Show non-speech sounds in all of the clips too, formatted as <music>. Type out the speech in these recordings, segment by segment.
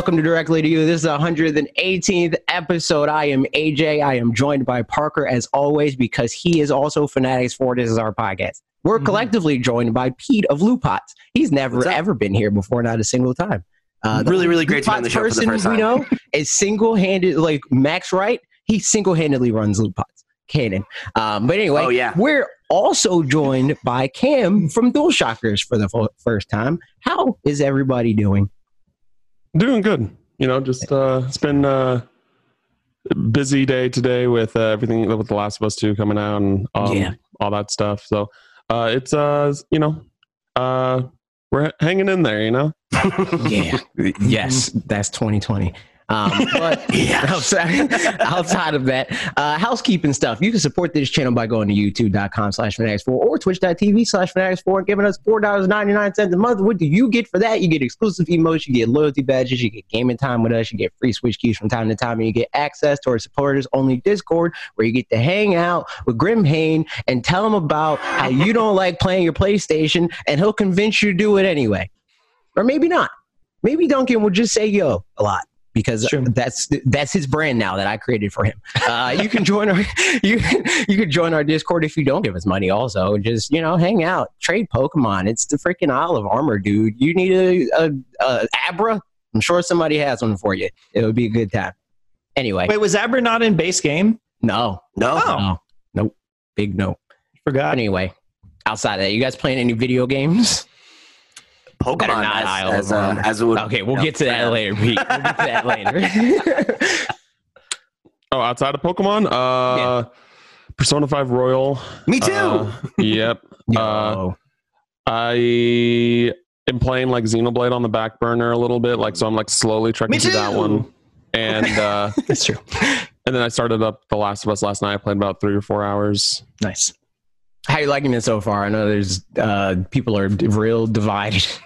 welcome to Directly to You. This is the 118th episode. I am AJ. I am joined by Parker as always because he is also Fanatics for This is our podcast. We're Mhm. collectively joined by Pete of Lootpots. He's never ever been here before, not a single time. Uh, Really, really great to be on the show for the person we know <laughs> is single-handed, like Max Wright. He single-handedly runs Lootpots. Canon. Um, but anyway, Oh, yeah. we're also joined by Cam from DualShockers for the fo- first time. How is everybody doing? Doing good. You know, just uh it's been uh busy day today with uh, everything with The Last of Us 2 coming out and um, Yeah. all that stuff. So uh it's uh you know uh we're hanging in there, you know? <laughs> yeah <laughs> yes that's 2020 um, <laughs> but <laughs> outside, outside of that uh, housekeeping stuff. You can support this channel by going to youtube.com slash fanatics4 or twitch.tv slash fanatics4 and giving us $4.99 a month. What do you get for that? You get exclusive emotes you get loyalty badges you get gaming time with us you get free switch keys from time to time and you get access to our supporters only discord where you get to hang out with grim Hain and tell him about how you don't like playing your playstation and he'll convince you to do it anyway. Or maybe not. Maybe Duncan will just say yo a lot because Sure. that's that's his brand now that I created for him. Uh, you can join our <laughs> you you can join our Discord if you don't give us money. Also, just you know hang out, trade Pokemon. It's the freaking Isle of Armor, dude. You need a, a, a Abra. I'm sure somebody has one for you. It would be a good time. Anyway, Wait, was Abra not in base game? no, no. Oh. no, nope, big no. Forgot. Anyway, outside of that, you guys playing any video games? Better Pokemon not as, Isle as, of uh, as it would. Okay, we'll no, get to that yeah. later, Pete. We'll get to that <laughs> later. <laughs> Oh, outside of Pokemon, uh Persona 5 Royal. Me too. Uh, <laughs> yep. Uh, I am playing like Xenoblade on the back burner a little bit, like so I'm like slowly trekking to that one. And uh That's true. and then I started up The Last of Us last night. I played about three or four hours. Nice. How you liking it so far? I know there's uh, people are real divided. <laughs>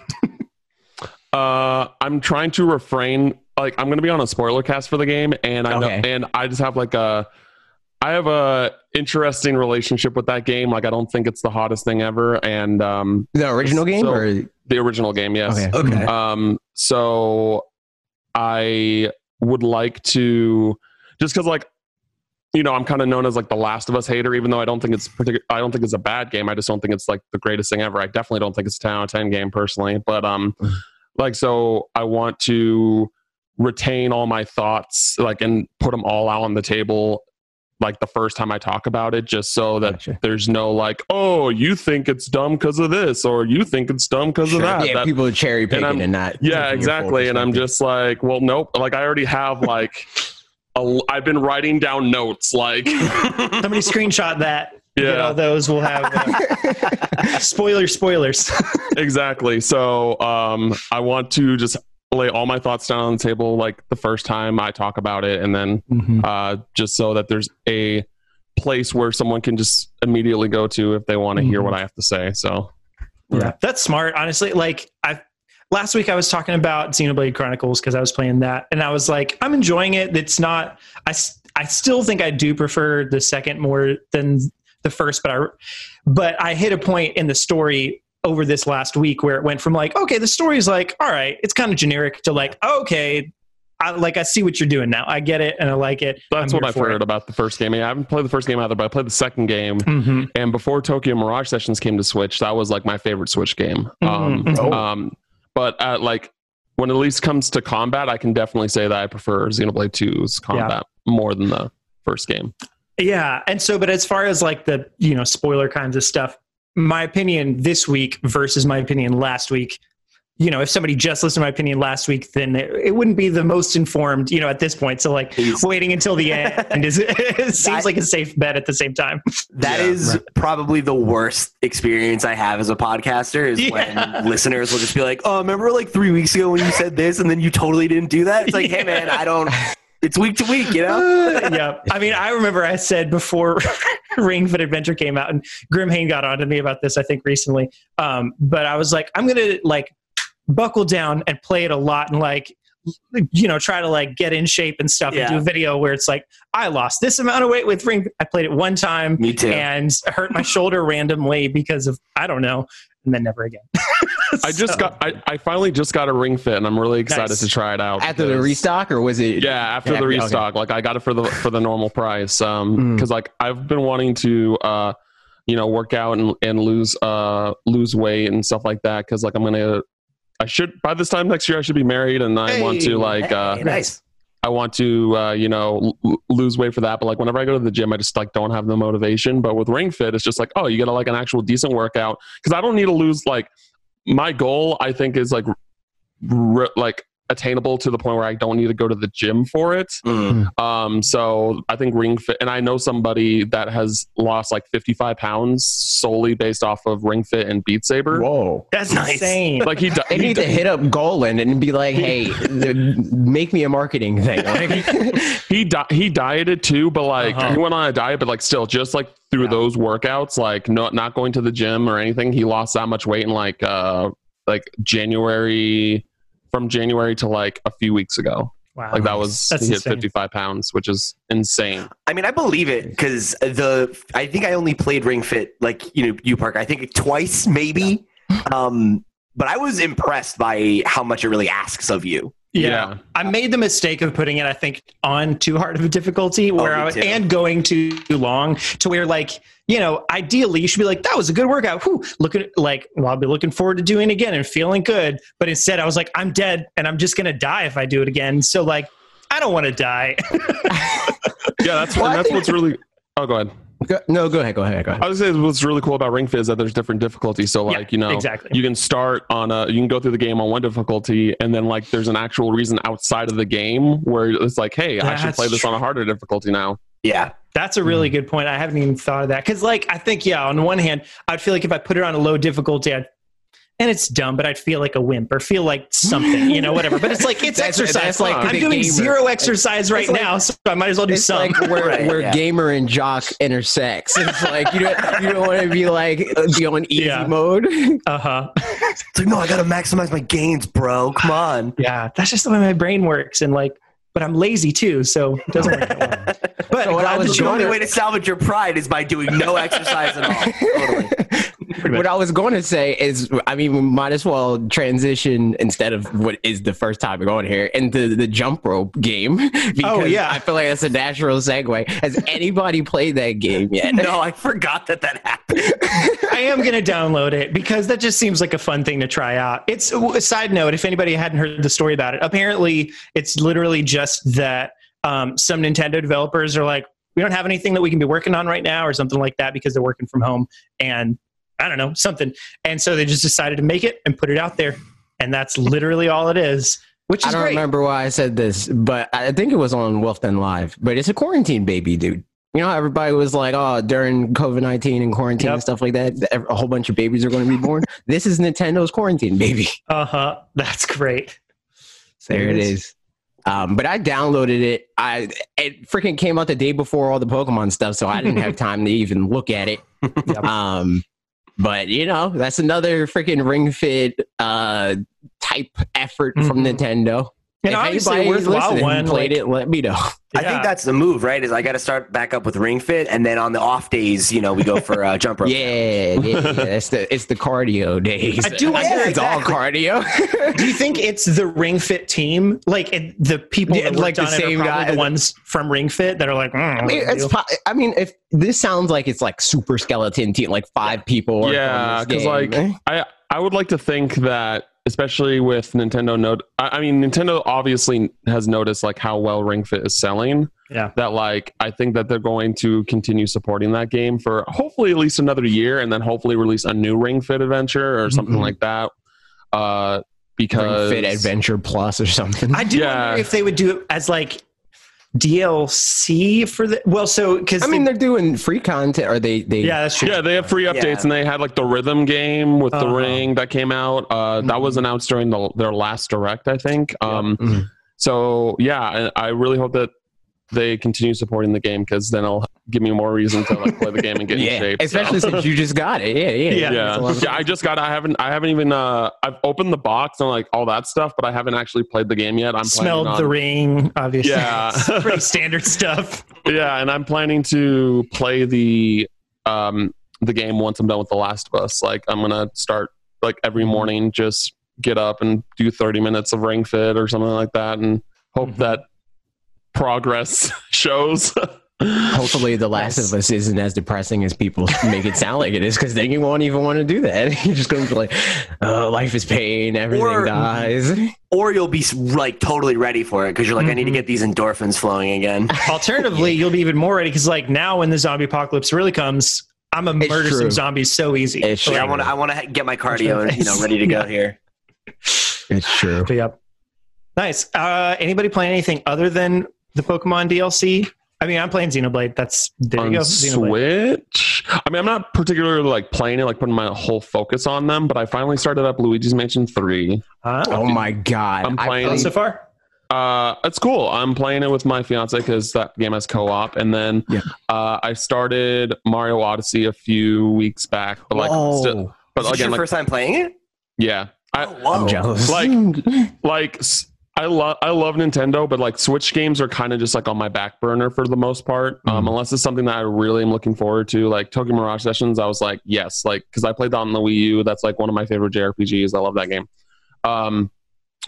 Uh, I'm trying to refrain. Like, I'm gonna be on a spoiler cast for the game, and I know, and I just have like a, I have a interesting relationship with that game. Like, I don't think it's the hottest thing ever, and um, The original game, So- or the original game, yes. okay, Okay. Um, so I would like to, just because like, you know, I'm kind of known as like the Last of Us hater, even though I don't think it's particular. I don't think it's a bad game. I just don't think it's like the greatest thing ever. I definitely don't think it's a 10 out of 10 game personally. But um, <sighs> like, so I want to retain all my thoughts, like, and put them all out on the table. Like the first time I talk about it, just so that Gotcha. there's no like, oh, you think it's dumb because of this, or you think it's dumb because Sure. of that. yeah, That- people are cherry picking I'm- and, not. yeah, taking your full exactly. And I'm just like, well, nope. Like I already have like, <laughs> a, I've been writing down notes. Like, <laughs> Somebody screenshot that. Get all yeah, those. We'll have uh, <laughs> spoiler spoilers. <laughs> exactly. So um, I want to just lay all my thoughts down on the table, like the first time I talk about it, and then Mhm. uh, just so that there's a place where someone can just immediately go to if they want to hear Mhm. what I have to say. So Yeah, that's smart. Honestly, like I last week I was talking about Xenoblade Chronicles because I was playing that, and I was like, I'm enjoying it. It's not. I I still think I do prefer the second more than the first, but I but I hit a point in the story over this last week where it went from like, okay, the story's like, all right, it's kind of generic to like, okay. I, like I see what you're doing now. I get it and I like it. that's I'm what I've heard about the first game. I haven't played the first game either, but I played the second game. Mhm. And before Tokyo Mirage Sessions came to Switch, that was like my favorite Switch game. Um, Mhm. Oh. um, but uh, like when it at least comes to combat, I can definitely say that I prefer Xenoblade 2's combat more than the first game. Yeah, and so, but as far as like the you know spoiler kinds of stuff, my opinion this week versus my opinion last week. You know, if somebody just listened to my opinion last week, then it, it wouldn't be the most informed. You know, at this point, so like Please. waiting until the end <laughs> is <laughs> it seems That- like a safe bet at the same time. <laughs> That Yeah, is probably the worst experience I have as a podcaster is Yeah. when listeners will just be like, "Oh, remember like three weeks ago when you said this and then you totally didn't do that?" It's like, "Hey, man, I don't." It's week to week, you know. yeah, I mean, I remember I said before Ring Fit Adventure came out, and Grimhain got on to me about this, I think recently. Um, but I was like, I'm gonna like buckle down and play it a lot, and like you know, try to like get in shape and stuff Yeah. and do a video where it's like, I lost this amount of weight with ring. I played it one time Me too. and hurt my shoulder randomly because of, I don't know, and then never again. <laughs> I just got I, I finally just got a ring fit and I'm really excited Nice. to try it out. After the restock, or was it? Yeah, after Yeah, the okay. restock, like I got it for the for the normal price. Um, Mm. because like I've been wanting to uh, you know, work out and and lose uh lose weight and stuff like that. Because like I'm gonna, I should by this time next year I should be married and I want to like uh Hey, nice. I want to uh you know l- lose weight for that. But like whenever I go to the gym, I just like don't have the motivation. But with Ring Fit, it's just like oh, you get a, like an actual decent workout because I don't need to lose like my goal. I think is like r- like attainable to the point where I don't need to go to the gym for it. Mm. Um, so I think Ring Fit, and I know somebody that has lost like 55 pounds solely based off of Ring Fit and Beat Saber. Whoa. That's Nice. insane. Like he, di- They he need to hit up Golan and be like, "Hey, th- <laughs> make me a marketing thing." <laughs> Like, he di- he dieted too, but like Uh-huh. he went on a diet, but like still just like through Yeah. those workouts, like not not going to the gym or anything, he lost that much weight in like uh like January from January to like a few weeks ago. wow. Like that was That's he hit insane. 55 pounds, which is insane. I mean, I believe it because the I think I only played Ring Fit like you know you Park. I think twice maybe. Um, but I was impressed by how much it really asks of you. Yeah. Yeah. I made the mistake of putting it, I think, on too hard of a difficulty oh, where Oh, I was, and going too long to where like, you know, ideally you should be like, that was a good workout. Whew. Look at like, well, I'll be looking forward to doing it again and feeling good. But instead I was like, I'm dead and I'm just going to die if I do it again. So like, I don't want to die. <laughs> Yeah, that's Well, that's think- what's really. Oh, go ahead. Go- no, go ahead, go ahead, go ahead. I was saying what's really cool about Ring Fit is that there's different difficulties. So Yeah, like you know, exactly. you can start on a you can go through the game on one difficulty, and then like there's an actual reason outside of the game where it's like, hey, I should play this true. on a harder difficulty now. Yeah, That's a really mm. good point. I haven't even thought of that. Cause like, I think, yeah, on one hand, I'd feel like if I put it on a low difficulty, I'd, and it's dumb, but I'd feel like a wimp or feel like something, you know, whatever. But it's like, it's <laughs> That's- exercise. that's like I'm doing gamer. zero exercise right It's like- now, so I might as well do It's some. like where, Right, where yeah. gamer and jock intersects. It's like you don't you don't want to be like be on easy Yeah. mode. <laughs> uh huh. it's like no, I gotta maximize my gains, bro. Come on. Yeah. That's just the way my brain works. And like, but I'm lazy too. So it doesn't work that well. <laughs> But So what I glad was that The only way to salvage your pride is by doing no exercise at all. Totally. What I was going to say is, I mean, we might as well transition instead of what is the first topic on here into the jump rope game. <laughs> Because Oh, yeah. I feel like that's a natural segue. Has anybody played that game yet? No, I forgot that that happened. I am going to download it because that just seems like a fun thing to try out. It's a side note if anybody hadn't heard the story about it. Apparently, it's literally just that um, some Nintendo developers are like, we don't have anything that we can be working on right now, or something like that, because they're working from home, and I don't know something, and so they just decided to make it and put it out there, and that's literally all it is, which is I don't great. remember why I said this, but I think it was on Wolf Den Live. But it's a quarantine baby, dude. You know, everybody was like, "Oh, during COVID nineteen and quarantine and stuff like that, a whole bunch of babies are going to be born." <laughs> this is Nintendo's quarantine baby. Uh huh. That's great. There it is. Um, but I downloaded it. I it freaking came out the day before all the Pokemon stuff, so I didn't have <laughs> time to even look at it. Yep. Um, but you know, that's another freaking Ring Fit uh type effort from Mhm. Nintendo. And if obviously, a anybody's worthwhile listening one. and played like, it, let me know. I think that's the move, right? Is I got to start back up with Ring Fit, and then on the off days, you know, we go for uh, jump rope. <laughs> Yeah, yeah, yeah. It's the it's the cardio days. I do guess wonder it's all cardio. <laughs> Do you think it's the Ring Fit team, like it, the people Yeah, that like the on it same are guy- the ones from Ring Fit that are like, mm, I mean, it's po- I mean, if this sounds like it's like super skeleton team, like five people. Yeah, because like I I would like to think that especially with Nintendo note I, I mean Nintendo obviously has noticed like how well Ring Fit is selling. Yeah. That like I think that they're going to continue supporting that game for hopefully at least another year and then hopefully release a new Ring Fit adventure or something Mhm. like that. Uh Ring because Fit Adventure Plus or something. I do Yeah. wonder if they would do it as like DLC for the well, so because I mean, they're doing free content, Are they they yeah, that's true. Yeah, they have free updates, Yeah. and they had like the rhythm game with the Uh-huh. ring that came out. Uh, That Mhm. was announced during the, their last direct, I think. Um, Mhm. So yeah, I, I really hope that they continue supporting the game because then it'll give me more reason to like play the game and get <laughs> yeah, in shape. so. especially since you just got it. Yeah, yeah, Yeah. yeah, yeah. I just got. I haven't. I haven't even. Uh, I've opened the box and like all that stuff, but I haven't actually played the game yet. I'm Smelled planning the ring, obviously. Yeah. <laughs> It's pretty standard stuff. Yeah, and I'm planning to play the um the game once I'm done with The Last of Us. Like I'm gonna start like every Mm-hmm. morning, just get up and do 30 minutes of Ring Fit or something like that, and hope Mhm. that progress <laughs> shows. Hopefully, The Last Nice. of Us isn't as depressing as people make it sound like it is, because then you won't even want to do that. <laughs> You're just going to be like, "Oh, life is pain. Everything Or- dies." Or you'll be like totally ready for it because you're like, I need to Mhm. get these endorphins flowing again. <laughs> Alternatively, you'll be even more ready because, like, now when the zombie apocalypse really comes, I'm gonna It's murder true. some zombies so easy. It's Yeah, I want to. I want to get my cardio and you know ready to go here. It's true. But, yep. Nice. Uh, anybody playing anything other than the Pokemon DLC? I mean, I'm playing Xenoblade. That's there you go. Xenoblade. Switch. I mean, I'm not particularly like playing it, like putting my whole focus on them, but I finally started up Luigi's Mansion 3. Huh? Oh my god! I'm playing- How played- so far? Uh, it's cool. I'm playing it with my fiance because that game has co-op, and then Yeah. uh, I started Mario Odyssey a few weeks back, but like, Whoa. still, but Is again, your like, first time playing it? yeah, I Oh, whoa. I'm jealous. Like- <laughs> like s- I love I love Nintendo, but like Switch games are kind of just like on my back burner for the most part. Um, Mhm. unless it's something that I really am looking forward to, like Tokyo Mirage Sessions. I was like, yes, like because I played that on the Wii U. That's like one of my favorite JRPGs. I love that game. Um,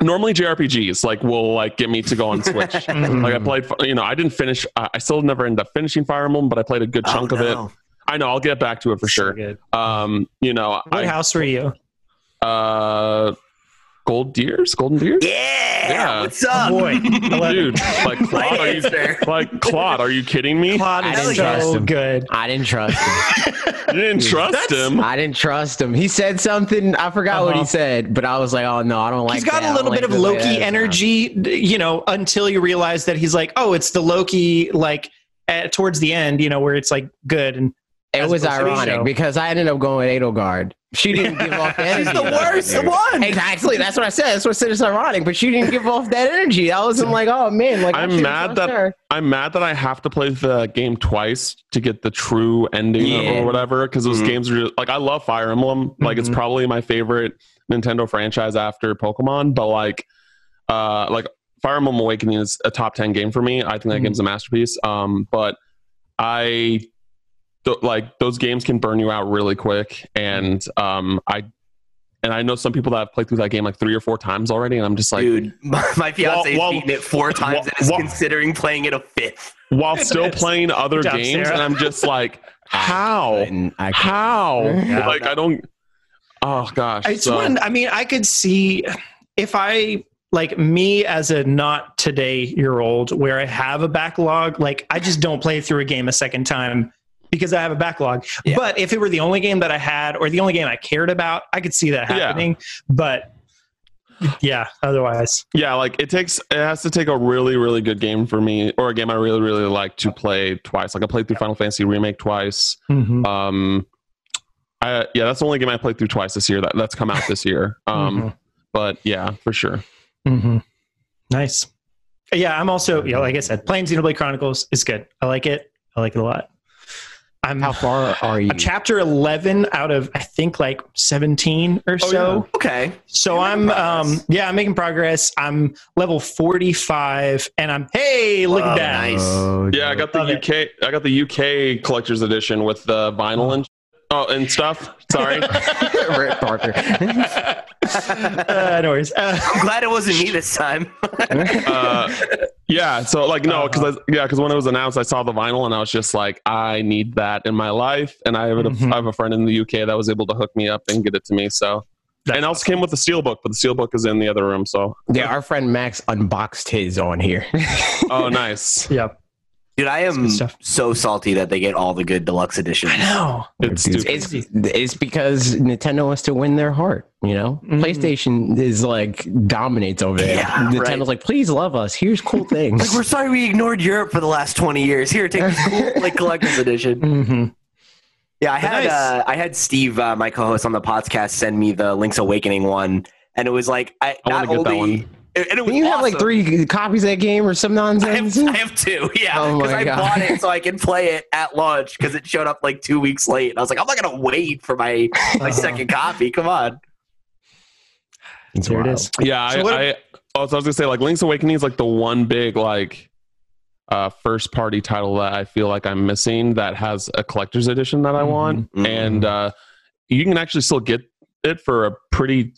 normally JRPGs like will like get me to go on Switch. <laughs> Mhm. like I played, you know, I didn't finish. I I still never ended up finishing Fire Emblem, but I played a good chunk Oh, of it. I know I'll get back to it for sure. good. Um, you know, What I house were you? uh, Gold Deers, Golden Deers. Yeah. Yeah. What's up? Boy, Dude, like My Claude, are you like Claude? Are you kidding me? Claude I is didn't trust so him. good. I didn't trust him. <laughs> You didn't trust him. I didn't trust him. He said something. I forgot what he Uh-huh. said, but I was like, "Oh no, I don't like." he's got that. I a little bit of like the way Loki energy, d- you know, until you realize that he's like, oh, it's the Loki, like, at, towards the end, you know, where it's like good. And It was opposed to the ironic because I ended up going with Edelgard. She didn't give off that She's energy. the worst one. Exactly. That's what I said. That's what I said. It's ironic, but she didn't give off that energy. I wasn't like, oh man, like I I'm mad that- her. I'm mad that I have to play the game twice to get the true ending Yeah. or whatever. Because those Mhm. games are just, like I love Fire Emblem. Like it's Mhm. probably my favorite Nintendo franchise after Pokemon. But like, uh, like Fire Emblem Awakening is a top ten game for me. I think that Mhm. game's a masterpiece. Um, but I th- like those games can burn you out really quick, and um, I and I know some people that have played through that game like three or four times already, and I'm just like, Dude, <laughs> my, my fiance has Well, well, beaten it four times well, and is well- considering playing it a fifth. while still <laughs> playing other job, games, Sarah. and I'm just like, <laughs> how, And I how? Yeah. like I don't. Oh gosh, it's so- one, I mean, I could see if I, like me as a not today year old, where I have a backlog, like I just don't play through a game a second time because I have a backlog. Yeah. But if it were the only game that I had or the only game I cared about, I could see that Yeah. happening. But yeah, otherwise. Yeah, like it takes it has to take a really really good game for me, or a game I really really like to play twice. Like I played through Final Fantasy Remake twice. Um, I yeah, that's the only game I played through twice this year. That that's come out this year. <laughs> Um, Mhm. but yeah, for sure. Mm-hmm. Nice. Yeah, I'm also, yeah, like I said, playing Xenoblade Chronicles is good. I like it. I like it a lot. I'm How far are you? chapter 11 out of, I think, like 17 or Oh, so. Okay. So You're I'm, um, yeah, I'm making progress. I'm level 45 and I'm, hey, look Oh, at that. nice. Oh, Yeah, I got the Love it. UK. I got the UK collector's edition with the vinyl and oh and stuff. Sorry. <laughs> Rick Parker. Uh, no worries. Uh, I'm glad it wasn't me this time. <laughs> uh, yeah. So like no, because yeah, because when it was announced, I saw the vinyl and I was just like, I need that in my life. And I have, a, Mhm. I have a friend in the UK that was able to hook me up and get it to me. So and also came with the steelbook, but the steelbook is in the other room. So yeah, our friend Max unboxed his on here. oh, nice. <laughs> yeah. Dude, I am stuff. so salty that they get all the good deluxe editions. I know. It's Dude, it's, it's because Nintendo wants to win their heart. You know, Mhm. PlayStation is like dominates over there. Yeah, Nintendo's right. like, please love us. Here's cool <laughs> things. Like, we're sorry we ignored Europe for the last 20 years. Here, take this cool like <laughs> collector's edition. hmm Yeah, I But had nice. uh, I had Steve, uh, my co-host on the podcast, send me the Link's Awakening one, and it was like I I not wanna get that only one. And it was Can you have like three copies of that game or some I nonsense? have, I have two, yeah, Oh because I God. bought it so I <laughs> can play it at launch because it showed up like two weeks late. And I was like, I'm not gonna wait for my my Uh-huh. second copy. Come on. It's There it wild. is. Yeah, So I, what- I, oh, so I was gonna say like Link's Awakening is like the one big like uh first party title that I feel like I'm missing that has a collector's edition that I want, Mhm. and uh you can actually still get it for a pretty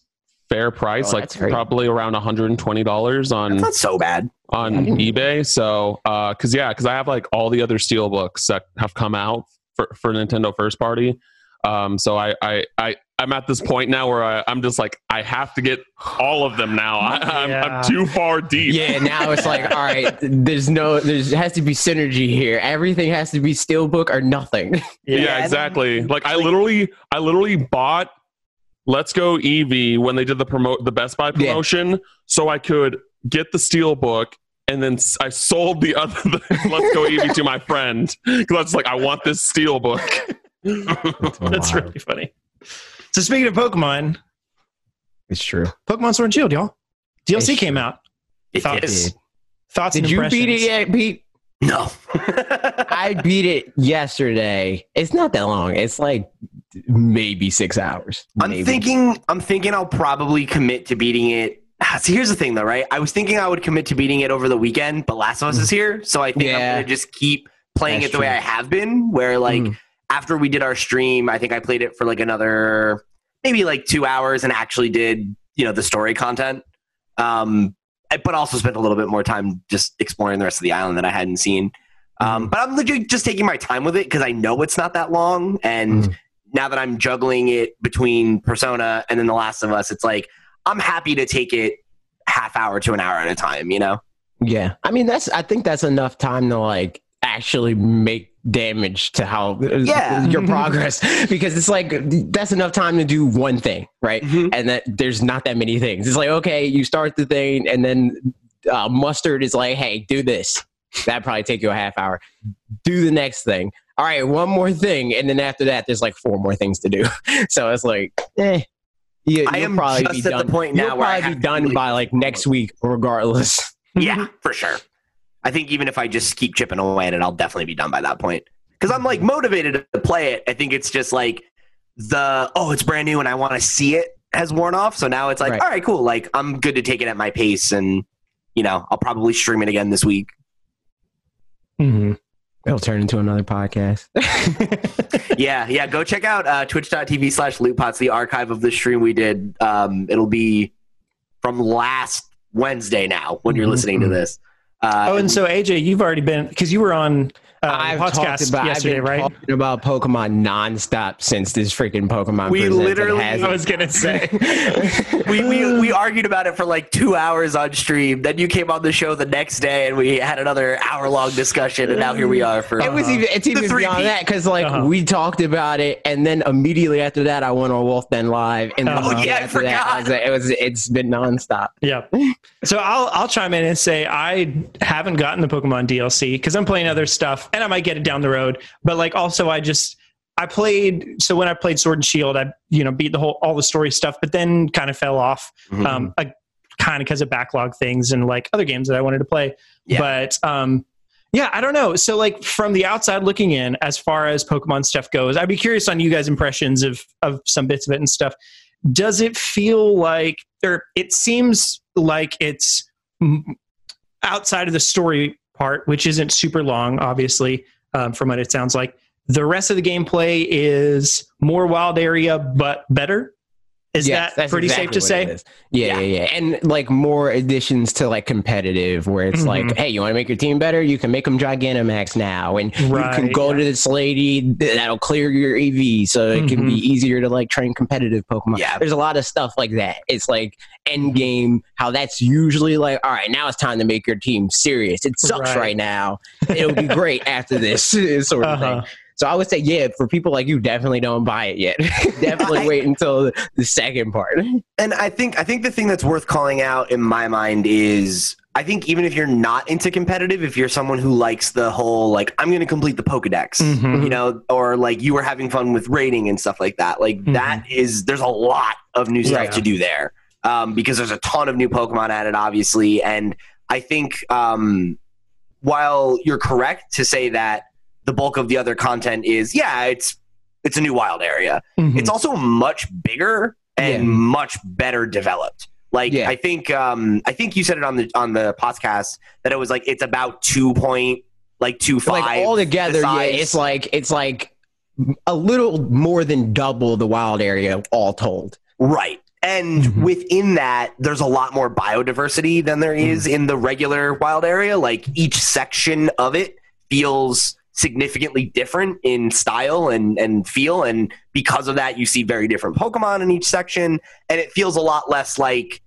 fair price, Oh, like probably around 120 dollars on That's not so bad. on Mhm. eBay. So, uh, cause yeah, cause I have like all the other steel books that have come out for, for Nintendo first party. Um, so I, I, I, I'm at this point now where I, I'm just like, I have to get all of them now. I, I'm, Yeah. I'm too far deep. Yeah, now it's like, all right, there's no, there's has to be synergy here. Everything has to be steelbook or nothing. Yeah, Yeah, and exactly. <laughs> Like I literally, I literally bought Let's Go Eevee when they did the promote, the Best Buy Yeah. promotion, so I could get the steel book. And then I sold the other the Let's Go Eevee to my friend because I was like, I want this steel book. <laughs> That's really funny. So speaking of Pokemon, It's true. Pokemon Sword and Shield, y'all. DLC It's came out. It Thoughts? is. Thoughts Did and you beat it yet, Pete? No. <laughs> I beat it yesterday. It's not that long. It's like maybe six hours. I'm thinking. I'm thinking. I'll probably commit to beating it. <sighs> See, here's the thing, though, right? I was thinking I would commit to beating it over the weekend, but Last of Us is here, so I think I'm gonna just keep playing That's it the way. I have been. Where like Mm. after we did our stream, I think I played it for like another maybe like two hours and actually did you know the story content. Um, but also spent a little bit more time just exploring the rest of the island that I hadn't seen. Um, but I'm just taking my time with it because I know it's not that long, and Mm. Now that I'm juggling it between Persona and then The Last of Us, it's like I'm happy to take it half hour to an hour at a time. You know? Yeah, I mean that's. I think that's enough time to like actually make damage to how Yeah. your progress <laughs> because it's like that's enough time to do one thing, right? Mhm. And that there's not that many things. It's like okay, you start the thing, and then uh, mustard is like, hey, do this. That probably take you a half hour. Do the next thing. All right, one more thing, and then after that, there's like four more things to do. <laughs> So it's like, eh. You, I am probably just be at the done. point now You'll where I probably have be done really- by like next week, regardless. <laughs> Yeah, for sure. I think even if I just keep chipping away at it, I'll definitely be done by that point. Because I'm like motivated to play it. I think it's just like the oh, it's brand new and I want to see it has worn off. So now it's like, Right. all right, cool. Like I'm good to take it at my pace, and you know, I'll probably stream it again this week. Mhm. It'll turn into another podcast. <laughs> <laughs> yeah, yeah. Go check out uh, twitch.tv slash lootpots, the archive of the stream we did. Um, it'll be from last Wednesday now when you're Mhm. listening to this. Uh, Oh, and so AJ, you've already been because you were on uh, I've podcast talked about yesterday, right? talking about Pokemon nonstop since this freaking Pokemon. We literally- <laughs> I was gonna say. <laughs> we, we, we argued about it for like two hours on stream. Then you came on the show the next day and we had another hour long discussion. And now here we are for. It was even it's even three-peat. beyond that because like Uh-huh. we talked about it and then immediately after that I went on Wolf Den Live and then Oh, yeah, I after that, forgot. was, it was it's been nonstop. Yeah. <laughs> So I'll I'll chime in and say I haven't gotten the Pokemon DLC because I'm playing other stuff and I might get it down the road. But like also I just I played so when I played Sword and Shield I you know beat the whole all the story stuff but then kind of fell off Mhm. um I, kind of because of backlog things and like other games that I wanted to play. Yeah. But um yeah, I don't know. So like from the outside looking in as far as Pokemon stuff goes, I'd be curious on you guys impressions of of some bits of it and stuff. Does it feel like or it seems like it's outside of the story part, which isn't super long, obviously, um, from what it sounds like. The rest of the gameplay is more wild area, but better. Is Yes, that pretty exactly safe to say? Yeah, yeah, yeah, and like more additions to like competitive, where it's Mhm. like, hey, you want to make your team better? You can make them Gigantamax now, and you can go yeah. to this lady that'll clear your EV, so it can be Mhm. easier to like train competitive Pokemon. Yeah. There's a lot of stuff like that. It's like end game, how that's usually like, all right, now it's time to make your team serious. It sucks Right. right, now. It'll be great after this <laughs> sort of Uh-huh. thing. So I would say, yeah, for people like you, definitely don't buy it yet. <laughs> definitely I- wait until the second part. And I think I think the thing that's worth calling out in my mind is I think even if you're not into competitive, if you're someone who likes the whole like I'm going to complete the Pokedex, Mhm. you know, or like you were having fun with rating and stuff like that, like Mhm. that is there's a lot of new stuff Right. to do there. um, because there's a ton of new Pokemon added, obviously. And I think um, while you're correct to say that the bulk of the other content is, yeah, it's it's a new wild area. Mhm. It's also much bigger and Yeah. much better developed. Like Yeah. I think um, I think you said it on the on the podcast that it was like it's about two point like two five like all together, yeah, it's like it's like a little more than double the wild area all told. Right. And Mhm. within that, there's a lot more biodiversity than there is in the regular wild area. Like each section of it feels significantly different in style and, and feel. And because of that, you see very different Pokemon in each section. And it feels a lot less like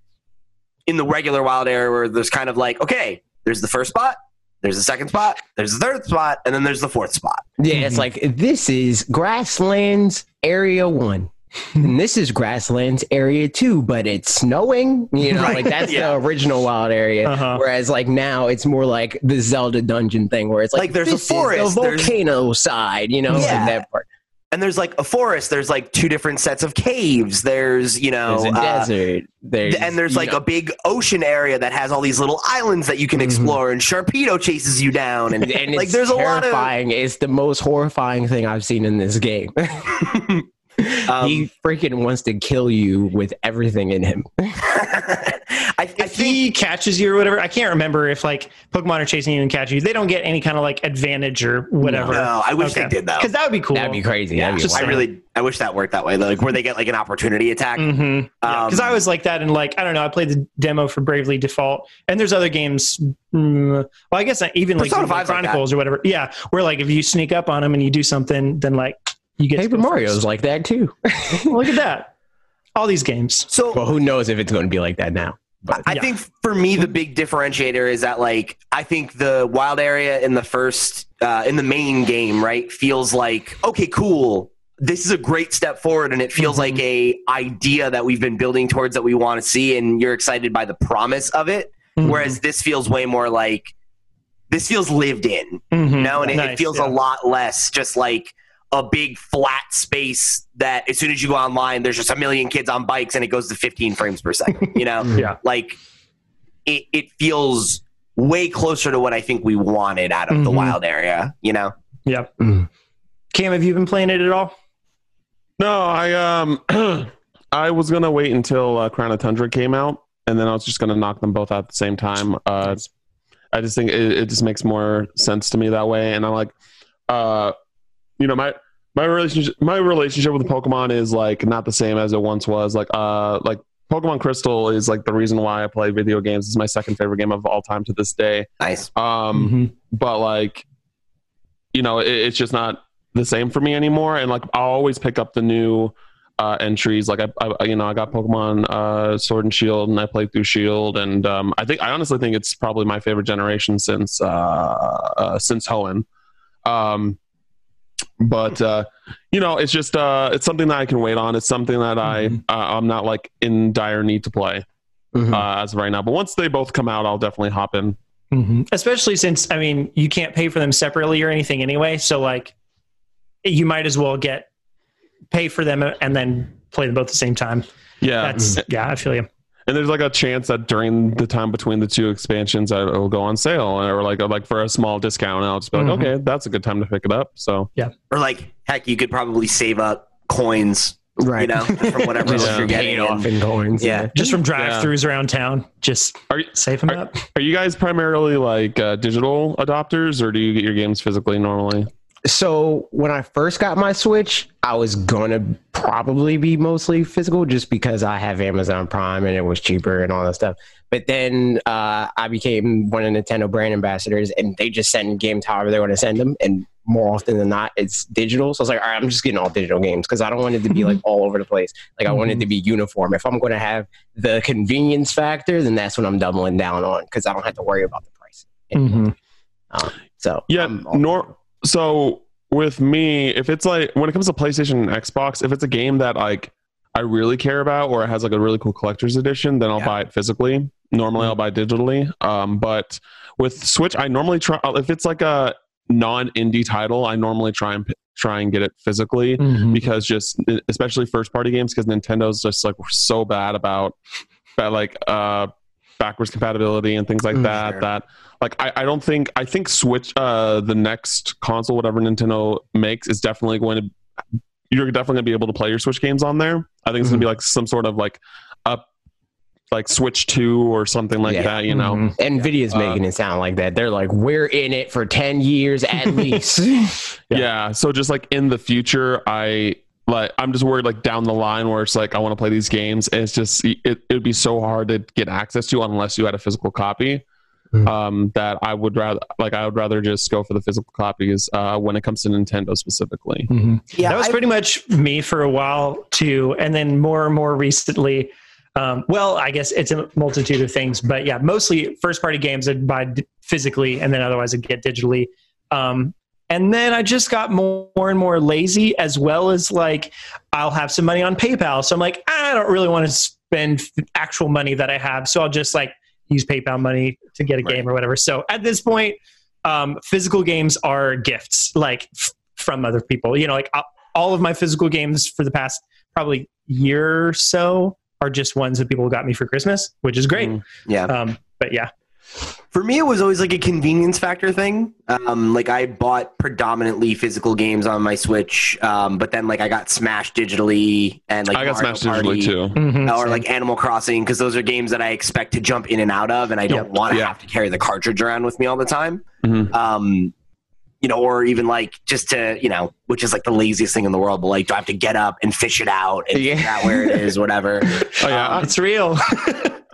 in the regular wild area where there's kind of like, okay, there's the first spot, there's the second spot, there's the third spot, and then there's the fourth spot. Yeah, it's Mhm. like this is grasslands area one. And this is grasslands area too, but it's snowing. You know, Right. like that's Yeah. the original wild area. Uh-huh. Whereas like now it's more like the Zelda dungeon thing where it's like, Like, there's a forest, the there's- volcano side, you know, Yeah. like that part. And there's like a forest, there's like two different sets of caves, there's, you know, There's a uh, desert. There's and there's like know, a big ocean area that has all these little islands that you can Mhm. explore, and Sharpedo chases you down, and, <laughs> and like it's there's a lot of. terrifying. It's the most horrifying thing I've seen in this game. <laughs> Um, he freaking wants to kill you with everything in him. I, <laughs> I if think he catches you or whatever, I can't remember if like Pokemon are chasing you and catch you. They don't get any kind of like advantage or whatever. no, I wish Okay. they did though. Because that would be cool. That'd be crazy. Yeah, That'd be I really, I wish that worked that way, like where they get like an opportunity attack. Mm-hmm. Because Um, I was like that, and like I don't know, I played the demo for Bravely Default, and there's other games. Mm, well, I guess even like Persona Xenoblade 5's like Chronicles or whatever. Yeah, where like if you sneak up on them and you do something, then like you get Paper Mario's first. like that too. <laughs> Look at that! All these games. So well, who knows if it's going to be like that now? But I Yeah. think for me the big differentiator is that like I think the wild area in the first uh, in the main game right feels like okay cool this is a great step forward and it feels Mhm. like a idea that we've been building towards that we want to see and you're excited by the promise of it Mm-hmm. whereas this feels way more like this feels lived in Mhm. you know and it, it feels yeah. a lot less just like a big flat space that as soon as you go online there's just a million kids on bikes and it goes to 15 frames per second you know <laughs> Yeah. like it, it feels way closer to what I think we wanted out of the Mhm. wild area, you know? Yep. Mm. Cam, have you been playing it at all? No, I um, <clears throat> I was gonna wait until uh, Crown of Tundra came out, and then I was just gonna knock them both out at the same time. Uh, I just think it, it just makes more sense to me that way, and I'm like, uh, you know, my my relationship my relationship with Pokemon is like not the same as it once was. Like, uh, like Pokemon Crystal is like the reason why I play video games. It's my second favorite game of all time to this day. Nice. Um, Mhm. but like you know it, it's just not the same for me anymore and like i'll always pick up the new uh, entries like I, I you know i got pokemon uh, sword and shield and i played through shield and um, i think i honestly think it's probably my favorite generation since uh, uh, since hoenn um, but uh, you know it's just uh, it's something that i can wait on it's something that i Mhm. uh, i'm not like in dire need to play Mhm. uh, as of right now but once they both come out i'll definitely hop in Mhm. Especially since I mean you can't pay for them separately or anything anyway. So like you might as well get pay for them and then play them both at the same time. yeah That's yeah, I feel you. And there's like a chance that during the time between the two expansions, uh, it will go on sale or like like for a small discount. And I'll just be like, Mhm. okay, that's a good time to pick it up. So yeah, Or like, heck, you could probably save up coins, right. you know, from whatever Just <laughs> else you're getting. off in coins. yeah. Just from drive-throughs around town, just Are you- save them are- up. are you guys primarily like uh, digital adopters, or do you get your games physically normally? So when I first got my Switch, I was gonna probably be mostly physical just because I have Amazon Prime and it was cheaper and all that stuff. But then uh, I became one of Nintendo brand ambassadors, and they just send games however they want to send them, and more often than not, it's digital. So I was like, all right, I'm just getting all digital games because I don't want it to be like all over the place. Like I want it to be uniform. If I'm going to have the convenience factor, then that's what I'm doubling down on because I don't have to worry about the price. Mhm. So Yeah, nor so with me, if it's like when it comes to PlayStation and Xbox, if it's a game that like I really care about or it has like a really cool collector's edition, then I'll Yeah. buy it physically. Normally, I'll buy digitally. Um, but with Switch, I normally try if it's like a non-indie title, I normally try and try and get it physically Mhm. because just especially first party games because Nintendo's just like so bad about but like uh backwards compatibility and things like Mm, that sure. that like I, I don't think i think switch uh the next console whatever nintendo makes is definitely going to you're definitely going to be able to play your switch games on there i think it's going to be like some sort of like up like switch 2 or something like Yeah. that you know Mhm. Nvidia's Uh, making it sound like that. They're like, we're in it for 10 years at <laughs> least. <laughs> yeah. so just like in the future i like i'm just worried like down the line where it's like i want to play these games and it's just it, it would be so hard to get access to unless you had a physical copy Mhm. um that i would rather like i would rather just go for the physical copies uh when it comes to nintendo specifically Yeah, that was I- pretty much me for a while too, and then more and more recently. Um, well, I guess it's a multitude of things, but yeah, mostly first party games I'd buy d- physically, and then otherwise I'd get digitally. Um, and then I just got more and more lazy, as well as like I'll have some money on PayPal, so I'm like I don't really want to spend actual money that I have, so I'll just like use PayPal money to get a Right. game or whatever. So at this point, um, physical games are gifts, like f- from other people. You know, like uh, all of my physical games for the past probably year or so are just ones that people got me for Christmas, which is great. Mhm. yeah. Um, but yeah, For me, it was always like a convenience factor thing. Um, like I bought predominantly physical games on my Switch, um, but then like I got Smash digitally and like i got Mario smashed digitally Party, too Mhm. Or like Animal Crossing because those are games that I expect to jump in and out of, and I don't Yep. want to Yeah. have to carry the cartridge around with me all the time. Mhm. Um, you know, or even like just to you know, which is like the laziest thing in the world. But like, do I have to get up and fish it out and Yeah. figure out where it is, whatever? <laughs> oh yeah it's real. <laughs>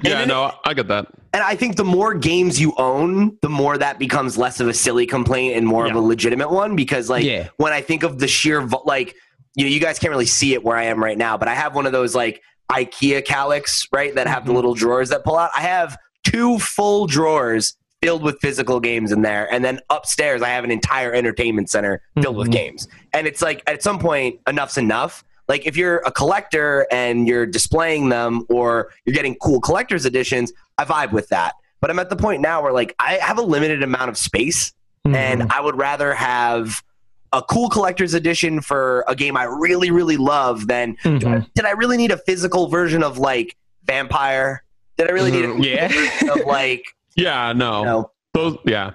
yeah then no i get that And I think the more games you own, the more that becomes less of a silly complaint and more of a legitimate one. Because like Yeah. when I think of the sheer vo- like, you know, you guys can't really see it where I am right now, but I have one of those like IKEA Kallax, right, that have the Mhm. little drawers that pull out. I have two full drawers filled with physical games in there, and then upstairs I have an entire entertainment center filled with Mhm. games. And it's like at some point, enough's enough. Like if you're a collector and you're displaying them or you're getting cool collector's editions, I vibe with that. But I'm at the point now where like I have a limited amount of space Mm-hmm. and I would rather have a cool collector's edition for a game I really, really love than Mhm. did I really need a physical version of like Vampyr? Did I really need a Mhm, yeah. version of like <laughs> yeah no you know those yeah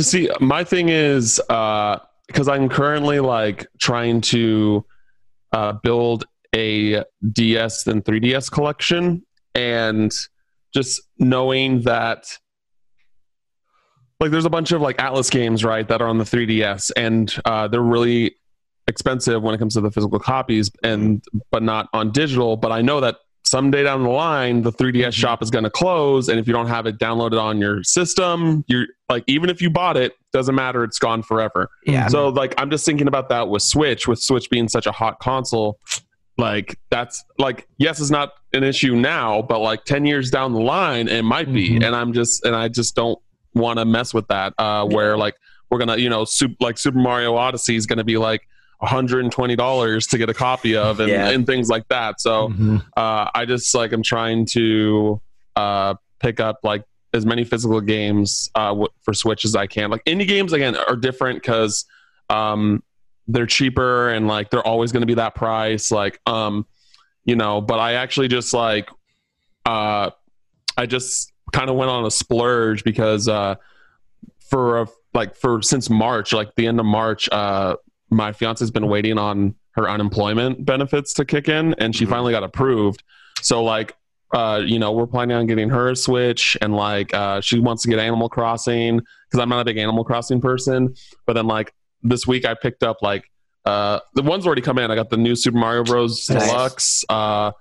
see my thing is uh because i'm currently like trying to uh build a ds and 3ds collection. And just knowing that like there's a bunch of like Atlus games right that are on the 3ds and uh they're really expensive when it comes to the physical copies and but not on digital. But i know that someday down the line the 3ds shop is going to close and if you don't have it downloaded on your system you're like even if you bought it doesn't matter it's gone forever yeah. so like i'm just thinking about that with switch with switch being such a hot console like that's like yes it's not an issue now but like 10 years down the line it might be Mhm. and i'm just and i just don't want to mess with that uh where like we're gonna you know soup, like super mario odyssey is gonna be like $120 to get a copy of and, Yeah. and things like that so Mhm. uh, I just like I'm trying to uh, pick up like as many physical games uh, w- for Switch as I can. Like indie games again are different because um, they're cheaper and like they're always going to be that price. Like um, you know, but I actually just like uh, I just kind of went on a splurge because uh, for a, like for since March, like the end of March, uh, my fiance's been waiting on her unemployment benefits to kick in, and she Mhm. finally got approved. So like, uh, you know, we're planning on getting her a Switch, and like, uh, she wants to get Animal Crossing because I'm not a big Animal Crossing person. But then like this week, I picked up like uh, the ones already come in. I got the new Super Mario Bros. Nice. Deluxe. Uh,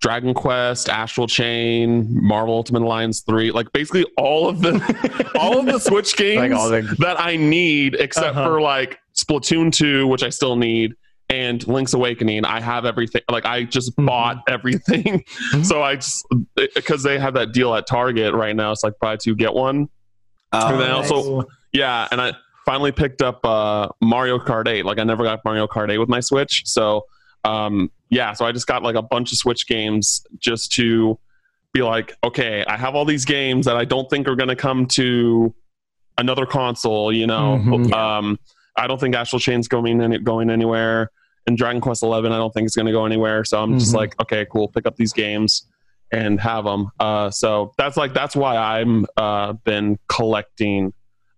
Dragon Quest, Astral Chain, Marvel Ultimate Alliance 3, like basically all of the <laughs> all of the Switch games Like the that I need except Uh-huh. for like Splatoon 2, which I still need, and Link's Awakening. I have everything. Like I just Mhm. bought everything. <laughs> Mhm. so I just because they have that deal at Target right now, it's like buy two get one. Oh, And then nice. also- Yeah, and I finally picked up uh, Mario Kart 8. Like I never got Mario Kart 8 with my Switch, so um, yeah, so I just got like a bunch of Switch games just to be like, okay, I have all these games that I don't think are going to come to another console. You know, Mhm. um, I don't think Astral Chain's going any, going anywhere, and Dragon Quest 11 I don't think is going to go anywhere. So I'm just Mhm. like, okay, cool, pick up these games. and have them. Uh, so that's like that's why I'm uh, been collecting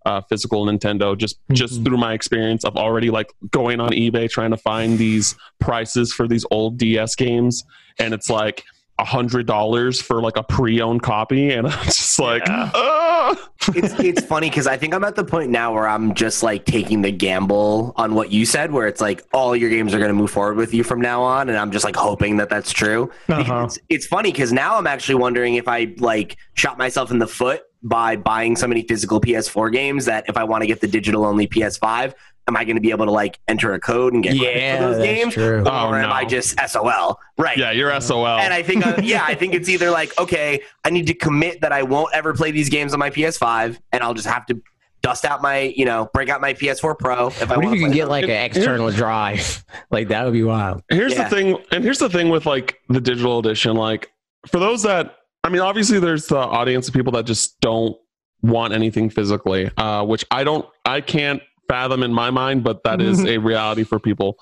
uh, physical Nintendo just just Mhm. through my experience of already like going on eBay trying to find these prices for these old DS games, and it's like hundred dollars for like a pre-owned copy, and I'm just like, Yeah. "Ah." it's it's funny because I think I'm at the point now where I'm just like taking the gamble on what you said, where it's like all your games are going to move forward with you from now on, and I'm just like hoping that that's true. Uh-huh. It's, it's funny because now I'm actually wondering if I like shot myself in the foot by buying so many physical PS4 games that if I want to get the digital only PS5, am I going to be able to like enter a code and get Yeah, for those games, true. Oh, or am no. I just SOL? Right. yeah, you're SOL. And I think, uh, yeah, I think it's either like, okay, I need to commit that I won't ever play these games on my PS5, and I'll just have to dust out my, you know, break out my PS4 Pro if I if want you can get them. like an Here- external drive? <laughs> Like that would be wild. here's Yeah. the thing and here's the thing with like the digital edition like for those that i mean obviously there's the audience of people that just don't want anything physically uh which i don't i can't fathom in my mind but that is <laughs> a reality for people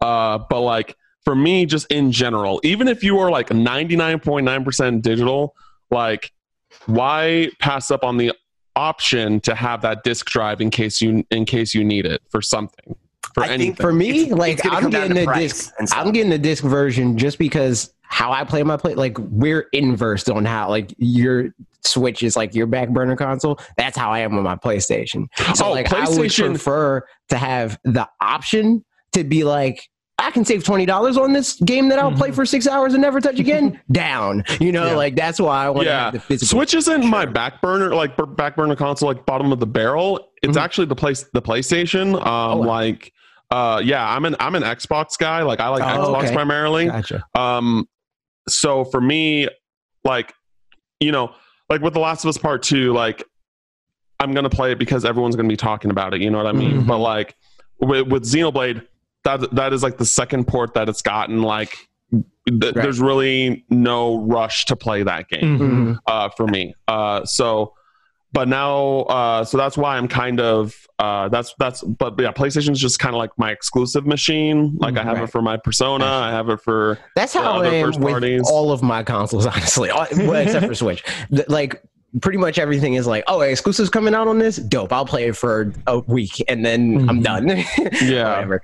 uh but like for me just in general even if you are like 99.9% digital like why pass up on the option to have that disk drive in case you in case you need it for something for I think anything For me, It's- like it's I'm getting the disc. I'm getting the disc version just because how I play my play. Like we're inversed on how like your Switch is like your back burner console. That's how I am with my PlayStation. So Oh, like I would prefer to have the option to be like. I can save twenty dollars on this game that I'll play Mhm. for six hours and never touch again. <laughs> Down, you know, Yeah. like that's why I want to Yeah. have the physical. Switch isn't my back burner, like back burner console, like bottom of the barrel. It's Mhm. actually the place, the PlayStation. Um, Oh, wow. like, uh, yeah, I'm an I'm an Xbox guy. Like, I like Oh, Xbox okay. primarily. Gotcha. Um, so for me, like, you know, like with The Last of Us Part Two, like, I'm gonna play it because everyone's gonna be talking about it. You know what I mean? Mhm. But like with, with Xenoblade, that that is like the second port that it's gotten. Like, th- there's really no rush to play that game Mhm. Mhm. uh, for me. Uh, so, but now, uh, so that's why I'm kind of uh, that's that's. But yeah, PlayStation's just kind of like my exclusive machine. Like I have Right. it for my Persona. I have it for That's how I am with parties. all of my consoles, <laughs> honestly, All- well, except for Switch. Like pretty much everything is like, oh, exclusives coming out on this, dope. I'll play it for a week and then I'm Mhm. done. <laughs> Yeah. whatever.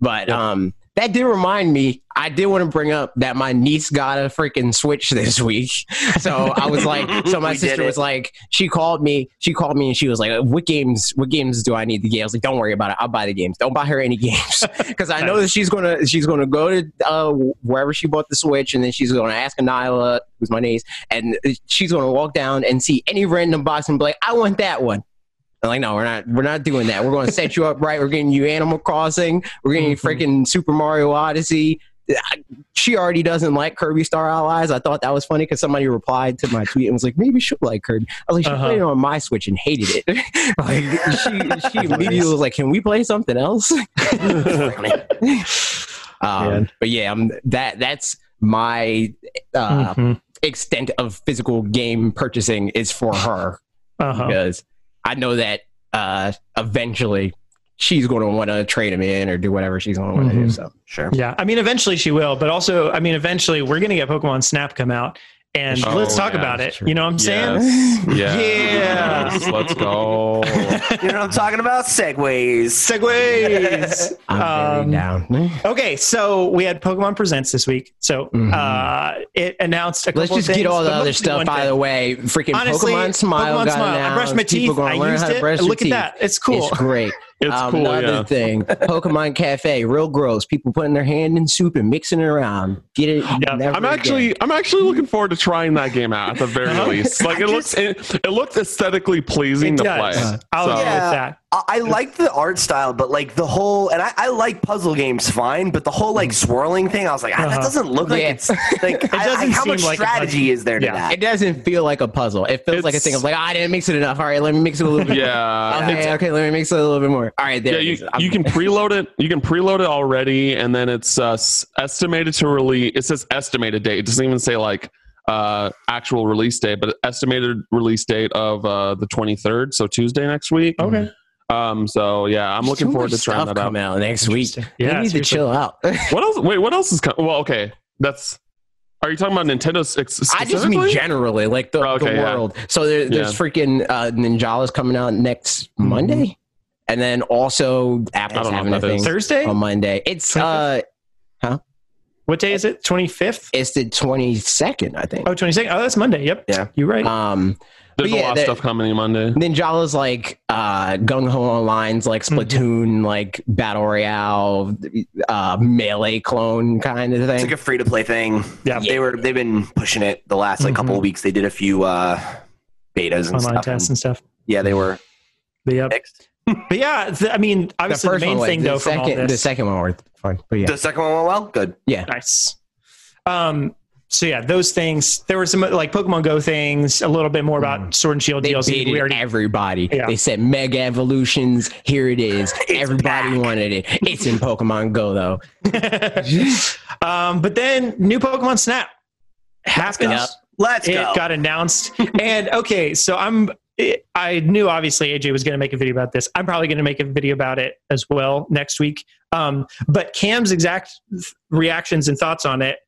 But um, that did remind me. I did want to bring up that my niece got a freaking Switch this week. So I was like, <laughs> so my sister was like, she called me. She called me and she was like, what games? What games do I need to get? I was like, don't worry about it. I'll buy the games. Don't buy her any games <laughs> because I know that she's gonna she's gonna go to uh, wherever she bought the Switch and then she's gonna ask Anila, who's my niece, and she's gonna walk down and see any random box and be like, I want that one. I'm like, no, we're not. We're not doing that. We're going to set you up right. We're getting you Animal Crossing. We're getting you Mhm. freaking Super Mario Odyssey. She already doesn't like Kirby Star Allies. I thought that was funny because somebody replied to my tweet and was like, maybe she'll like Kirby. I was like, she Uh-huh. played it on my Switch and hated it. <laughs> like she, she <laughs> immediately was like, can we play something else? <laughs> um, but yeah, um, that that's my uh, Mhm. extent of physical game purchasing is for her Uh-huh. because I know that uh, eventually she's going to want to trade him in or do whatever she's going to want to do. Mhm. So Sure. Yeah, I mean, eventually she will, but also, I mean, eventually we're gonna get Pokemon Snap come out, and Oh, let's talk yeah, about it. true. You know what I'm saying? Yes. <laughs> Yeah. Let's go. <laughs> You know what I'm talking about? Segways. Segways. <laughs> I'm Um, down. Okay, so we had Pokemon Presents this week. So Mhm. uh, it announced a couple things. Let's just of get things, all the other stuff one out of the way. Freaking Honestly, Pokemon Smile Pokemon got Smile. I brushed my teeth. People I learn used how to it. brush Look at that. It's cool. It's great. It's um, cool. Another Yeah. thing, Pokemon Cafe, real gross. People putting their hand in soup and mixing it around. Get it? Yeah. I'm again. actually I'm actually looking forward to trying that game out at the very least. Like it I looks it, it looked aesthetically pleasing It to does. play. I'll So- Yeah. with that. I, I like the art style, but like the whole, and I, I like puzzle games fine, but the whole like swirling thing, I was like, ah, Uh-huh. that doesn't look like Yeah. it's like, <laughs> I- I- doesn't how seem much like strategy is there to Yeah. that? It doesn't feel like a puzzle. It feels like a thing of like, "Ah, I didn't mix it enough. All right, let me mix it a little bit. Yeah. more. <laughs> Okay, okay, let me mix it a little bit more. All right, there. yeah, you, is. You can <laughs> preload it. You can preload it already, and then it's uh, estimated to release. It says estimated date. It doesn't even say like uh, actual release date, but estimated release date of uh, the 23rd, so Tuesday next week. Okay. Um. So yeah, I'm looking too forward to trying that out. coming out next week. Yeah, Yeah, need to chill out. <laughs> What else? Wait, what else is coming? Well, okay, that's Are you talking about Nintendo? Six, I just mean generally, like the, Okay, the yeah. world. So there, there's freaking uh, Ninjalas coming out next Monday, and then also Apple's I don't know having a thing. Thursday? on Monday. It's uh, huh? what day is it? 25th? it's the 22nd, I think. Oh, 22nd. Oh, that's Monday. Yep. Yeah. You're right. Um, There's But a yeah, lot of stuff coming on Monday. Ninjala's like uh, GungHo Online's like Mm-hmm. Splatoon, like Battle Royale, uh, melee clone kind of thing. It's like a free to play thing. Yeah. They were they've been pushing it the last like couple Mhm. of weeks. They did a few uh betas and Online stuff. tests and- and stuff. yeah, they were But, yep. mixed. <laughs> but yeah, th- I mean, the obviously the, first main one, thing the though from all second, the second one worked fine, but yeah, The second one went well. Good. Yeah, nice. Um, so yeah, those things. There were some like Pokemon Go things. A little bit more about Sword and Shield they DLC. baited We already everybody. Yeah. They said Mega Evolutions. Here it is. <laughs> Everybody back. wanted it. It's in Pokemon Go though. <laughs> um, but then new Pokemon Snap happened. Yep. Let's It go. got announced, and okay, so I'm. It, I knew obviously AJ was going to make a video about this. I'm probably going to make a video about it as well next week. Um, but Cam's exact reactions and thoughts on it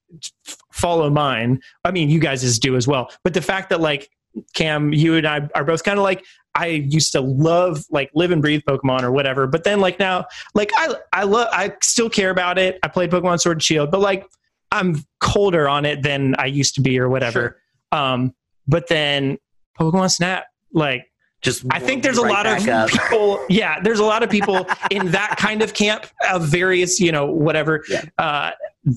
f- follow mine. I mean, you guys' do as well. But the fact that like Cam, you and I are both kind of like I used to love like live and breathe Pokemon or whatever, but then like now, like I I love I still care about it. I played Pokemon Sword and Shield, but like I'm colder on it than I used to be or whatever. Um, but then Pokemon Snap, like Just I think there's a lot of up. people. Yeah, there's a lot of people <laughs> in that kind of camp of various, you know, whatever Yeah. uh,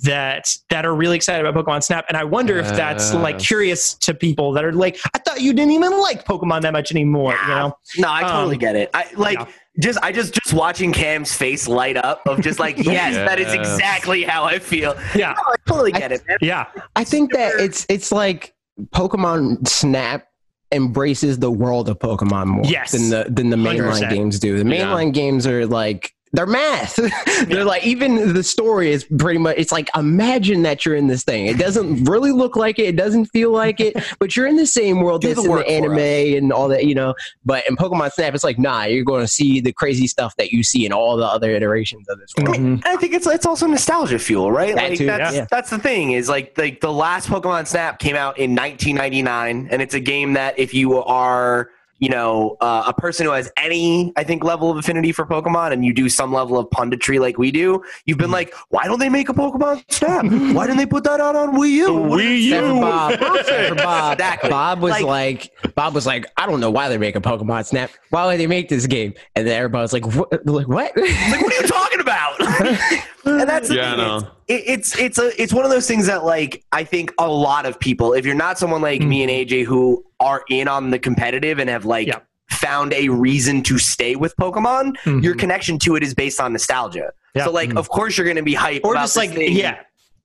that that are really excited about Pokemon Snap, and I wonder if that's like curious to people that are like, I thought you didn't even like Pokemon that much anymore. You know? No, I totally Um, get it. I like yeah. just I just just watching Cam's face light up of just like <laughs> yes, that is exactly how I feel. Yeah, No, I totally get it, man. yeah, I think that it's it's like Pokemon Snap embraces the world of Pokemon more Yes. than the than the mainline 100%. games do. The Yeah. mainline games are like they're math. <laughs> they're like even the story is pretty much it's like imagine that you're in this thing. It doesn't really look like it, it doesn't feel like it, <laughs> but you're in the same world that's in the anime and all that, you know. But in Pokemon Snap, it's like, nah, you're gonna see the crazy stuff that you see in all the other iterations of this world. Mhm. I think it's it's also nostalgia fuel, right? That like too, that's yeah. that's the thing is like like the last Pokemon Snap came out in 1999, and it's a game that if you are you know uh, a person who has any I think level of affinity for Pokemon, and you do some level of punditry like we do, you've been like, why don't they make a Pokemon Snap? Why didn't they put that out on Wii U? Wii U. Bob. Bob. <laughs> Exactly. Bob was Like- like, Bob was like, I don't know why they're making Pokemon Snap. Why would they make this game? And then everybody was like, what? Like what? like, what are you talking about? <laughs> and that's the Yeah, I thing. know. It, it's it's a it's one of those things that like I think a lot of people, if you're not someone like me and AJ who are in on the competitive and have like Yeah. found a reason to stay with Pokemon, Mhm. your connection to it is based on nostalgia. Yeah. So like, Mhm. of course, you're going to be hyped or about just like thing yeah,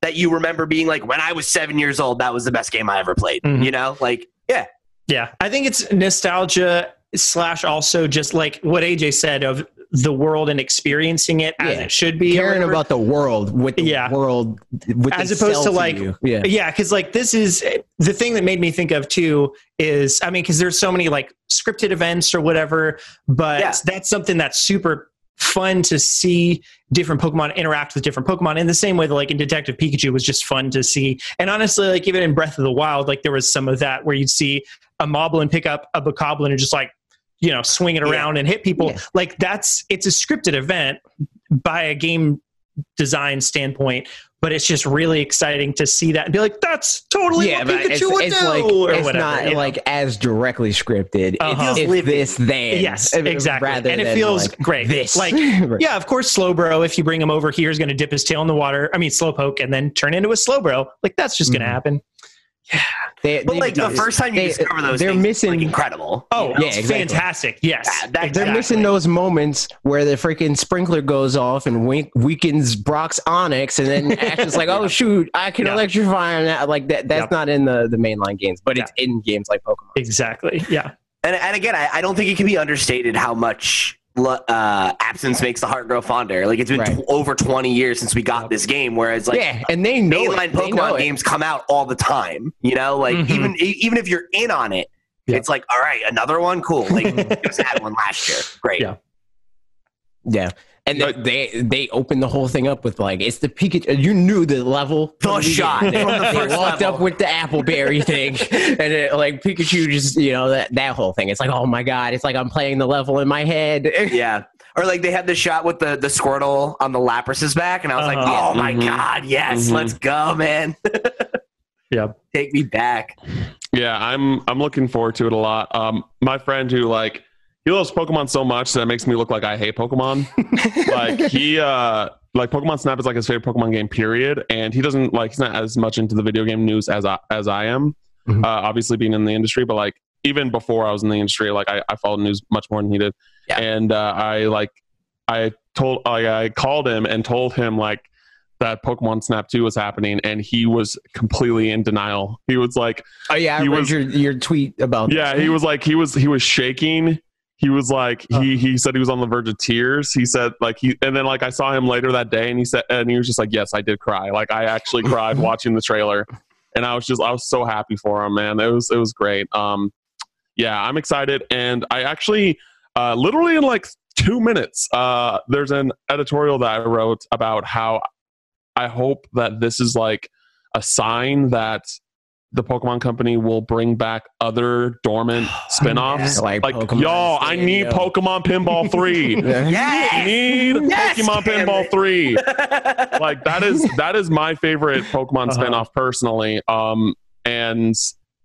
that you remember being like when I was seven years old. That was the best game I ever played. Mhm. You know, like yeah, Yeah, I think it's nostalgia slash also just like what AJ said of the world and experiencing it as Yeah. it should be. Caring about the world with the Yeah. world with As opposed to, like, you. yeah. yeah, because like this is the thing that made me think of too is I mean because there's so many like scripted events or whatever, but Yeah. that's something that's super fun to see different Pokemon interact with different Pokemon in the same way that like in Detective Pikachu was just fun to see. And honestly, like even in Breath of the Wild, like there was some of that where you'd see a Moblin pick up a Bokoblin and just like you know swing it Yeah. around and hit people. Yeah. Like that's it's a scripted event by a game design standpoint. But it's just really exciting to see that and be like, "That's totally yeah, what Pikachu it's, would it's do," like or it's whatever. not you know? like as directly scripted. Uh-huh. It's, this then. Yes, <laughs> exactly. And it feels like, great. This Like, <laughs> yeah, of course, Slowbro. If you bring him over here, is going to dip his tail in the water. I mean, Slowpoke, and then turn into a Slowbro. Like that's just going to happen. But They- they- like the first time you they- discover those, they're things, missing- like incredible. Oh, Yeah, exactly. fantastic. Yes, Yeah, that- They're missing those moments where the freaking sprinkler goes off and wink, weakens Brock's Onix, and then <laughs> Ash is like, "Oh shoot, I can Yeah. electrify on that." Like that. That's Yep. not in the the mainline games, but it's in games like Pokemon. Exactly. Yeah. And, and again, I, I don't think it can be understated how much uh, absence makes the heart grow fonder. Like it's been Right. tw- over 20 years since we got this game, whereas like yeah, and they know mainline know Pokemon it. games come out all the time. You know, like Mhm. even even if you're in on it, Yeah. it's like all right, another one, cool. Like <laughs> just had one last year, great. Yeah. Yeah. And Like- they they opened the whole thing up with like it's the Pikachu. You knew the level, The shot <laughs> beginning. from the They walked level. up with the Appleberry <laughs> thing, and it, like Pikachu just you know that that whole thing. It's like oh my god, it's like I'm playing the level in my head. <laughs> Yeah. Or like they had the shot with the the Squirtle on the Lapras's back, and I was like, Uh-huh. oh my Mhm. god, yes, Mhm. let's go, man. Yeah. Take me back. Yeah, I'm I'm looking forward to it a lot. Um, my friend who like he loves Pokemon so much that it makes me look like I hate Pokemon. <laughs> like he uh like Pokemon Snap is like his favorite Pokemon game, period. And he doesn't like he's not as much into the video game news as I as I am. Mhm. Uh, obviously being in the industry, but like even before I was in the industry, like I, I followed news much more than he did. Yeah. And uh, I like I told I, I called him and told him like that Pokemon Snap 2 was happening and he was completely in denial. He was like Oh yeah, I He read was- your your tweet about yeah, he was like he was he was shaking. He was like he he said he was on the verge of tears. He said like he and then like I saw him later that day and he said and he was just like yes I did cry. Like I actually cried <laughs> watching the trailer. And I was just I was so happy for him, man. It was it was great. Um yeah, I'm excited and I actually uh literally in like 2 minutes uh there's an editorial that I wrote about how I hope that this is like a sign that the Pokemon Company will bring back other dormant <sighs> spin-offs. Like Like, y'all, I need Pokemon Pinball <laughs> 3. Yes. need Yes, Pokemon Cameron. Pinball 3. <laughs> Like that is that is my favorite Pokemon Uh-huh. spin-off personally. Um and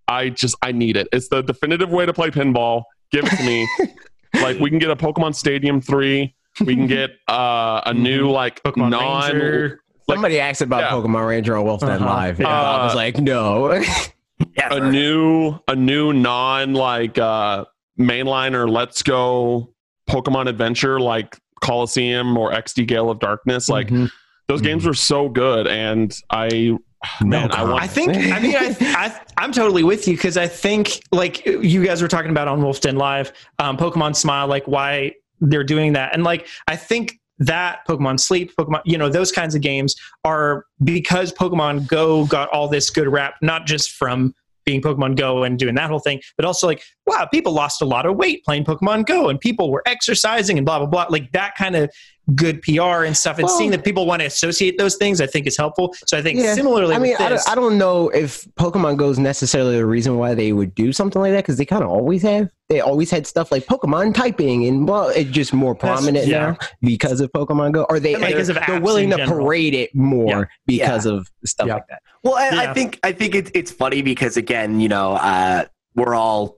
I just I need it. It's the definitive way to play pinball. Give it to me. <laughs> like we can get a Pokemon Stadium 3. We can get uh, a new like Pokemon non Ranger. Somebody asked about Yeah. Pokemon Ranger on Wolf Den Uh-huh. Live. and Uh, I was like, no. <laughs> A new a new non like uh mainline or let's go Pokemon adventure like Colosseum or XD Gale of Darkness. Like Mhm. those games were so good and I man, I want I think. I mean, I, I I'm totally with you because I think like you guys were talking about on Wolf Den Live, um, Pokemon Smile, like why they're doing that, and like I think that Pokemon Sleep, Pokemon, you know, those kinds of games are because Pokemon Go got all this good rap, not just from being Pokemon Go and doing that whole thing, but also like, wow, people lost a lot of weight playing Pokemon Go and people were exercising and blah, blah, blah. Like that kind of good PR and stuff. And Well- seeing that people want to associate those things, I think is helpful. So I think Yeah. similarly, I mean, with I don't, I don't know if Pokemon Go is necessarily the reason why they would do something like that because they kind of always have. They always had stuff like Pokemon typing, and well, it's just more prominent yeah. now because of Pokemon Go. Or they And, like, they're, because of they're willing to general. parade it more Yeah. because of stuff Yeah. like that. Well, and Yeah. I think I think it's it's funny because again, you know, uh, we're all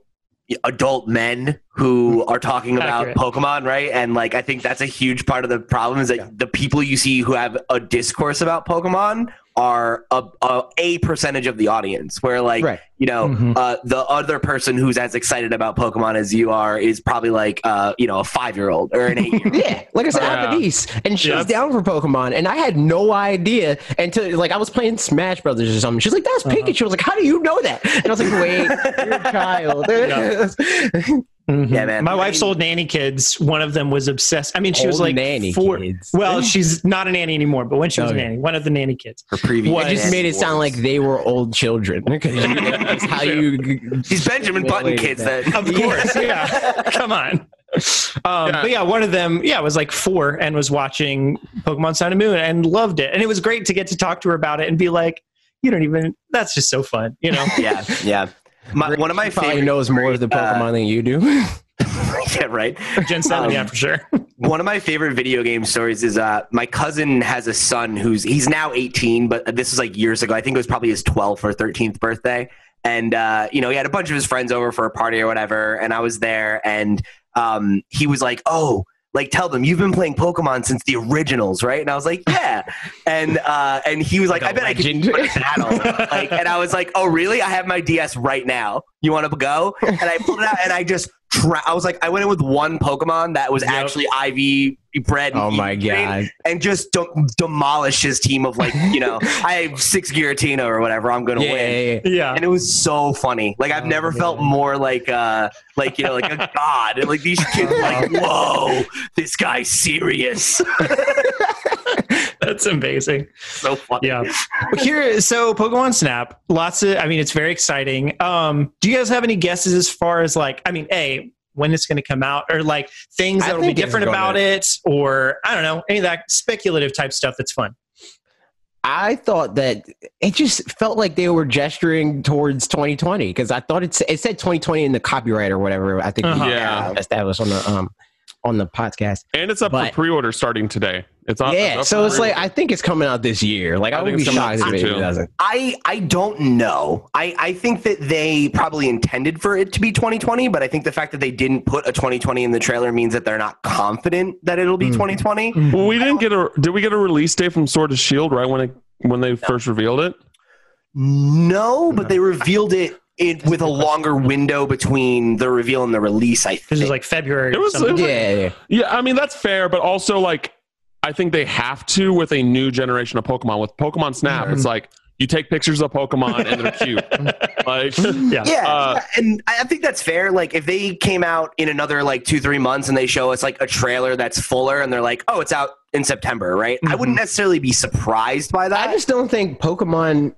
adult men who hmm. are talking about Accurate. Pokemon, right? And like, I think that's a huge part of the problem is that the people you see who have a discourse about Pokemon are a, a, a percentage of the audience. Where like, Right. you know, Mhm. uh, the other person who's as excited about Pokemon as you are is probably like, uh, you know, a five year old or an eight year old. <laughs> Yeah, like I said, I have a Yeah. niece, and she's Yeah. was down for Pokemon, and I had no idea until like I was playing Smash Brothers or something. She's like, "That's Uh-huh. Pikachu." I was like, "How do you know that?" And I was like, "Wait, you're a child." <laughs> <laughs> Mhm. Yeah, man. My wife's old nanny kids. One of them was obsessed. I mean, she was like nanny four. kids. Well, she's not a nanny anymore, but when she was Okay. a nanny, one of the nanny kids. Her previous What? It just made it sound like they were old children. <laughs> That's how you. <laughs> These Benjamin Button kids that Of course, yeah. <laughs> Come on. Um, Yeah. But yeah, one of them, yeah, was like four and was watching Pokemon Sun and Moon and loved it. And it was great to get to talk to her about it and be like, you don't even, that's just so fun, you know? yeah, yeah. My, one of my She probably favorite knows more of the uh, Pokemon than you do. <laughs> yeah, right. Gen 7, Um, yeah, for sure. <laughs> One of my favorite video game stories is uh, my cousin has a son who's he's now 18, but this was like years ago. I think it was probably his 12th or 13th birthday. And uh, you know, he had a bunch of his friends over for a party or whatever, and I was there, and um, he was like, "Oh, like tell them you've been playing Pokemon since the originals, right?" And I was like, "Yeah," and uh, and he was like, Like "I bet I legend. can you in battle." like, and I was like, "Oh, really? I have my DS right now. You want to go?" And I pulled it out, and I just. Tra- I was like, I went in with one Pokemon that was Yep. actually IV bred. and oh my EV god! And just de- demolished his team of like, you know, <laughs> I have six Giratina or whatever. I'm gonna Yeah, win. yeah, yeah. Yeah. And it was so funny. Like I've Oh, never felt more like, uh, like you know, like a <laughs> god. And like these kids, are like, <laughs> whoa, this guy's serious. That's amazing. so funny. Yeah. Here, so Pokemon Snap, lots of, I mean, it's very exciting. Um, do you guys have any guesses as far as like, I mean, A, when it's going to come out or like things I that'll be different gonna- about it or I don't know any of that speculative type stuff that's fun. I thought that it just felt like they were gesturing towards 2020 because I thought it's it said 2020 in the copyright or whatever. I think Uh-huh. Yeah. established on the um on the podcast. And it's up But- for pre-order starting today. It's up. yeah, up so it's like. I think it's coming out this year. Like I, I would think be it's shocked if it doesn't. I I don't know. I I think that they probably intended for it to be 2020, but I think the fact that they didn't put a 2020 in the trailer means that they're not confident that it'll be Mm. 2020. Well, we didn't get a. Did we get a release date from Sword of Shield right when it when they first revealed it? No, but they revealed it. It, with a longer window between the reveal and the release, I think. This think. is like February. It was- it was- Yeah, yeah. Yeah, I mean that's fair, but also like I think they have to with a new generation of Pokemon. With Pokemon Snap, it's like you take pictures of Pokemon and they're cute. <laughs> like yeah. yeah, Uh, yeah, and I I think that's fair. Like if they came out in another like two three months and they show us like a trailer that's fuller and they're like, oh, it's out in September, right? I wouldn't necessarily be surprised by that. I just don't think Pokemon.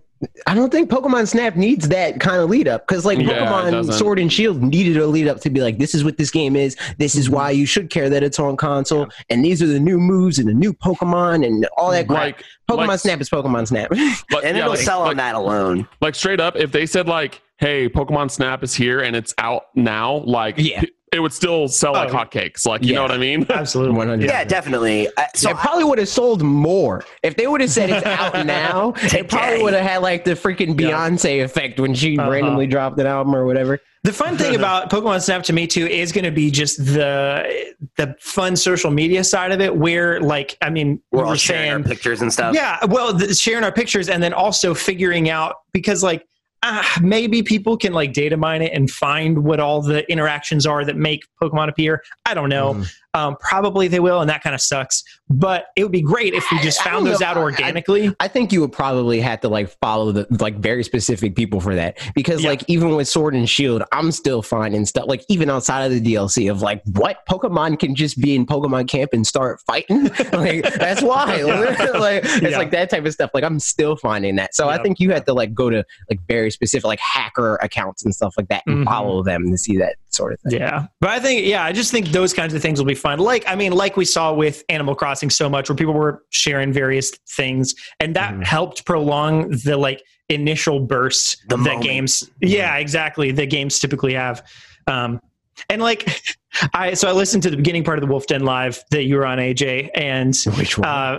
I don't think Pokemon Snap needs that kind of lead up because like Yeah, Pokemon. Sword and Shield needed a lead up to be like, this is what this game is. This is mm-hmm. why you should care that it's on console, and these are the new moves and the new Pokemon and all that crap. like Pokemon like- Snap is Pokemon Snap. like, <laughs> and yeah, it'll like, sell on that alone. like straight up if they said like hey pokemon snap is here and it's out now like Yeah. p- it would still sell like Oh. hotcakes like you Yeah. know what i mean <laughs> Absolutely. 100. Yeah, definitely. Uh, So So it probably would have sold more if they would have said it's out <laughs> now. It probably would have had like the freaking Yeah. Beyonce effect when she Uh-huh. randomly dropped an album or whatever. The fun thing <laughs> about Pokemon Snap to me too is going to be just the the fun social media side of it, where like I mean, we we're all were sharing our saying, pictures and stuff. yeah, well, the, sharing our pictures and then also figuring out because like ah, maybe people can like data mine it and find what all the interactions are that make Pokemon appear. I don't know. Mhm. Um, probably they will, and that kind of sucks. But it would be great if we just found those know. out I- I- organically. I think you would probably have to like follow the like very specific people for that because Yeah. like even with Sword and Shield, I'm still finding stuff like even outside of the DLC of like what Pokemon can just be in Pokemon Camp and start fighting. <laughs> like that's why <laughs> like it's Yeah. like that type of stuff. Like I'm still finding that. So I think you have to like go to like very specific like hacker accounts and stuff like that and Mhm. follow them to see that sort of thing. Yeah. But I think, yeah, I just think those kinds of things will be fun. Like, I mean, like we saw with Animal Crossing so much where people were sharing various things and that Mhm. helped prolong the like initial burst The that moment. games, yeah, exactly. The games typically have. Um, and like, <laughs> I, so I listened to the beginning part of the Wolf Den Live that you were on, AJ, and Which one? Uh,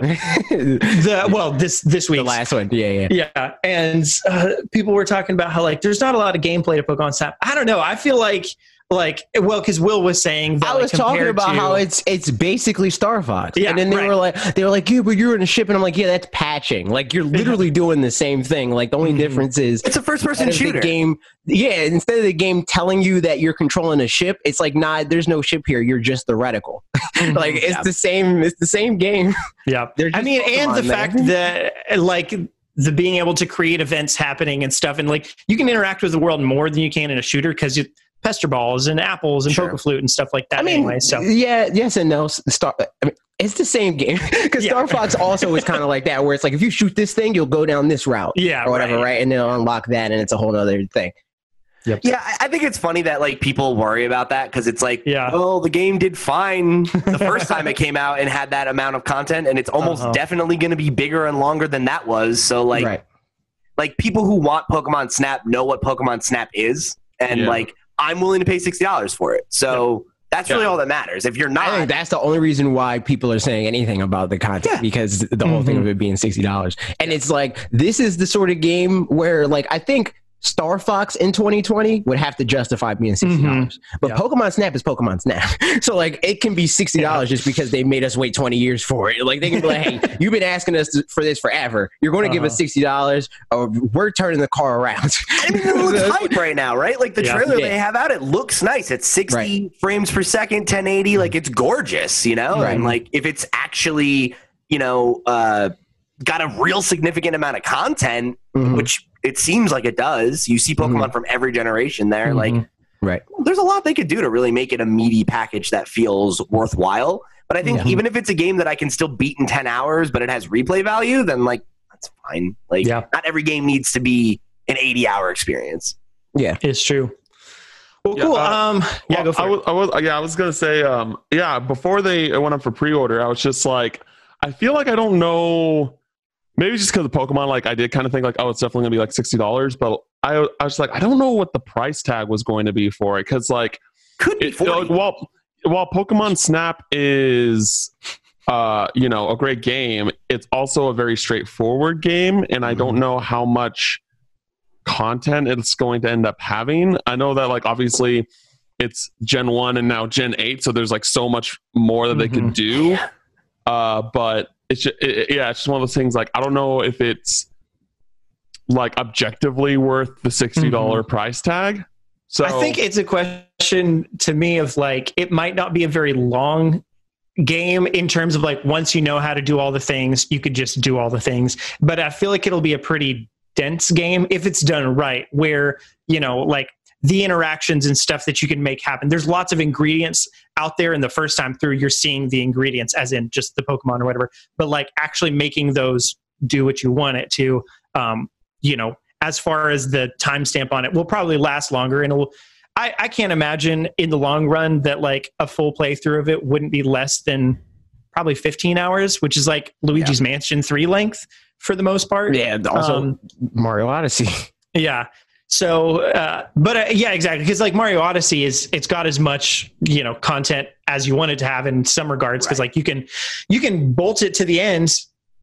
the <laughs> the, well, this, this week. last one. Yeah, yeah. Yeah, and uh, people were talking about how like there's not a lot of gameplay to Pokemon Snap. I don't know. I feel like like well because Will was saying that I like, was talking about to- how it's it's basically Star Fox, Yeah, and then they right. were like, they were like, yeah, but you're in a ship, and I'm like, yeah, that's patching. Like you're literally doing the same thing. Like the only Mhm. difference is It's a first person shooter. game. Yeah, instead of the game telling you that you're controlling a ship, it's like, nah, there's no ship here. You're just the reticle. <laughs> like it's yeah. the same. It's the same game. yeah. <laughs> I mean, and the Pokemon, fact that like the being able to create events happening and stuff, and like you can interact with the world more than you can in a shooter because you pester balls and apples and Sure. Pokeflute and stuff like that. I mean, anyway, so yeah, yes and no. Star. I mean, it's the same game <laughs> because Yeah. Star Fox also is kind of like that, where it's like if you shoot this thing, you'll go down this route. yeah, or whatever, right? And then unlock that, and it's a whole other thing. Yeah, I- I think it's funny that like people worry about that because it's like, Yeah. well, the game did fine the <laughs> first time it came out and had that amount of content, and it's almost Uh-huh. definitely going to be bigger and longer than that was. So like, right. like people who want Pokemon Snap know what Pokemon Snap is, and Yeah. like I'm willing to pay sixty dollars for it. So that's really Yeah. all that matters. If you're I not, think that's the only reason why people are saying anything about the content Yeah. because the whole thing Mhm. of it being sixty dollars, and it's like this is the sort of game where like I think Star Fox in 2020 would have to justify being sixty dollars, but Yeah. Pokemon Snap is Pokemon Snap, <laughs> so like it can be sixty dollars just because they made us wait twenty years for it. Like they can be like, hey, <laughs> you've been asking us for this forever. You're going to give us Uh-huh. sixty dollars, or we're turning the car around. I mean, it looks <laughs> hype right now, right? Like the Yeah. trailer Yeah. they have out, it looks nice. It's 60 Right. frames per second, 1080. Like it's gorgeous, you know? Right. And like if it's actually, you know, uh, got a real significant amount of content, Mhm. which it seems like it does. You see Pokemon from every generation there. Like Mhm. Right. there's a lot they could do to really make it a meaty package that feels worthwhile. But I think Yeah. even if it's a game that I can still beat in 10 hours, but it has replay value, then like that's fine. Like Yeah. not every game needs to be an 80 hour experience. Yeah. It's true. Well, Yeah, cool. uh, um, yeah, Well, go for I it. was, I was, yeah, I was gonna say, um, yeah. Before they went up for pre-order, I was just like, I feel like I don't know. Maybe just because of Pokemon, like I did kind of think like, oh, it's definitely gonna be like sixty dollars. But I, I was like, I don't know what the price tag was going to be for it because like, Could be it, like, while while Pokemon Snap is, uh, you know, a great game, it's also a very straightforward game, and I don't know how much content it's going to end up having. I know that like obviously it's Gen 1 and now Gen 8 so there's like so much more that they could do. Uh but it's just, it, yeah, it's just one of those things like I don't know if it's like objectively worth the $60 mm-hmm. dollars price tag. So I think it's a question to me of like it might not be a very long game in terms of like once you know how to do all the things, you could just do all the things. But I feel like it'll be a pretty dense game if it's done right, where you know like the interactions and stuff that you can make happen. There's lots of ingredients out there, and the first time through, you're seeing the ingredients, as in just the Pokemon or whatever. But like actually making those do what you want it to, um, you know, as far as the timestamp on it, will probably last longer, and it'll. I, I can't imagine in the long run that like a full playthrough of it wouldn't be less than probably 15 hours, which is like Luigi's Mansion 3 length for the most part. Yeah. Also, Um, Mario Odyssey. <laughs> yeah. So, uh, but uh, yeah, exactly. Because like Mario Odyssey is, it's got as much you know content as you wanted to have in some regards. Because like you can, you can bolt it to the end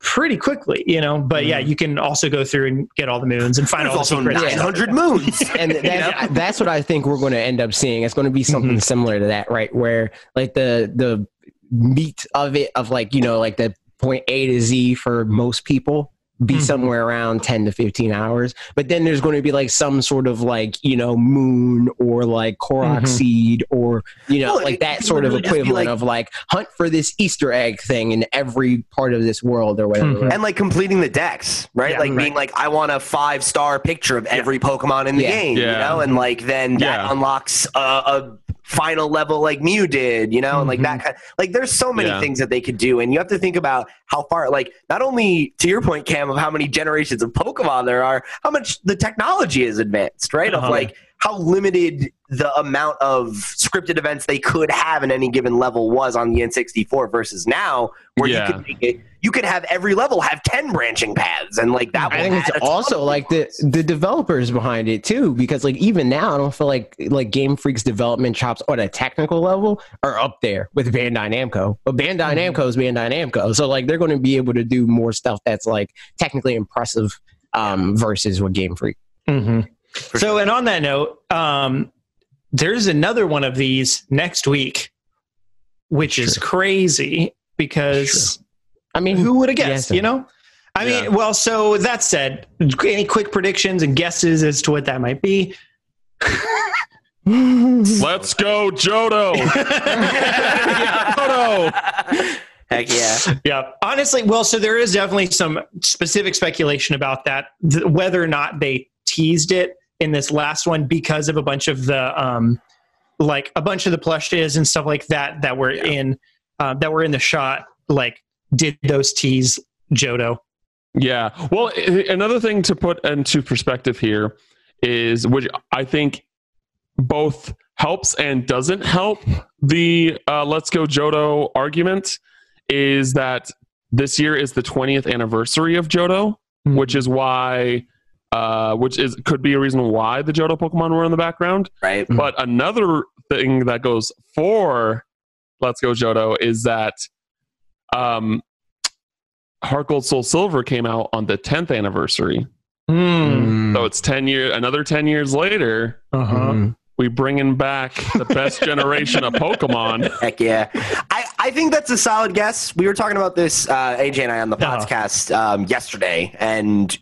pretty quickly, you know. But yeah, you can also go through and get all the moons and find There's all the also secrets. 900 moons. <laughs> and that's, that's what I think we're going to end up seeing. It's going to be something similar to that, right? Where like the the meat of it, of like you know, like the point A to Z for most people, be Mhm. somewhere around ten to fifteen hours. But then there's going to be like some sort of like you know moon or like Korok Mhm. seed or you know Well, like it that could sort of literally just be, equivalent like- of like hunt for this Easter egg thing in every part of this world or whatever. Mhm. and like completing the decks, right? Yeah, like right. being like, I want a five star picture of every Pokemon in the Yeah. game, you know, and like then that Yeah. unlocks a, a final level like Mew did, you know, and like that kind. Like there's so many Yeah. things that they could do, and you have to think about how far, like not only to your point, Cam, of how many generations of Pokemon there are, how much the technology is advanced, right? Of Uh-huh. like how limited the amount of scripted events they could have in any given level was on the N64 versus now, where Yeah. you could make it, you could have every level have ten branching paths, and like that. I think it's also like the the developers behind it too, because like even now, I don't feel like like Game Freak's development chops on a technical level are up there with Bandai Namco. But Bandai Mm-hmm. Namco is Bandai Namco, so like they're going to be able to do more stuff that's like technically impressive um, versus what Game Freak. hmm So, and on that note, um, there's another one of these next week, which is Sure. crazy because I mean, who would have guessed? yes, you know, I Yeah. mean, well, so that said, any quick predictions and guesses as to what that might be? <laughs> let's go Johto. <laughs> Johto. Heck yeah! Yeah, honestly, well, so there is definitely some specific speculation about that, th- whether or not they teased it in this last one because of a bunch of the, um, like a bunch of the plushes and stuff like that that were in, uh, that were in the shot. Like, did those tease Johto. Yeah. Well, another thing to put into perspective here is, which I think both helps and doesn't help the uh, "Let's Go Johto argument, is that this year is the 20th anniversary of Johto, which is why, uh, which is could be a reason why the Johto Pokemon were in the background. Right? But another thing that goes for Let's Go Johto is that um, Heart Gold Soul Silver came out on the 10th anniversary. Hmm. So it's 10 years, another 10 years later, Uh-huh. Mhm. we bringing back the best <laughs> generation of Pokemon. Heck yeah! I, I think that's a solid guess. We were talking about this uh, AJ and I on the Uh-huh. podcast um, yesterday, and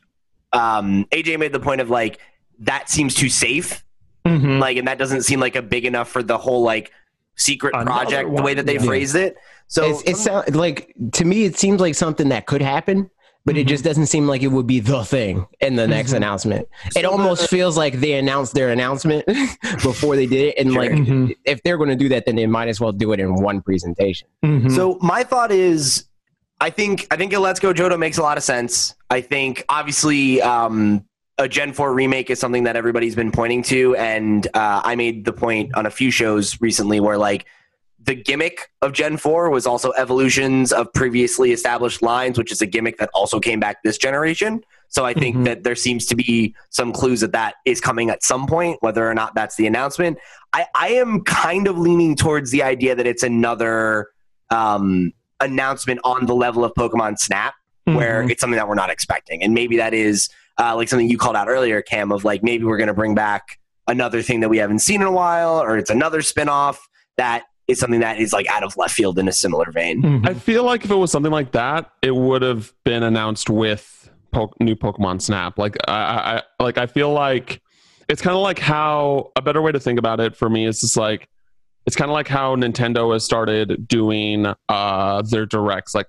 um, AJ made the point of like that seems too safe, Mhm. like, and that doesn't seem like a big enough for the whole like secret Another project the way that they Yeah. phrased it. So it's, it sounds like to me, it seems like something that could happen, but it Mhm. just doesn't seem like it would be the thing in the next Mhm. announcement. It almost feels like they announced their announcement <laughs> before they did it, and Sure. like Mhm. if they're going to do that, then they might as well do it in one presentation. Mhm. So my thought is, I think I think a Let's Go Johto makes a lot of sense. I think obviously um, a Gen 4 remake is something that everybody's been pointing to. And uh, I made the point on a few shows recently where, like, the gimmick of Gen 4 was also evolutions of previously established lines, which is a gimmick that also came back this generation. So I think Mhm. that there seems to be some clues that that is coming at some point, whether or not that's the announcement. I, I am kind of leaning towards the idea that it's another um, announcement on the level of Pokemon Snap, where Mhm. it's something that we're not expecting. And maybe that is uh, like something you called out earlier, Cam, of like maybe we're going to bring back another thing that we haven't seen in a while, or it's another spinoff that is something that is like out of left field in a similar vein. Mhm. I feel like if it was something like that, it would have been announced with po- new Pokemon Snap. Like I, I I- like I feel like it's kind of like how a better way to think about it for me is just like it's kind of like how Nintendo has started doing uh, their directs. Like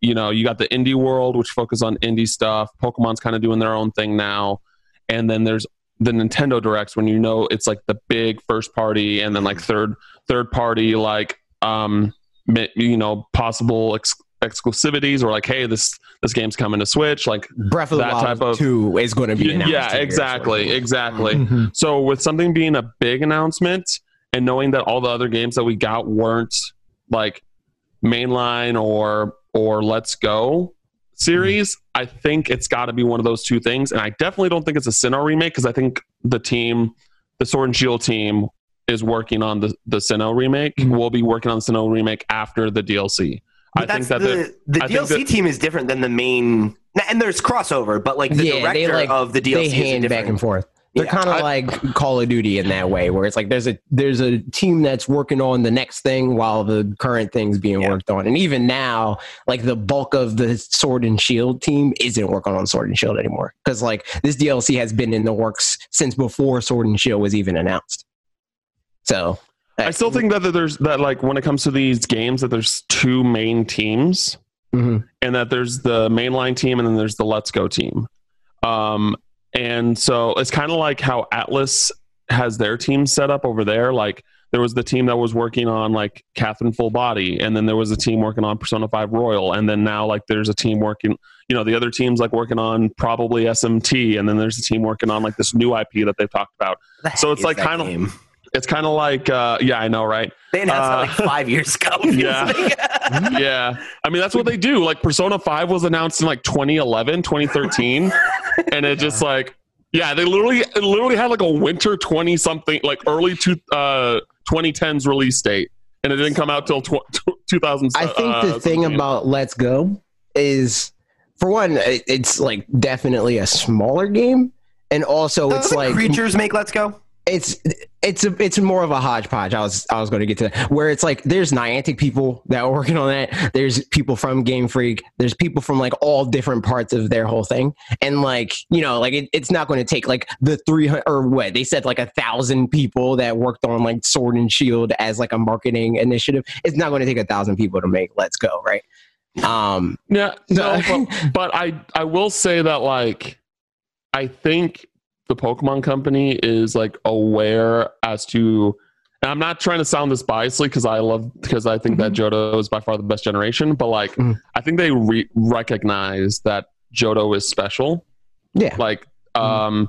you know, you got the indie world, which focus on indie stuff. Pokemon's kind of doing their own thing now, and then there's the Nintendo directs when you know it's like the big first party and then like third third party like um you know possible ex- exclusivities or like hey this this game's coming to switch like Breath of the That Wild type of- 2 is going to be announced. yeah here, exactly so- exactly Mhm. so with something being a big announcement and knowing that all the other games that we got weren't like mainline or or let's go series i think it's got to be one of those two things and i definitely don't think it's a sinnoh remake because i think the team the sword and shield team is working on the the sinnoh remake Mhm. we'll be working on the sinnoh remake after the dlc But i that's think that the, the, I think DLC that- team is different than the main, and there's crossover, but like the Yeah, they, director like- of the DLC they is hand back and forth. They're Yeah. kind of like Call of Duty in that way, where it's like there's a there's a team that's working on the next thing while the current thing's being Yeah. worked on. And even now, like the bulk of the Sword and Shield team isn't working on Sword and Shield anymore because like this DLC has been in the works since before Sword and Shield was even announced. So i still think that there's that like when it comes to these games that there's two main teams Mhm. and that there's the mainline team and then there's the let's go team um and so it's kind of like how Atlus has their team set up over there like there was the team that was working on like catherine full body and then there was a team working on persona 5 royal and then now like there's a team working you know the other teams like working on probably smt and then there's a team working on like this new ip that they've talked about The So it's like kind of-? It's kind of like uh yeah i know right They announced that uh, like five years ago. <laughs> yeah. <laughs> yeah i mean that's what they do like persona 5 was announced in like 2011 2013 <laughs> and it just like yeah they literally it literally had like a winter 20 something like early two, uh 2010s release date and it didn't come out till tw- 2000 I think the thing about Let's Go is, for one, it's like definitely a smaller game, and also it's Doesn't like creatures make Let's Go. It's it's a it's more of a hodgepodge. I was I was going to get to that where it's like there's Niantic people that are working on that. There's people from Game Freak. There's people from like all different parts of their whole thing, and like you know, like it, it's not going to take like the three hundred or what they said like a thousand people that worked on like Sword and Shield as like a marketing initiative. It's not going to take a thousand people to make Let's Go, right? Um, Yeah, no, but, but I I will say that like I think the Pokemon Company is like aware as to. And I'm not trying to sound this biasly because I love because I think that Johto is by far the best generation, but like Mhm. I think they re- recognize that Johto is special, yeah, like um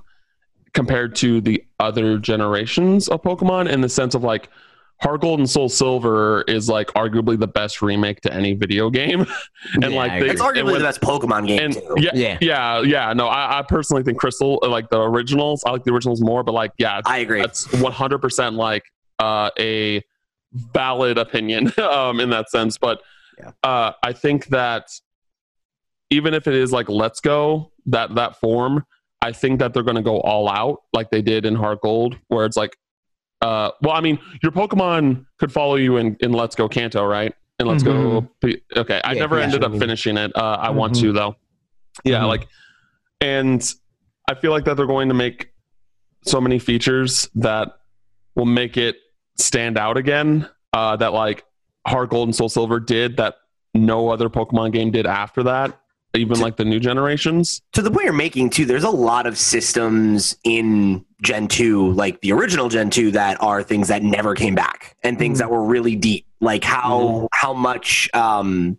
compared to the other generations of Pokemon in the sense of like Heart Gold and Soul Silver is like arguably the best remake to any video game, <laughs> and Yeah, like I they. It's arguably when- the best Pokemon game and too. yeah, yeah. yeah, yeah. No, I, I personally think Crystal, like the originals, I like the originals more. But like, yeah, I agree. that's one hundred percent like uh, a valid opinion <laughs> um, in that sense. But Yeah. uh, I think that even if it is like Let's Go that that form, I think that they're going to go all out like they did in Heart Gold, where it's like, uh, well, I mean, your Pokemon could follow you in in Let's Go Kanto, right? And Let's Go. Okay, I Yeah, never yeah, ended up finishing it. Uh, I want Mhm. to though. Yeah, Mhm. like, and I feel like that they're going to make so many features that will make it stand out again. Uh, that like Heart Gold and Soul Silver did that no other Pokemon game did after that. Even like the new generations. to the point you're making too, there's a lot of systems in Gen 2, like the original Gen 2, that are things that never came back and things Mm. that were really deep. Like how how much um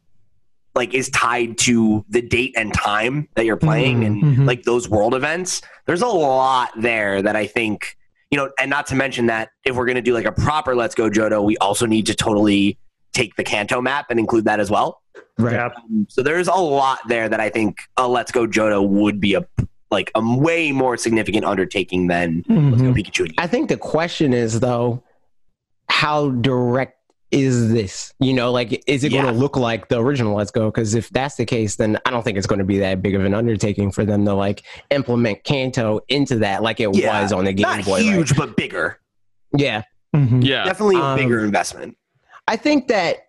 like is tied to the date and time that you're playing and Mhm. like those world events. There's a lot there that I think you know, and not to mention that if we're going to do like a proper Let's Go Johto, we also need to totally take the Kanto map and include that as well. Right. Yeah. Um, so there's a lot there that I think a Let's Go Johto would be a like a way more significant undertaking than Let's Go Mhm. Pikachu. I think the question is though, how direct is this? You know, like is it going Yeah. to look like the original Let's Go? Because if that's the case, then I don't think it's going to be that big of an undertaking for them to like implement Kanto into that, like it Yeah. was on the Game Not Boy. right? huge, but bigger. Yeah, Mhm. Yeah. Definitely a Um, bigger investment. I think that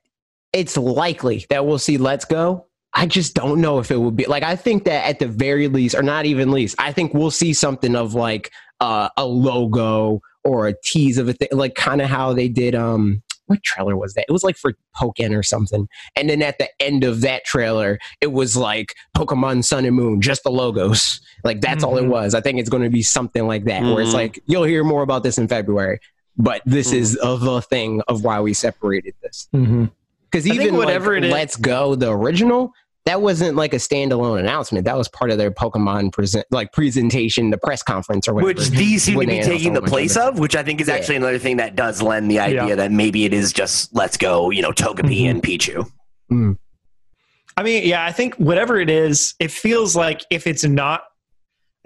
it's likely that we'll see Let's Go. I just don't know if it would be like I think that at the very least, or not even least, I think we'll see something of like uh, a logo or a tease of a thing, like kind of how they did. Um, what trailer was that? It was like for Pokken or something. And then at the end of that trailer, it was like Pokemon Sun and Moon, just the logos. Like that's all it Mhm. was. I think it's going to be something like that, where it's Mhm. like you'll hear more about this in February. But this Mhm. is the thing of why we separated this. Because I think even whatever like, it is- Let's Go, the original, that wasn't like a standalone announcement. That was part of their Pokemon present, like presentation, the press conference or whatever. Which these seem to be taking the place of which I think is Yeah. actually another thing that does lend the idea Yeah. that maybe it is just let's go, you know, Togepi Mhm. and Pichu. I mean, yeah, I think whatever it is, it feels like if it's not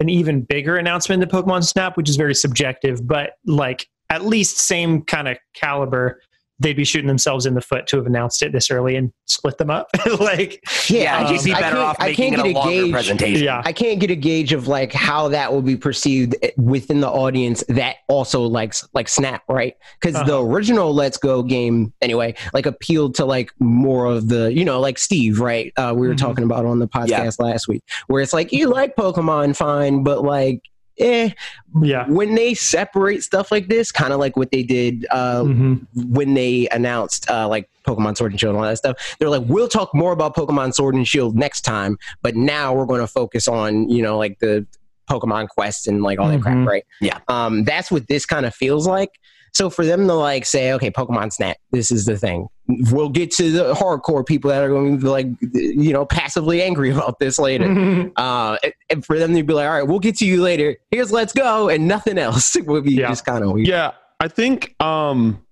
an even bigger announcement than Pokemon Snap, which is very subjective, but like at least same kind of caliber, they'd be shooting themselves in the foot to have announced it this early and split them up. <laughs> like, Yeah, um, I'd just be better can't- off I making can't it a get a longer gauge. presentation. yeah. I can't get a gauge of like how that will be perceived within the audience that also likes like Snap, right? Because the Uh-huh. original Let's Go game, anyway, like appealed to like more of the, you know, like Steve, right? Uh, we were Mhm. talking about on the podcast last week, where it's like you like Pokemon, fine, but like, eh. Yeah. When they separate stuff like this, kind of like what they did uh, Mhm. when they announced uh, like Pokemon Sword and Shield and all that stuff, they're like, we'll talk more about Pokemon Sword and Shield next time, but now we're going to focus on you know like the Pokemon Quest and like all that crap, Mhm. right? Yeah. Um, that's what this kind of feels like. So for them to like say, okay, Pokemon Snap, this is the thing. We'll get to the hardcore people that are going to be like, you know, passively angry about this later. <laughs> Uh, and for them to be like, all right, we'll get to you later. Here's let's go, and nothing else <laughs> would be Yeah. just kind of weird. Yeah, I think um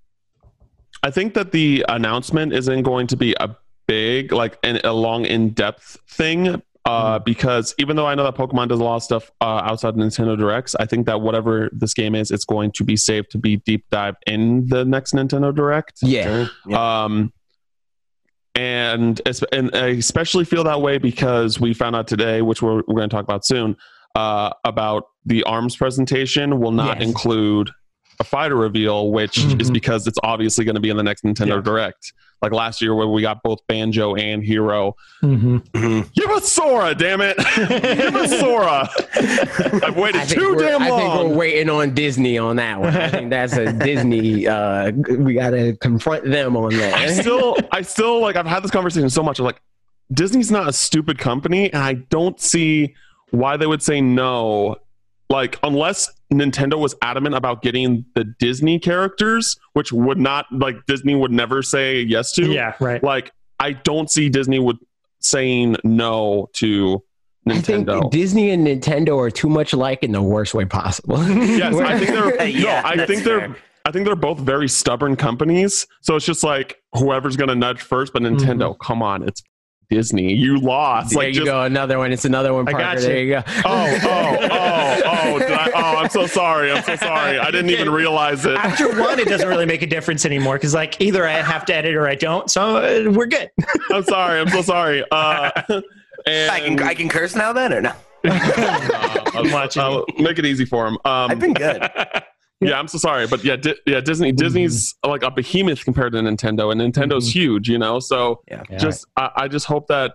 I think that the announcement isn't going to be a big like an, a long in-depth thing uh, because even though I know that Pokemon does a lot of stuff uh, outside of Nintendo Directs, I think that whatever this game is, it's going to be safe to be deep dive in the next Nintendo Direct. Yeah. Um, and and I especially feel that way because we found out today, which we're, we're going to talk about soon, uh, about the arms presentation will not Yes. include a fighter reveal, which is Mhm. because it's obviously going to be in the next Nintendo Yeah. Direct. Like last year, where we got both Banjo and Hero. Mhm. Mhm. Give us Sora, damn it! <laughs> Give us Sora. I've waited I think, too we're, damn I think we're waiting on Disney on that one. I think that's a Disney. Uh, we got to confront them on that. I that. still, I still like. I've had this conversation so much. I'm like, Disney's not a stupid company, and I don't see why they would say no. Like, unless Nintendo was adamant about getting the Disney characters, which would not like Disney would never say yes to. Yeah, right. Like, I don't see Disney would saying no to Nintendo. I think Nintendo. Disney and Nintendo are too much alike in the worst way possible. yes, I think they're. <laughs> Yeah, no, I that's think they're. I think they're both very stubborn companies. So it's just like whoever's gonna nudge first. But Nintendo, mm-hmm. come on, it's Disney. You lost. there like you just go, another one. It's another one. I got you. There you go. Oh, oh, oh, oh, I, oh. I'm so sorry. I'm so sorry. I didn't even realize it. After one, it doesn't really make a difference anymore because, like, either I have to edit or I don't. So uh, we're good. <laughs> I'm sorry. I'm so sorry. Uh, and I can I can curse now then or no? <laughs> uh, I'll, watching I'll make it easy for him. Um, I've been good. <laughs> yeah, I'm so sorry, but yeah, Di- yeah, Disney. Disney's like a behemoth compared to Nintendo, and Nintendo's huge. You know, so Yeah. just I, I just hope that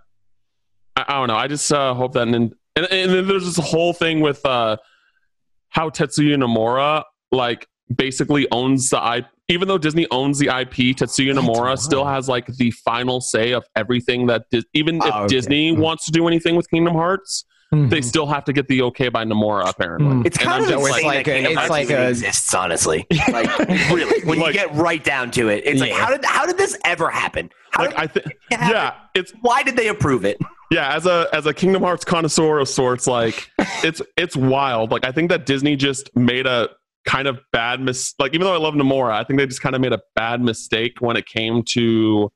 I, I don't know. I just uh, hope that nin- and, and then there's this whole thing with uh, how Tetsuya Nomura like basically owns the IP. Even though Disney owns the IP, Tetsuya That's Nomura wild. still has like the final say of everything that Dis- even if Oh, okay. Disney Mm. wants to do anything with Kingdom Hearts, they still have to get the okay by Nomura apparently. Mm. It's kind I'm of just insane like that a- Kingdom it's Hearts like a- exists, honestly. <laughs> Like really, when Like- you get right down to it, it's like how did how did this ever happen? How Like did, I think, it yeah, it's why did they approve it? yeah. As a as a Kingdom Hearts connoisseur of sorts, like <laughs> it's it's wild. Like I think that Disney just made a kind of bad mis. Like even though I love Nomura, I think they just kind of made a bad mistake when it came to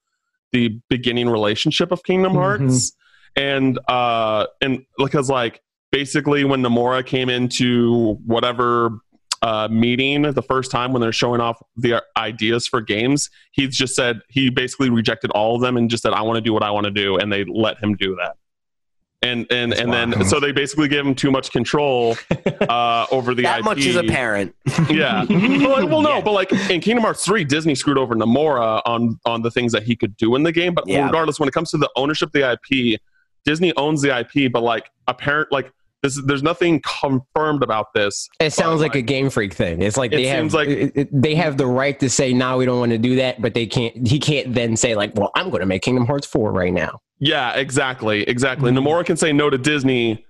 the beginning relationship of Kingdom Mhm. Hearts, and uh and because like basically when Nomura came into whatever uh, meeting the first time when they're showing off the ideas for games, he just said he basically rejected all of them and just said, "I want to do what I want to do," and they let him do that. And and That's and then so they basically gave him too much control <laughs> uh, over the that IP. much is apparent. <laughs> Yeah. well, like, well, no, Yeah. but like in Kingdom Hearts 3, Disney screwed over Nomura on on the things that he could do in the game. But Yeah. regardless, when it comes to the ownership of the IP, Disney owns the IP, but like apparent like this there's nothing confirmed about this. It sounds But, like a Game Freak thing. It's like It they have like- it- it- they have the right to say, "No, we don't want to do that," but they can't. He can't then say like, "Well, I'm going to make Kingdom Hearts 4 right now." Yeah, exactly, exactly. Mhm. Nomura can say no to Disney,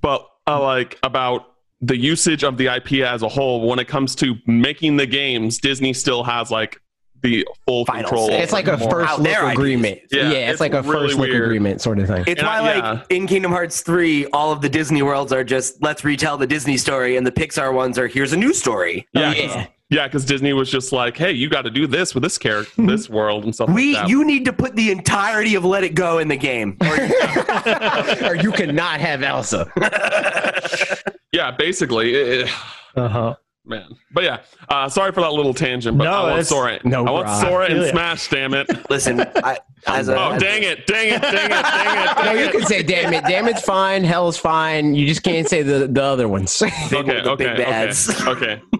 but uh, like about the usage of the IP as a whole, when it comes to making the games, Disney still has like the full Final control. say. It's like a Nomura. first Out look agreement. Yeah, Yeah, it's, it's like a really first look weird. agreement sort of thing. It's And why, I- like in Kingdom Hearts three, all of the Disney worlds are just let's retell the Disney story, and the Pixar ones are here's a new story. Yeah, Yeah. yeah, because Disney was just like, "Hey, you got to do this with this character, this <laughs> world, and stuff We like that." you need to put the entirety of Let It Go in the game. <laughs> Or or you cannot have Elsa. <laughs> yeah, basically, it- it- Uh-huh. Man. But yeah, uh, sorry for that little tangent. But No, I want it's- Sora. no I want problem. Sora I and ya. Smash. Damn it! <laughs> Listen, I, as a, Oh, as- dang it! Dang it! Dang it! Dang it! No, Dang you can say "damn it." Damn it's fine. Hell's fine. You just can't say the the other ones. <laughs> they Okay, the okay, big okay, bads. okay. <laughs>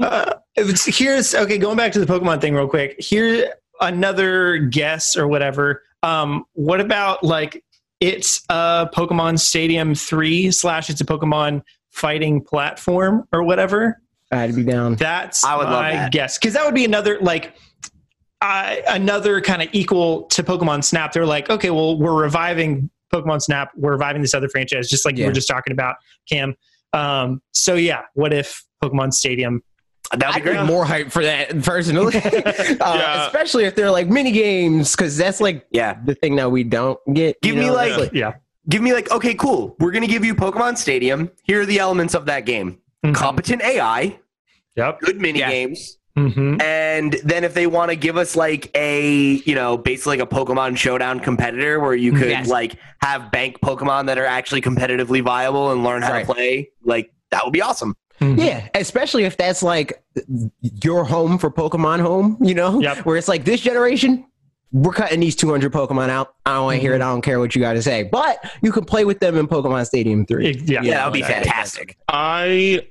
Uh, here's okay. Going back to the Pokemon thing real quick. Here another guess or whatever. Um, what about like it's a Pokemon Stadium three slash it's a Pokemon fighting platform or whatever. I had be down. That's I would love my that. guess because that would be another like uh, another kind of equal to Pokemon Snap. They're like, okay, well, we're reviving Pokemon Snap. We're reviving this other franchise, just like you Yeah. were just talking about, Cam. Um, so yeah, what if Pokemon Stadium? That would I'd be be great. more hype for that personally, <laughs> uh, Yeah. especially if they're like mini games, because that's like Yeah, the thing that we don't get. Give you me, know? like- It's Yeah, give me like okay, cool. We're gonna give you Pokemon Stadium. Here are the elements of that game: Mhm. competent AI, Yep. good mini Yeah. games. hmm And then if they want to give us like a, you know, basically like a Pokemon Showdown competitor where you could Yes. like have bank Pokemon that are actually competitively viable and learn how Right. to play, like that would be awesome. Yeah, especially if that's like your home for Pokemon Home, you know, Yep. where it's like this generation, we're cutting these 200 Pokemon out. I don't want to hear it. I don't care what you got to say, but you can play with them in Pokemon Stadium 3. Yeah. Yeah, that would be fantastic. I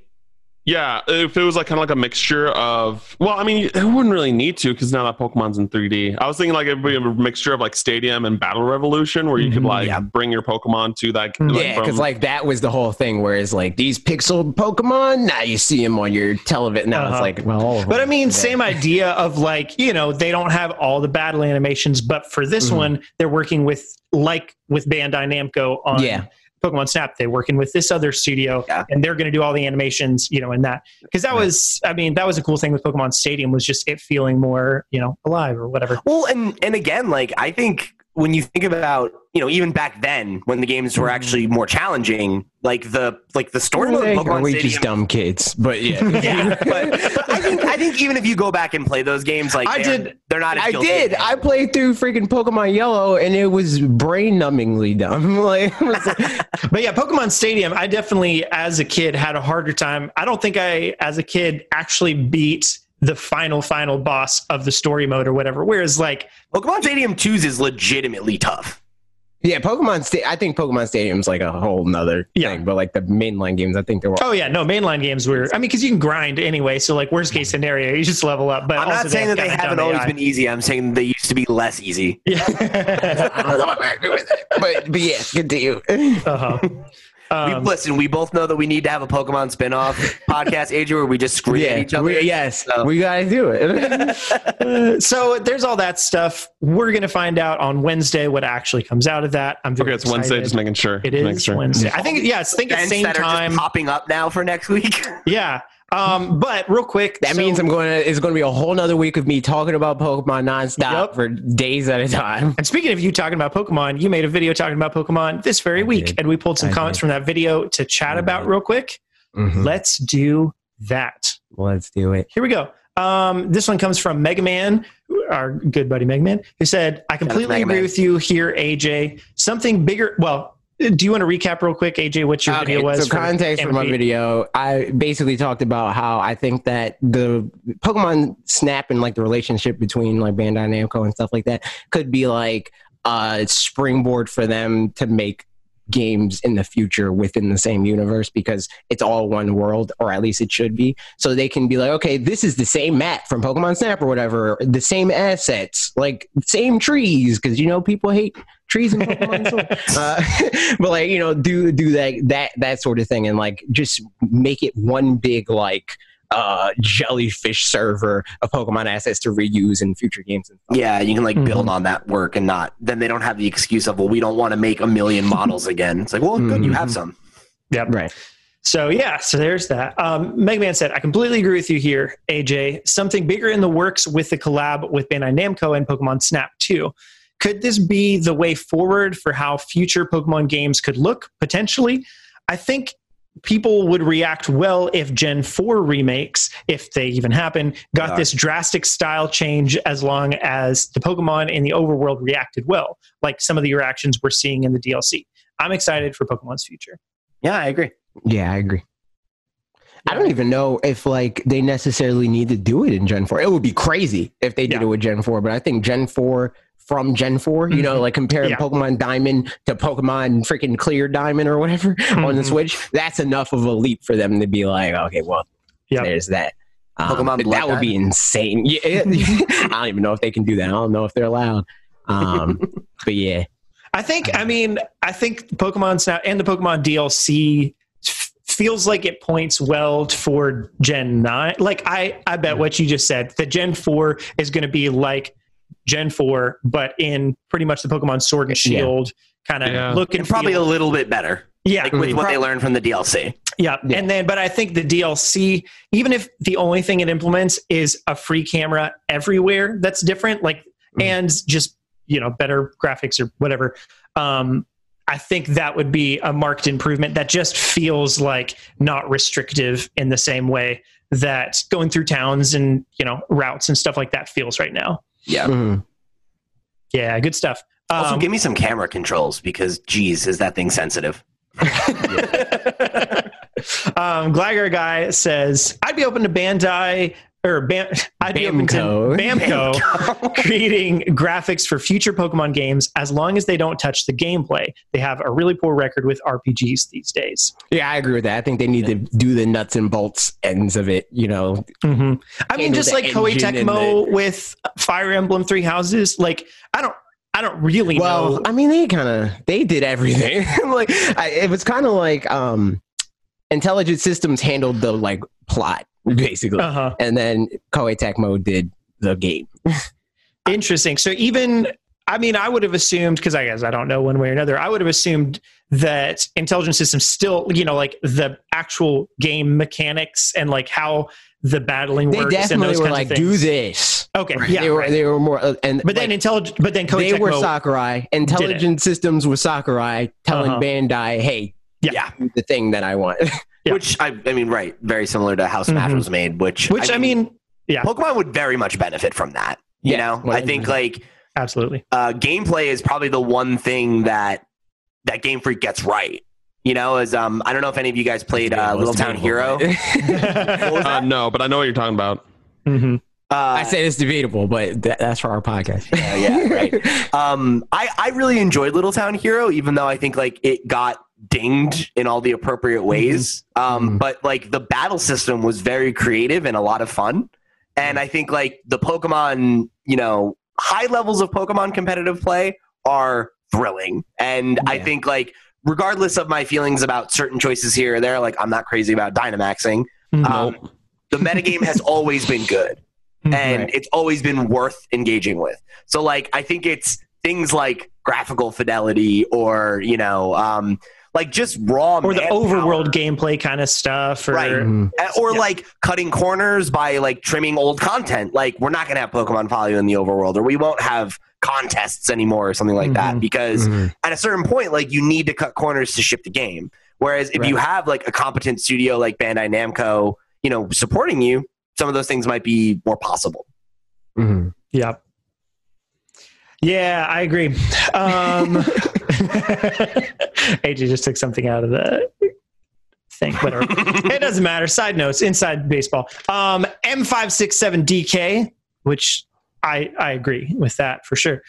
yeah, if it was like kind of like a mixture of well, I mean, it wouldn't really need to because now that Pokemon's in 3D. I was thinking like it'd be a mixture of like Stadium and Battle Revolution where you could Mhm. like Yeah. bring your Pokemon to that. Mhm. like, Yeah, from- because like that was the whole thing. Whereas like these pixel Pokemon, now you see them on your television. Now Uh-huh. it's like, well, But I mean, Yeah. same idea of like, you know, they don't have all the battle animations, but for this Mhm. one, they're working with like with Bandai Namco on Yeah. Pokemon Snap. They're working with this other studio Yeah. and they're going to do all the animations, you know, in that. Because that Right. was, I mean, that was a cool thing with Pokemon Stadium was just it feeling more, you know, alive or whatever. Well, and and again, like I think when you think about, you know, even back then when the games were actually mm. more challenging, like the like the story mode They- of Pokemon we Stadium. just dumb kids. But yeah, <laughs> yeah, but, but I think I think even if you go back and play those games, like I they're- did- they're not. As I did. as- I played through freaking Pokemon Yellow, and it was brain numbingly dumb. <laughs> like, like- <laughs> But yeah, Pokemon Stadium, I definitely, as a kid, had a harder time. I don't think I, as a kid, actually beat the final, final boss of the story mode or whatever. Whereas, like, Pokemon Stadium 2s is legitimately tough. Yeah, Pokemon. Sta- I think Pokemon Stadium's like a whole nother Yeah. thing. But like the mainline games, I think they were. oh yeah, no, mainline games were, I mean, because you can grind anyway. So, like, worst case scenario, you just level up. But I'm not saying that they haven't always AI. been easy. I'm saying they used to be less easy. Yeah. I don't know what I'm gonna do. But but yeah, continue. uh-huh. we, Um, listen, we both know that we need to have a Pokemon spin-off <laughs> podcast, AJ, where we just scream at each other. we- yes, So- we gotta do it. <laughs> <laughs> so there's all that stuff. We're gonna find out on Wednesday what actually comes out of that. I'm very Okay, it's Wednesday. Just making sure. It Just making sure. Wednesday. I think yeah, I think at the same time. popping up now for next week. Yeah. Um, but real quick, That so- means I'm going to. It's going to be a whole nother week of me talking about Pokemon nonstop Yup. for days at a time. And speaking of you talking about Pokemon, you made a video talking about Pokemon this very I week, did. and we pulled some I comments did. from that video to chat I about did. real quick. Mhm. Let's do that. Let's do it. Here we go. Um, this one comes from Mega Man, our good buddy Mega Man, who said, "I completely agree Man. with you here, AJ. Something bigger. Well, do you want to recap real quick, AJ, what your video was? So for context for my video, I basically talked about how I think that the Pokemon Snap and like the relationship between like Bandai Namco and stuff like that could be like a springboard for them to make games in the future within the same universe because it's all one world or at least it should be. So they can be like okay this is the same map from pokemon snap or whatever the same assets like same trees because you know people hate trees in pokemon so, <laughs> uh, <laughs> but like you know do do that that that sort of thing and like just make it one big like uh jellyfish server of pokemon assets to reuse in future games and stuff. yeah, you can like build Mhm. on that work and not. Then they don't have the excuse of well, we don't want to make a million models <laughs> again. It's like, well, good, you have some. Yep. right So yeah, so there's that. Um, Mega Man said, "I completely agree with you here, AJ. Something bigger in the works with the collab with Bandai Namco and Pokemon Snap too. Could this be the way forward for how future Pokemon games could look potentially? I think." People would react well if Gen 4 remakes, if they even happen, got Yeah. this drastic style change as long as the Pokemon in the overworld reacted well, like some of the reactions we're seeing in the DLC. I'm excited for Pokemon's future. Yeah, I agree. yeah i agree I don't even know if like they necessarily need to do it in Gen 4. It would be crazy if they did Yeah. it with Gen 4, but I think Gen 4 from Gen 4, you know, Mhm. like comparing Yeah. Pokemon Diamond to Pokemon freaking Clear Diamond or whatever <laughs> on the Mhm. Switch, that's enough of a leap for them to be like, okay, well, Yep. there's that. Um, Pokemon Blood that would be insane. <laughs> Yeah, <laughs> I don't even know if they can do that. I don't know if they're allowed. Um, but yeah, I think, I mean, I think Pokemon Snap and the Pokemon DLC feels like it points well toward Gen 9. Like, I, I bet what you just said, that Gen 4 is going to be like Gen 4, but in pretty much the Pokemon Sword and Yeah. Shield kind of Yeah. look and And probably a little bit better, yeah, like with what they learned from the DLC. yeah. Yeah. And then, but I think the DLC, even if the only thing it implements is a free camera everywhere that's different, like, Mhm. and just, you know, better graphics or whatever, um, I think that would be a marked improvement that just feels like not restrictive in the same way that going through towns and, you know, routes and stuff like that feels right now. Yeah. Mhm. Yeah, good stuff. Also, Um, give me some camera controls because, geez, is that thing sensitive? <laughs> um, Glagger guy says, "I'd be open to Bandai or Bam, open Bamco. Bamco <laughs> <laughs> creating graphics for future Pokemon games as long as they don't touch the gameplay. They have a really poor record with RPGs these days." yeah, I agree with that. I think they need to do the nuts and bolts ends of it. You know, hmm I mean, just like Koei Tecmo with Fire Emblem Three Houses. Like, I don't, I don't really well, know. I mean, they kind of they did everything. <laughs> like I, it was kind of like um, intelligent systems handled the like plot <laughs> basically, Uh huh. and then Koei Tecmo did the game. <laughs> Interesting. So even I mean, I would have assumed because I guess I don't know one way or another. I would have assumed that intelligence systems still, you know, like the actual game mechanics and like how the battling They works and definitely those were like, do this. Okay, yeah, they were right. they were more uh, and but then like, intelligent, but then Koei they were Sakurai. Intelligent systems was Sakurai telling Uh-huh. Bandai, "Hey, Yeah. Yeah. the thing that I want." <laughs> Yeah. Which I, I mean, right, very similar to how Smash Mhm. was made. Which, which I mean, yeah. Pokemon would very much benefit from that. You Yeah, know, I think 100%. like absolutely. uh, gameplay is probably the one thing that that Game Freak gets right. You know, as um, I don't know if any of you guys played uh, it Little Town Hero. but- <laughs> was <laughs> Uh, no, but I know what you're talking about. hmm Uh, I say it's debatable, but that, that's for our podcast. Yeah, yeah, right. <laughs> um, I, I really enjoyed Little Town Hero, even though I think like it got dinged in all the appropriate ways. Um, Mhm. but like the battle system was very creative and a lot of fun. And I think like the Pokemon, you know, high levels of Pokemon competitive play are thrilling. And I think like regardless of my feelings about certain choices here or there, like I'm not crazy about Dynamaxing. Mhm. Um, the metagame has <laughs> always been good Mhm. and Right. it's always been worth engaging with. So like I think it's things like graphical fidelity or, you know, um like just raw or the manpower. overworld gameplay kind of stuff, or Right. Mhm. Uh, or Yeah. like cutting corners by like trimming old content. Like we're not going to have Pokemon follow you in the overworld, or we won't have contests anymore, or something like that. Mhm. Because Mhm. at a certain point, like you need to cut corners to ship the game. Whereas if you have like a competent studio like Bandai Namco, you know, supporting you, some of those things might be more possible. Mhm. Yeah. Yeah, I agree. Um, <laughs> <laughs> AJ just took something out of the thing. Whatever. <laughs> it doesn't matter. Side notes inside baseball. Um, M567DK, which I, I agree with that for sure.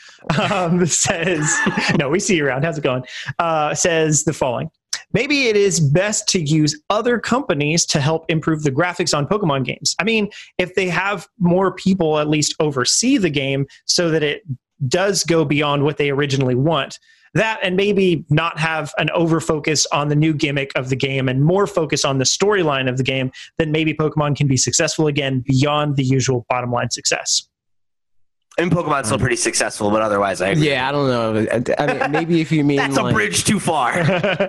Um, <laughs> says, no, we see you around. How's it going? Uh, says the following. Maybe it is best to use other companies to help improve the graphics on Pokemon games. I mean, if they have more people at least oversee the game so that it does go beyond what they originally want, that and maybe not have an over focus on the new gimmick of the game and more focus on the storyline of the game, then maybe Pokemon can be successful again beyond the usual bottom line success. And Pokemon's still pretty successful, but otherwise, I agree. Yeah, I don't know. I mean, maybe if you mean <laughs> That's a like, bridge too far. <laughs>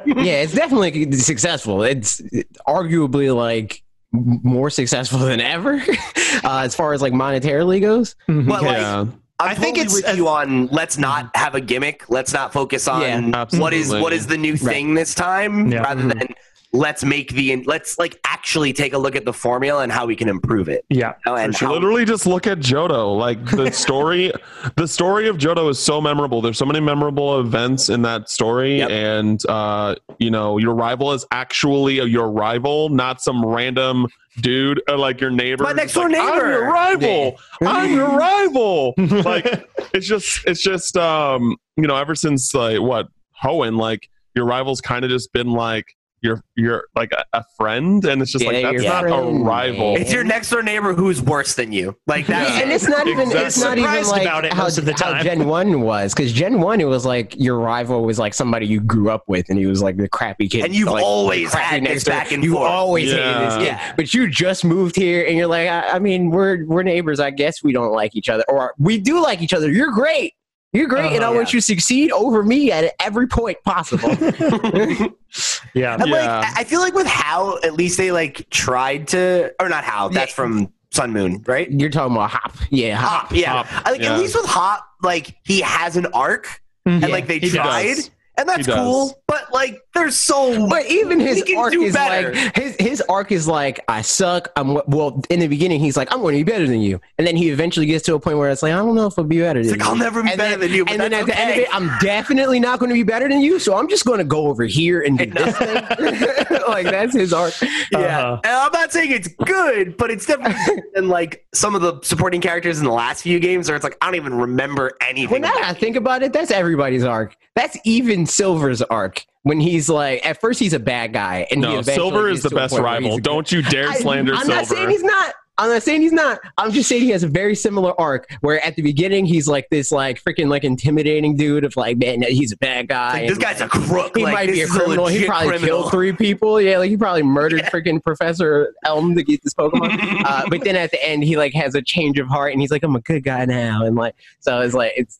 yeah, it's definitely successful. It's arguably like more successful than ever <laughs> uh, as far as like monetarily goes. But like, yeah, I'm I think totally it's with a- you on let's not have a gimmick. Let's not focus on Yeah, what is what is the new thing this time, Yeah. rather Mhm. than let's make the let's like actually take a look at the formula and how we can improve it. yeah. You know, and how- literally just look at Johto. Like the <laughs> story, the story of Johto is so memorable. There's so many memorable events in that story, Yep. and uh, you know your rival is actually your rival, not some random dude or like your neighbor. My next door like, I'm neighbor." your rival. I'm your <laughs> rival. Like <laughs> it's just it's just um you know ever since like what Hoenn like your rival's kind of just been like you're you're like a, a friend and it's just Yeah, like that's your not a rival it's your next door neighbor who's worse than you. Like that's and it's not even it's Exactly. not even like about it how, most of the how. Gen One was because Gen One it was like your rival was like somebody you grew up with and he was like the crappy kid And you've like, always had this next door. back and you forth. always hated this kid Yeah. but you just moved here and you're like I, I mean we're we're neighbors I guess we don't like each other or we do like each other you're great you're great and I Uh-huh. want you to succeed over me at every point possible <laughs> <laughs> Yeah. And, like Yeah. I I feel like with how at least they like tried to or not how that's Yeah. from Sun Moon, right? you're talking about hop yeah hop Hop, yeah. Hop, I like yeah. at least with Hop, like he has an arc and Yeah, like they he tried. does. And that's cool, but like there's so But even his He can arc do is better. like his his arc is like I suck. I'm well. In the beginning, he's like I'm going to be better than you, and then he eventually gets to a point where it's like I don't know if I'll be better It's than like, you. I'll never be and better then, than you, but and then that's at the end of it, I'm definitely not going to be better than you. So I'm just going to go over here and do <laughs> this thing. <laughs> like that's his arc. Yeah, Uh-huh. and I'm not saying it's good, but it's definitely better <laughs> than like some of the supporting characters in the last few games, where it's like I don't even remember anything. now that I think about it, that's everybody's arc. That's even Silver's arc. When he's like, at first he's a bad guy, and he no eventually Silver is the best point where he's rival. Don't you dare slander I'm Silver. not saying he's not. I'm not saying he's not. I'm just saying he has a very similar arc where at the beginning he's like this like freaking like intimidating dude of like man he's a bad guy. Like, this guy's a crook. he like, might be a this is criminal. He probably criminal. killed three people. Yeah, like he probably murdered freaking Professor Elm to get this Pokemon. <laughs> uh, but then at the end he like has a change of heart and he's like I'm a good guy now and like so it's like it's.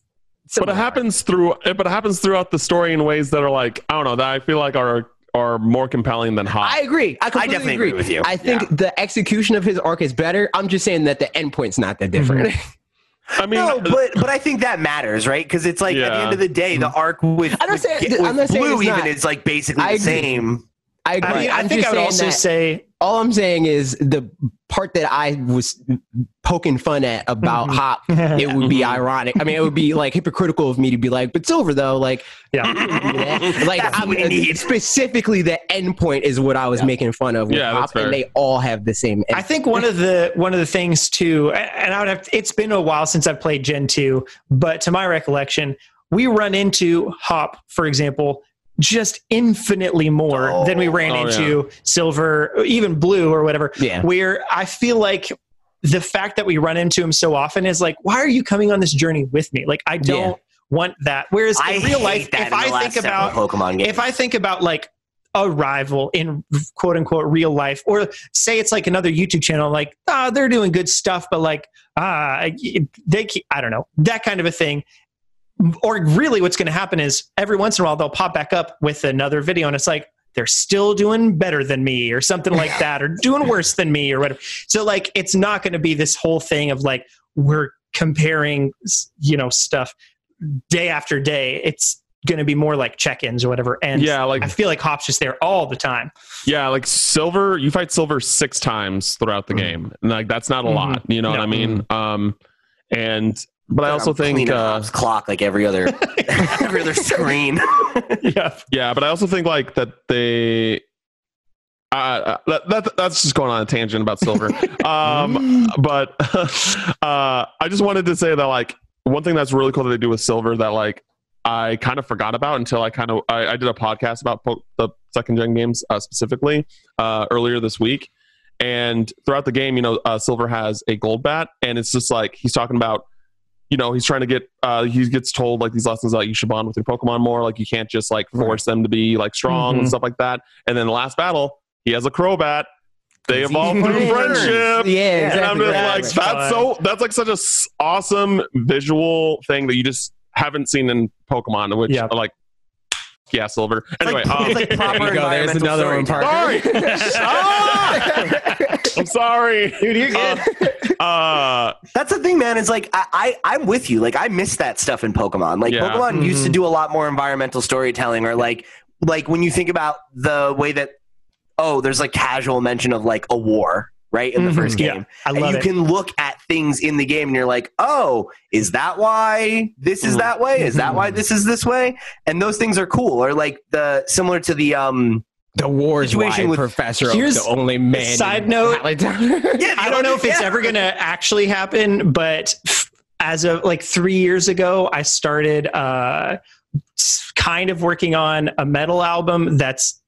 But it happens through eh, but it happens throughout the story in ways that are like I don't know that I feel like are are more compelling than Hop. I agree. I completely definitely agree. agree with you. I think the execution of his arc is better. I'm just saying that the endpoint's not that different. Mm-hmm. <laughs> I mean, no, uh, but but I think that matters, right? Because it's like at the end of the day, the arc with, I'm not with, saying- with I'm not saying blue it's even not. is like basically I the agree. same. I agree. I, mean, I I'm think just I would also that- say all I'm saying is the part that I was poking fun at about Mhm. Hop, <laughs> it would be Mhm. ironic. I mean, it would be like hypocritical of me to be like, but Silver though, like, yeah. you can do that. <laughs> like I'm, what specifically the end point is what I was making fun of with Yeah, Hop, that's fair. and they all have the same. End I think one of the one of the things too, and I would have. It's been a while since I've played Gen two, but to my recollection, we run into Hop, for example, just infinitely more Oh. than we ran Oh, into Silver, even Blue, or whatever. Yeah. Where I feel like the fact that we run into him so often is like, why are you coming on this journey with me? Like, I don't. want that. Whereas I in real life, if I think about Pokemon games. if I think about like a rival in quote unquote real life, or say it's like another YouTube channel, like ah, they're doing good stuff, but like ah, they keep, I don't know that kind of a thing. Or really, what's going to happen is every once in a while they'll pop back up with another video, and it's like they're still doing better than me, or something like that, or doing worse than me, or whatever. So like, it's not going to be this whole thing of like we're comparing, you know, stuff day after day. It's going to be more like check-ins or whatever. And yeah, like I feel like Hop's just there all the time. Yeah, like silver, you fight silver six times throughout the Mhm. game. And like that's not a Mhm. lot, you know what I mean? Um and but I also I'm think uh clock like every other <laughs> every other screen. <laughs> <laughs> yeah. yeah, but I also think like that they uh, that, that that's just going on a tangent about silver. um but uh I just wanted to say that like one thing that's really cool that they do with silver that like I kind of forgot about until I kind of I, I did a podcast about po- the second gen games uh, specifically uh, earlier this week, and throughout the game, you know, uh, Silver has a Golbat, and it's just like he's talking about, you know, he's trying to get uh, he gets told like these lessons like you should bond with your Pokemon more, like you can't just like force them to be like strong and Mhm. stuff like that. And then the last battle, he has a Crobat. They evolve through friendship. Yeah, And I'm exactly. just right, like, right. that's so that's like such a s- awesome visual thing that you just haven't seen in Pokemon, which Yeah. like, yeah, silver. Anyway, like, um, like proper There go. There's another one, storytelling. Parker. Sorry. <laughs> I'm sorry. Dude, you're good. Uh, That's the thing, man. It's like I, I I'm with you. Like I miss that stuff in Pokemon. Like Yeah. Pokemon used to do a lot more environmental storytelling, or like like when you think about the way that oh, there's like casual mention of like a war, right in the Mhm. first Yeah, game, I and love you it. can look at things in the game, and you're like, oh, is that why this is Mhm. that way? Is that why this is this way? And those things are cool. Or like the similar to the um The war's Situation why with- Professor Oak, the only man. side in note- Allentown. <laughs> Yeah, I don't know if it's Yeah. ever going to actually happen, but as of like three years ago, I started uh, kind of working on a metal album that's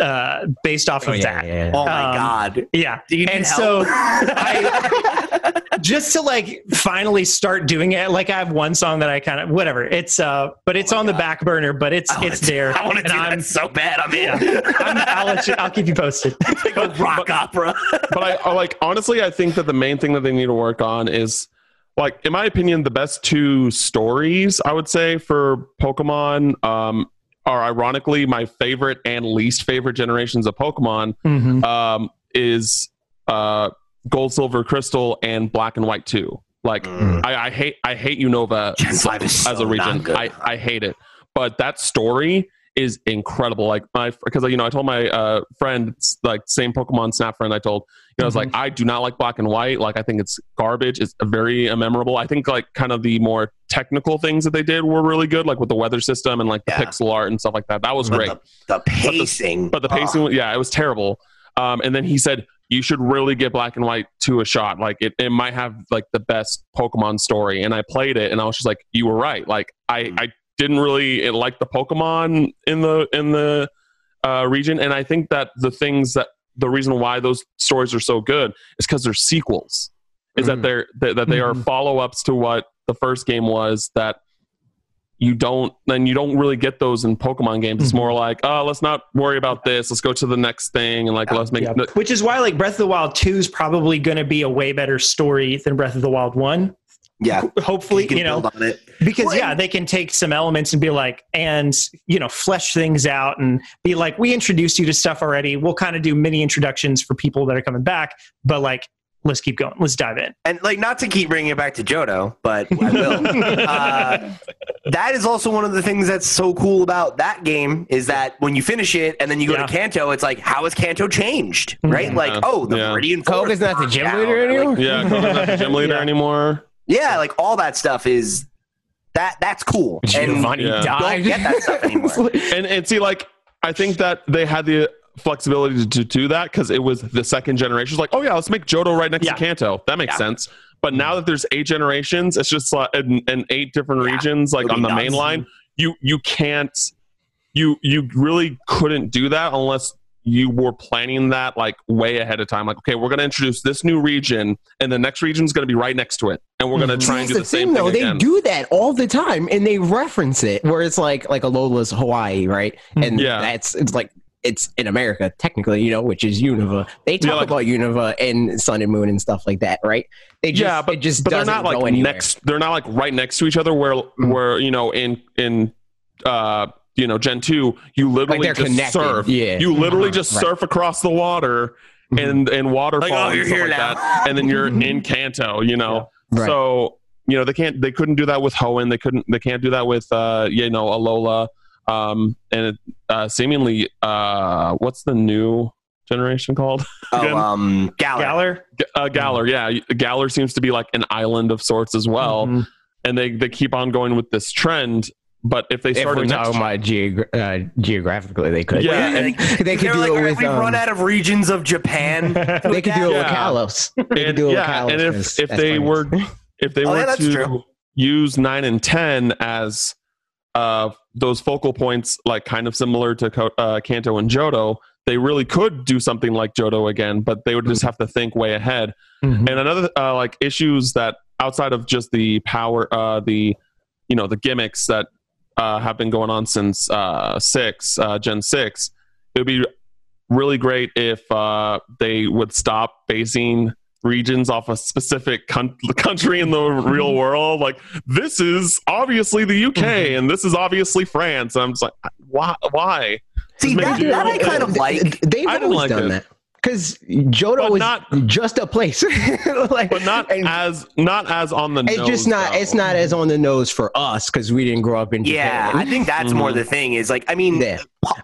uh, based off Oh, of yeah, that. yeah, yeah. oh my Um, god. Yeah. Do you need and help? so <laughs> I just to like finally start doing it. Like I have one song that I kind of whatever. It's uh, but it's Oh my on the back burner. But it's I wanna it's do- there. I want to and do I'm- that so bad. I'm in. Yeah. I'm, I'll let you. I'll keep you posted. <laughs> like a rock opera. <laughs> but I, I like honestly, I think that the main thing that they need to work on is like, in my opinion, the best two stories I would say for Pokemon um, are ironically my favorite and least favorite generations of Pokemon. Mhm. Um, is uh, Gold, Silver, Crystal, and Black and White two. Like, Mm. I, I hate I hate Unova Gen 5 is as so a region. good. I, I hate it. But that story is incredible. Like my because you know I told my uh, friend it's like same Pokemon Snap friend I told you know I was like I do not like black and white. Like I think it's garbage. It's very memorable. I think like kind of the more technical things that they did were really good, like with the weather system and like the Yeah. pixel art and stuff like that. That was But great. The, the pacing. But the pacing, Oh. yeah, it was terrible. Um, and then he said, you should really get Black and White to a shot. Like it, it might have like the best Pokemon story. And I played it, and I was just like, you were right. Like I, Mm. I didn't really like the Pokemon in the in the uh, region, and I think that the things that the reason why those stories are so good is because they're sequels. Is that Mhm. they're that, that they are Mhm. follow ups to what the first game was that you don't then you don't really get those in Pokemon games. It's more like, oh, let's not worry about this. Let's go to the next thing and like let's make Yeah. it. Which is why like Breath of the Wild 2 is probably going to be a way better story than Breath of the Wild 1. Yeah, Hopefully, can you know, on it. because Well, yeah, and- they can take some elements and be like and, you know, flesh things out and be like we introduced you to stuff already. We'll kind of do mini introductions for people that are coming back, but like let's keep going. Let's dive in. And like, not to keep bringing it back to johto but I will. <laughs> uh, that is also one of the things that's so cool about that game is that when you finish it and then you go Yeah. to Kanto, it's like, how has Kanto changed? Right? Mhm. Like, oh, the Yeah. Meridian Coke is not the burned gym down. leader Like, anymore. Yeah, Koga's not the gym <laughs> leader Yeah. anymore. Yeah, like all that stuff is that that's cool. And Giovanni Yeah. died. don't get that stuff <laughs> anymore. And and see, like I think that they had the flexibility to do that because it was the second generation. It's like, oh yeah, let's make Johto right next Yeah. to Kanto. That makes Yeah. sense. But now that there's eight generations, it's just like in, in eight different Yeah. regions, like on be the main line. You you can't you you really couldn't do that unless you were planning that like way ahead of time. Like, okay, we're going to introduce this new region, and the next region is going to be right next to it, and we're going to try and do the, the same thing, thing though. They do that all the time, and they reference it where it's like like Alola's Hawaii, right? And Yeah. that's it's like it's in America technically, you know, which is Unova. They talk like- about Unova and Sun and Moon and stuff like that, right? They just, yeah, but it just but they're doesn't like anywhere. next. They're not like right next to each other. Where Mhm. where you know in in uh you know Gen two, you literally they're just connected, surf. yeah. you literally Uh-huh, just right. surf across the water Mhm. and and waterfalls Like, oh, you're and stuff here like now. that, and then you're Mhm. in Kanto. You know, Right. so you know they can't they couldn't do that with Hoenn. They couldn't they can't do that with uh you know Alola. Um and it, uh seemingly uh what's the new generation called? <laughs> Again? Oh, um, Galar. Galler. G- uh, Galar, yeah. Galar seems to be like an island of sorts as well. Mhm. And they, they keep on going with this trend. But if they if started we're talking about geogra- uh, geographically, they could. Yeah, Wait, and- they could do like, it "All right, with. we've um, run out of regions of Japan. <laughs> they could do it with Kalos. They could and, do it with yeah, Kalos, and if 'cause if that's they funny. were if they Oh, were yeah, that's to true. use nine and ten as uh, those focal points, like kind of similar to Ko- uh, Kanto and Johto, they really could do something like Johto again. But they would just have to think way ahead. Mhm. And another uh, like issues that outside of just the power, uh, the you know the gimmicks that uh, have been going on since uh, six uh, Gen six, it would be really great if uh, they would stop basing regions off a specific con- country in the <laughs> real world. Like this is obviously the UK and this is obviously France. And I'm just like, why? Why? See, that, that I kind of like. They've I always like done it. that because Johto But is not- just a place, <laughs> like, But not and as not as on the. it's nose, just not. though. It's not as on the nose for us because we didn't grow up in Yeah, Japan. I think that's more the mm-hmm. thing. Is like, I mean, Yeah.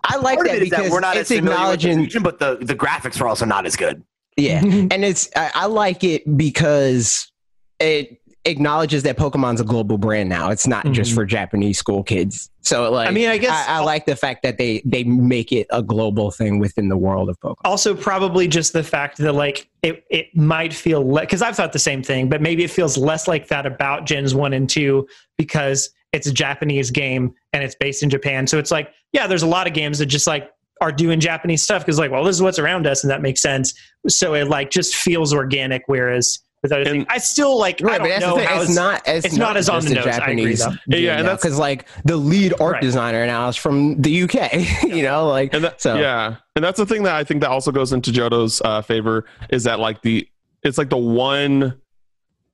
I like that because that we're not it's as familiar the acknowledging. region, but the the graphics are also not as good. Yeah, and it's I, I like it because it acknowledges that Pokemon's a global brand now. It's not just Mhm. for Japanese school kids. So like, I mean, I guess I, I like the fact that they they make it a global thing within the world of Pokemon. also probably just the fact that like it, it might feel because I've thought the same thing, but maybe it feels less like that about Gens one and two because it's a Japanese game and it's based in Japan. So it's like, yeah, there's a lot of games that just like are doing Japanese stuff because like, well, this is what's around us and that makes sense. So it like just feels organic. Whereas with other And- I still like I Right, but don't that's know the thing. how It's not. It's, it's not as on the a nose. I agree, though. Yeah, and because like the lead art Right. designer now is from the UK. <laughs> you know, like and that, so. yeah and that's the thing that i think that also goes into johto's uh, favor is that like the it's like the one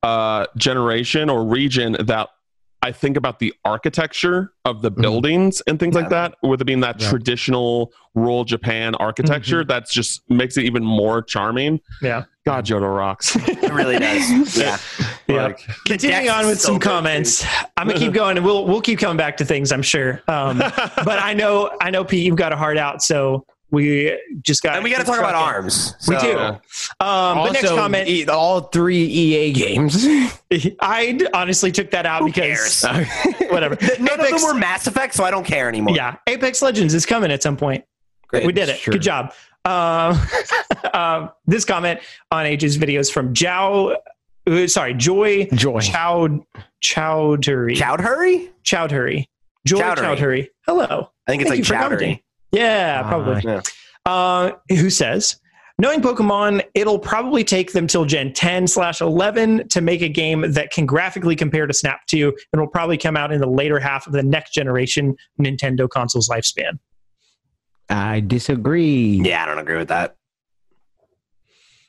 uh generation or region that i think about the architecture of the Mhm. buildings and things like that with it being that Yeah. traditional rural japan architecture that's just makes it even more charming Yeah. god johto rocks <laughs> It really does. <laughs> Yeah. Yeah. Like, Continuing on with so some good, dude. comments, I'm gonna keep going, and we'll we'll keep coming back to things. I'm sure. Um, <laughs> but I know I know Pete, you've got a heart out, so we just got. And we got to talk about arms. We do. Yeah. Um, but next comment, e- all three EA games. <laughs> I honestly took that out Who because cares? <laughs> whatever. None of Apex- them were Mass Effect, so I don't care anymore. yeah, Apex Legends is coming at some point. Great, we did it. Sure. Good job. Um, <laughs> um, this comment on AJ's videos from Jow. uh, Sorry, Joy Joy. Chow Chowdhury. Chowdhury? Chowdhury. Joy Chowdhury. Chowdhury. Hello. I think it's Thank you for like commenting. Chowdhury. Yeah, probably. Yeah. Uh, who says, knowing Pokemon, it'll probably take them till Gen 10 slash 11 to make a game that can graphically compare to Snap 2 and will probably come out in the later half of the next generation Nintendo console's lifespan. I disagree. Yeah, I don't agree with that.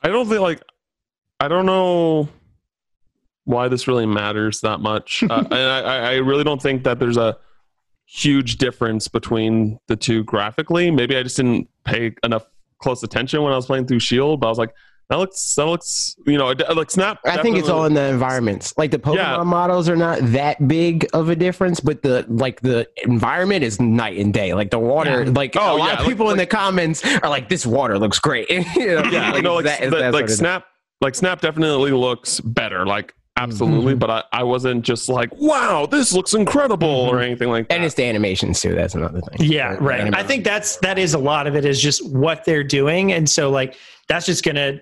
I don't think like I don't know why this really matters that much, <laughs> uh, and I, I- I really don't think that there's a huge difference between the two graphically. Maybe I just didn't pay enough close attention when I was playing through Shield, but I was like, that looks that looks you know it, like Snap. I think it's all in the environments. Like the Pokemon Yeah. models are not that big of a difference, but the like the environment is night and day. Like the water, like Oh, a lot yeah, of like- people in the comments are like, "This water looks great." <laughs> you know, yeah, no, like, that- the- that like Snap, like Snap definitely looks better, like absolutely. Mhm. But I, I wasn't just like, wow, this looks incredible or anything like that. and it's the animations too. That's another thing. Yeah, The right. anima- I think that's that is a lot of it is just what they're doing, and so like that's just gonna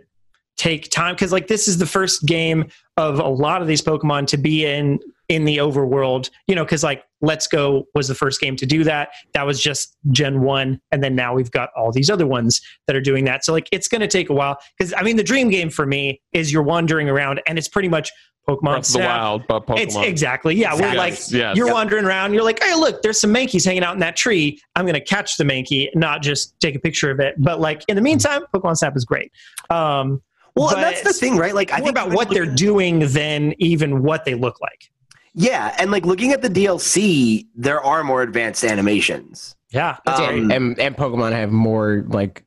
take time because like this is the first game of a lot of these Pokemon to be in in the overworld, you know, because like Let's Go was the first game to do that. That was just Gen 1. And then now we've got all these other ones that are doing that. So, like, it's going to take a while. Because, I mean, the dream game for me is you're wandering around and it's pretty much Pokemon Breath of the Snap. Wild, but Pokemon. It's exactly, yeah. We're Yes, like, yes. you're Yep. wandering around. You're like, hey, look, there's some Mankeys hanging out in that tree. I'm going to catch the Mankey, not just take a picture of it. But like in the meantime, Pokemon Snap is great. Um, Well, but that's the thing, right? Like, I think about what they're doing than even what they look like. Yeah, and like looking at the DLC, there are more advanced animations. Yeah, that's Um, and, and Pokemon have more like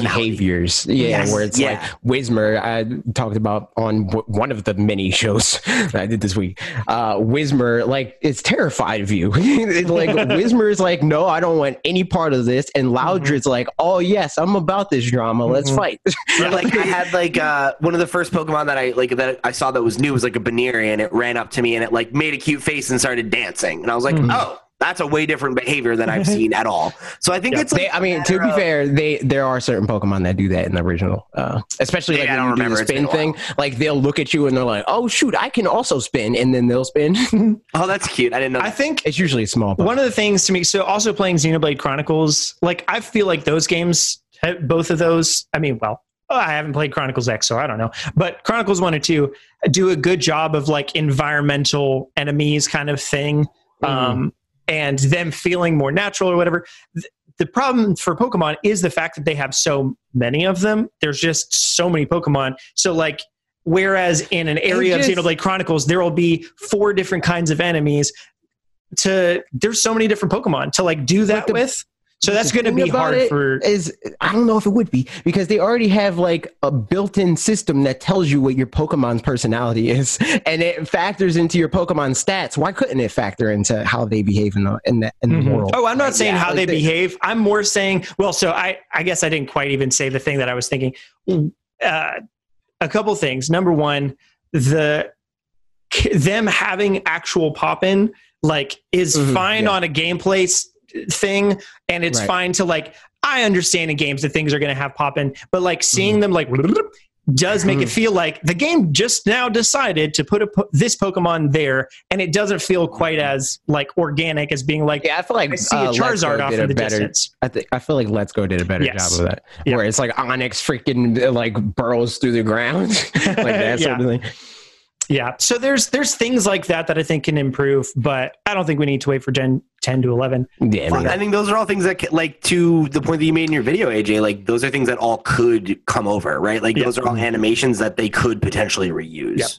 behaviors. Yeah, Yes, where it's yeah. like Whismur. I talked about on w- one of the mini shows <laughs> that I did this week. Uh, Whismur, like, is terrified of you. <laughs> It's like <laughs> Whismur is like, no, I don't want any part of this, and Loudred's like, oh yes, I'm about this drama. Let's Mhm. fight. Yeah, like I had like uh, one of the first Pokemon that I like that I saw that was new was like a Buneary, and it ran up to me and it like made a cute face and started dancing, and I was like, Mhm. oh, that's a way different behavior than I've <laughs> seen at all. So I think Yeah, it's like They, I mean, to be of- fair, they there are certain Pokemon that do that in the original, uh, especially like Yeah, I don't you do the remember. It's been spin thing. Like they'll look at you and they're like, "Oh shoot, I can also spin," and then they'll spin. <laughs> oh, that's cute. I didn't know. I think it's usually a small. Pokemon. one of the things to me, so also playing Xenoblade Chronicles, like I feel like those games, both of those, I mean, well, oh, I haven't played Chronicles X, so I don't know. But Chronicles 1 and 2 do a good job of like environmental enemies kind of thing. Um, and them feeling more natural or whatever. The problem for Pokemon is the fact that they have so many of them. There's just so many Pokemon. So like whereas in an area just- of Xenoblade Chronicles there will be four different kinds of enemies to there's so many different Pokemon to like do that the- with. So that's going to be about hard it for is I don't know if it would be because they already have like a built-in system that tells you what your Pokemon's personality is, <laughs> and it factors into your Pokemon stats. Why couldn't it factor into how they behave in the in the, in Mhm. the world? Oh, I'm not saying Yeah, how like they they- behave. I'm more saying, well, so I, I guess I didn't quite even say the thing that I was thinking. Uh, a couple things. Number one, the them having actual pop in like is Mhm, fine yeah. on a gameplay s- thing, and it's Right. fine to like. I understand in games that things are going to have pop in, but like seeing Mm-hmm. them like does make it feel like the game just now decided to put a, po- this Pokemon there, and it doesn't feel quite as like organic as being like Yeah, I feel like I see uh, a Charizard off in the better. distance. I think I feel like Let's Go did a better Yes. job of that, Yeah. where it's like Onix freaking uh, like burrows through the ground, <laughs> like that <laughs> sort of thing. Yeah. So there's there's things like that that I think can improve, but I don't think we need to wait for Gen 10 to 11. Yeah, I Well, mean, I think those are all things that, ca- like, to the point that you made in your video, AJ. Like, those are things that all could come over, right? Like, Yeah. those are all animations that they could potentially reuse. Yep.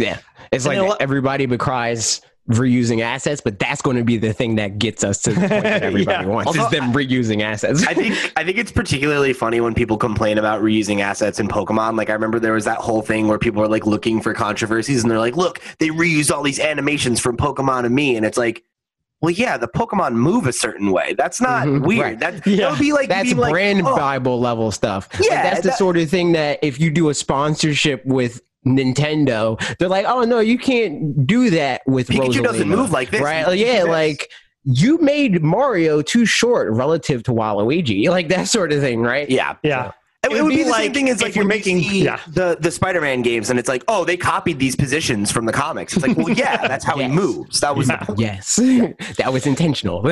yeah, it's And like lo- everybody but cries reusing assets, but that's going to be the thing that gets us to the point that <laughs> everybody Yeah. wants Also, is them reusing assets. I think I think it's particularly funny when people complain about reusing assets in Pokemon. Like I remember there was that whole thing where people were like looking for controversies and they're like, "Look, they reused all these animations from Pokemon and me," and it's like, "Well, yeah, the Pokemon move a certain way. That's not Mhm, weird. right. That, Yeah. that would be like that's being like, brand oh, Bible level stuff. Like, Yeah, that's the that- sort of thing that if you do a sponsorship with Nintendo, they're like, oh no, you can't do that with Pikachu doesn't move like this. right? Yeah, this. like you made Mario too short relative to Waluigi, <laughs> like that sort of thing, right? yeah. Yeah. It, It would would be, be the same thing as like you're making- you yeah. the the Spider-Man games, and it's like, oh, they copied these positions from the comics. It's like, well, yeah, <laughs> that's how Yes. he moves. That was Yeah. the point. Yes, <laughs> that was intentional.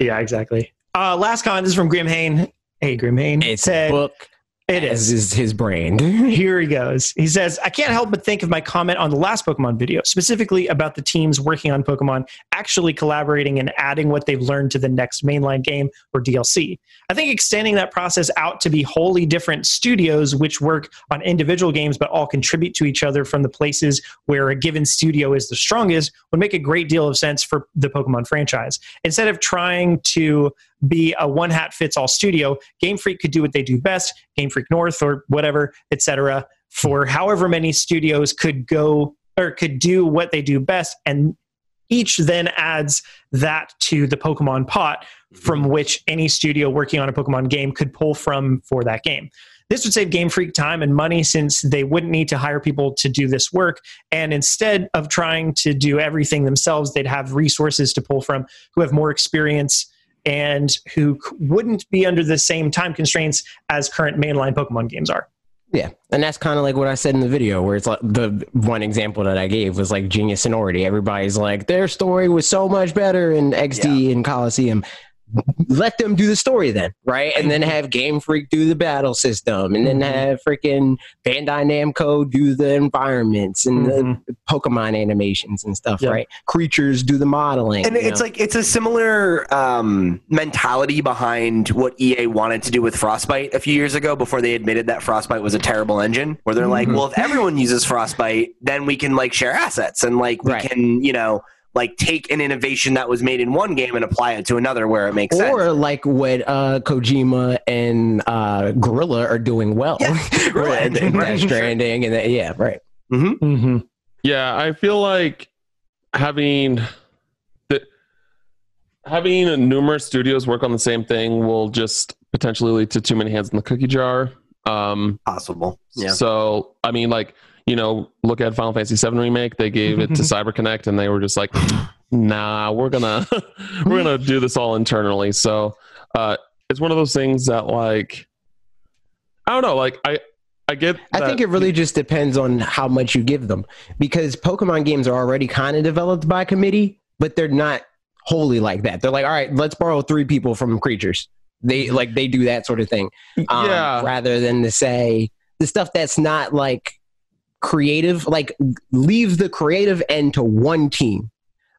Yeah, exactly. Uh, last comment is from Grim Hain. Hey, Grim Hain. it's said, a book. It as is. is his brand. <laughs> Here he goes. He says, I can't help but think of my comment on the last Pokemon video, specifically about the teams working on Pokemon actually collaborating and adding what they've learned to the next mainline game or DLC. I think extending that process out to be wholly different studios which work on individual games but all contribute to each other from the places where a given studio is the strongest would make a great deal of sense for the Pokemon franchise. Instead of trying to be a one hat fits all studio, Game Freak could do what they do best, Game Freak North or whatever, etc. For however many studios could go or could do what they do best, and each then adds that to the Pokemon pot from mm-hmm. which any studio working on a Pokemon game could pull from for that game. This would save Game Freak time and money since they wouldn't need to hire people to do this work. And instead of trying to do everything themselves, they'd have resources to pull from who have more experience and who c- wouldn't be under the same time constraints as current mainline Pokemon games are. Yeah, and that's kind of like what I said in the video, where it's like the one example that I gave was like Genius Sonority. Everybody's like, their story was so much better in XD and Colosseum. Let them do the story then, right? And then have Game Freak do the battle system, and then Mhm. have freaking Bandai Namco do the environments and Mhm. the Pokemon animations and stuff, Yeah. right? Creatures do the modeling. And it's know? like it's a similar um, mentality behind what EA wanted to do with Frostbite a few years ago before they admitted that Frostbite was a terrible engine. Where they're like, Mhm. well, if everyone uses Frostbite, then we can like share assets and like we Right. can, you know, like take an innovation that was made in one game and apply it to another where it makes sense. or like what uh, Kojima and uh, Guerrilla are doing well, Yeah, <laughs> Guerrilla right? engine, Death right. Stranding, and that, yeah, right. Mm-hmm. Yeah, I feel like having the having numerous studios work on the same thing will just potentially lead to too many hands in the cookie jar. Um, Possible. Yeah. So, I mean, like you know, look at Final Fantasy VII remake. They gave it to <laughs> CyberConnect, and they were just like, "Nah, we're gonna <laughs> we're gonna do this all internally." So, uh, it's one of those things that, like, I don't know. Like, I I get. I think it really just depends on how much you give them because Pokemon games are already kind of developed by committee, but they're not wholly like that. They're like, all right, let's borrow three people from creatures. They like they do that sort of thing, um, yeah. rather than to say the stuff that's not like creative. Like leave the creative end to one team,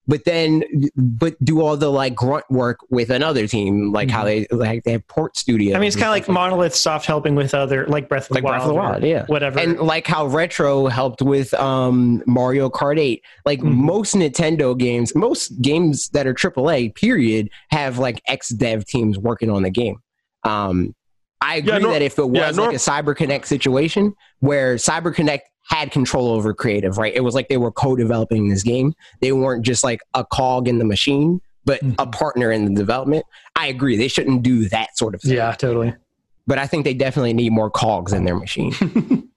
but then but do all the like grunt work with another team, like how they like they have port studios. Mm-hmm. I mean, it's kind of like stuff Monolith Soft helping with other, like Breath of the like Wild, Breath of the Wild, yeah. whatever. and like how retro helped with um mario kart 8 like Mhm. most nintendo games most games that are aaa period have like ex dev teams working on the game um i agree Yeah, that if it was yeah, like a cyberconnect situation where cyberconnect had control over creative right it was like they were co-developing this game they weren't just like a cog in the machine but a Mhm. partner in the development i agree they shouldn't do that sort of thing yeah, totally. but i think they definitely need more cogs in their machine <laughs>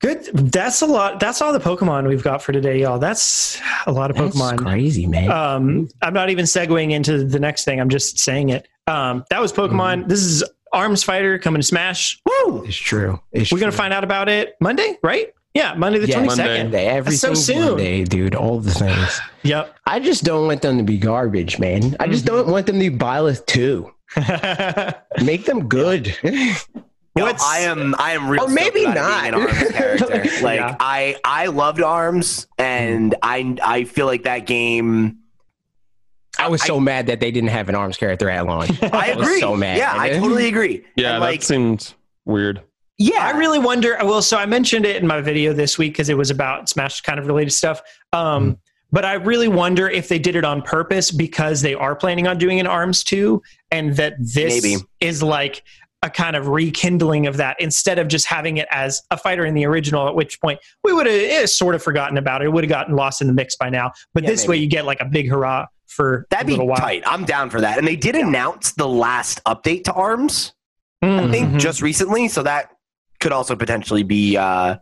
Good. That's a lot. That's all the Pokemon we've got for today, y'all. That's a lot of That's Pokemon. crazy man Um, I'm not even segueing into the next thing. I'm just saying it. Um, that was Pokemon. Mm-hmm. This is Arms Fighter coming to Smash. Woo! It's true. It's We're gonna find out about it Monday, right? Yeah, Monday the Yeah, 22nd. Monday. Monday, every so soon. Monday, dude. All the things. <laughs> Yep. I just don't want them to be garbage, man. I just Mhm. don't want them to be Byleth too. <laughs> Make them good. <laughs> Yo, What's- I am I am real Or maybe stoked about it being not. an Arms character. Like Yeah. I I loved Arms and I I feel like that game I was so mad that they didn't have an arms character at launch. <laughs> I was agree. so mad. Yeah, I totally agree. Yeah, And, that like seemed weird. yeah, I really wonder. Well, so I mentioned it in my video this week because it was about Smash kind of related stuff. Um, Mm-hmm. But I really wonder if they did it on purpose because they are planning on doing an Arms 2 and that this Maybe. is like a kind of rekindling of that instead of just having it as a fighter in the original, at which point we would have eh, sort of forgotten about it. It would have gotten lost in the mix by now. But Yeah, this maybe. way you get like a big hurrah for That'd a be while. tight. I'm down for that. And they did announce the last update to ARMS, I think, just recently. So that could also potentially be, uh,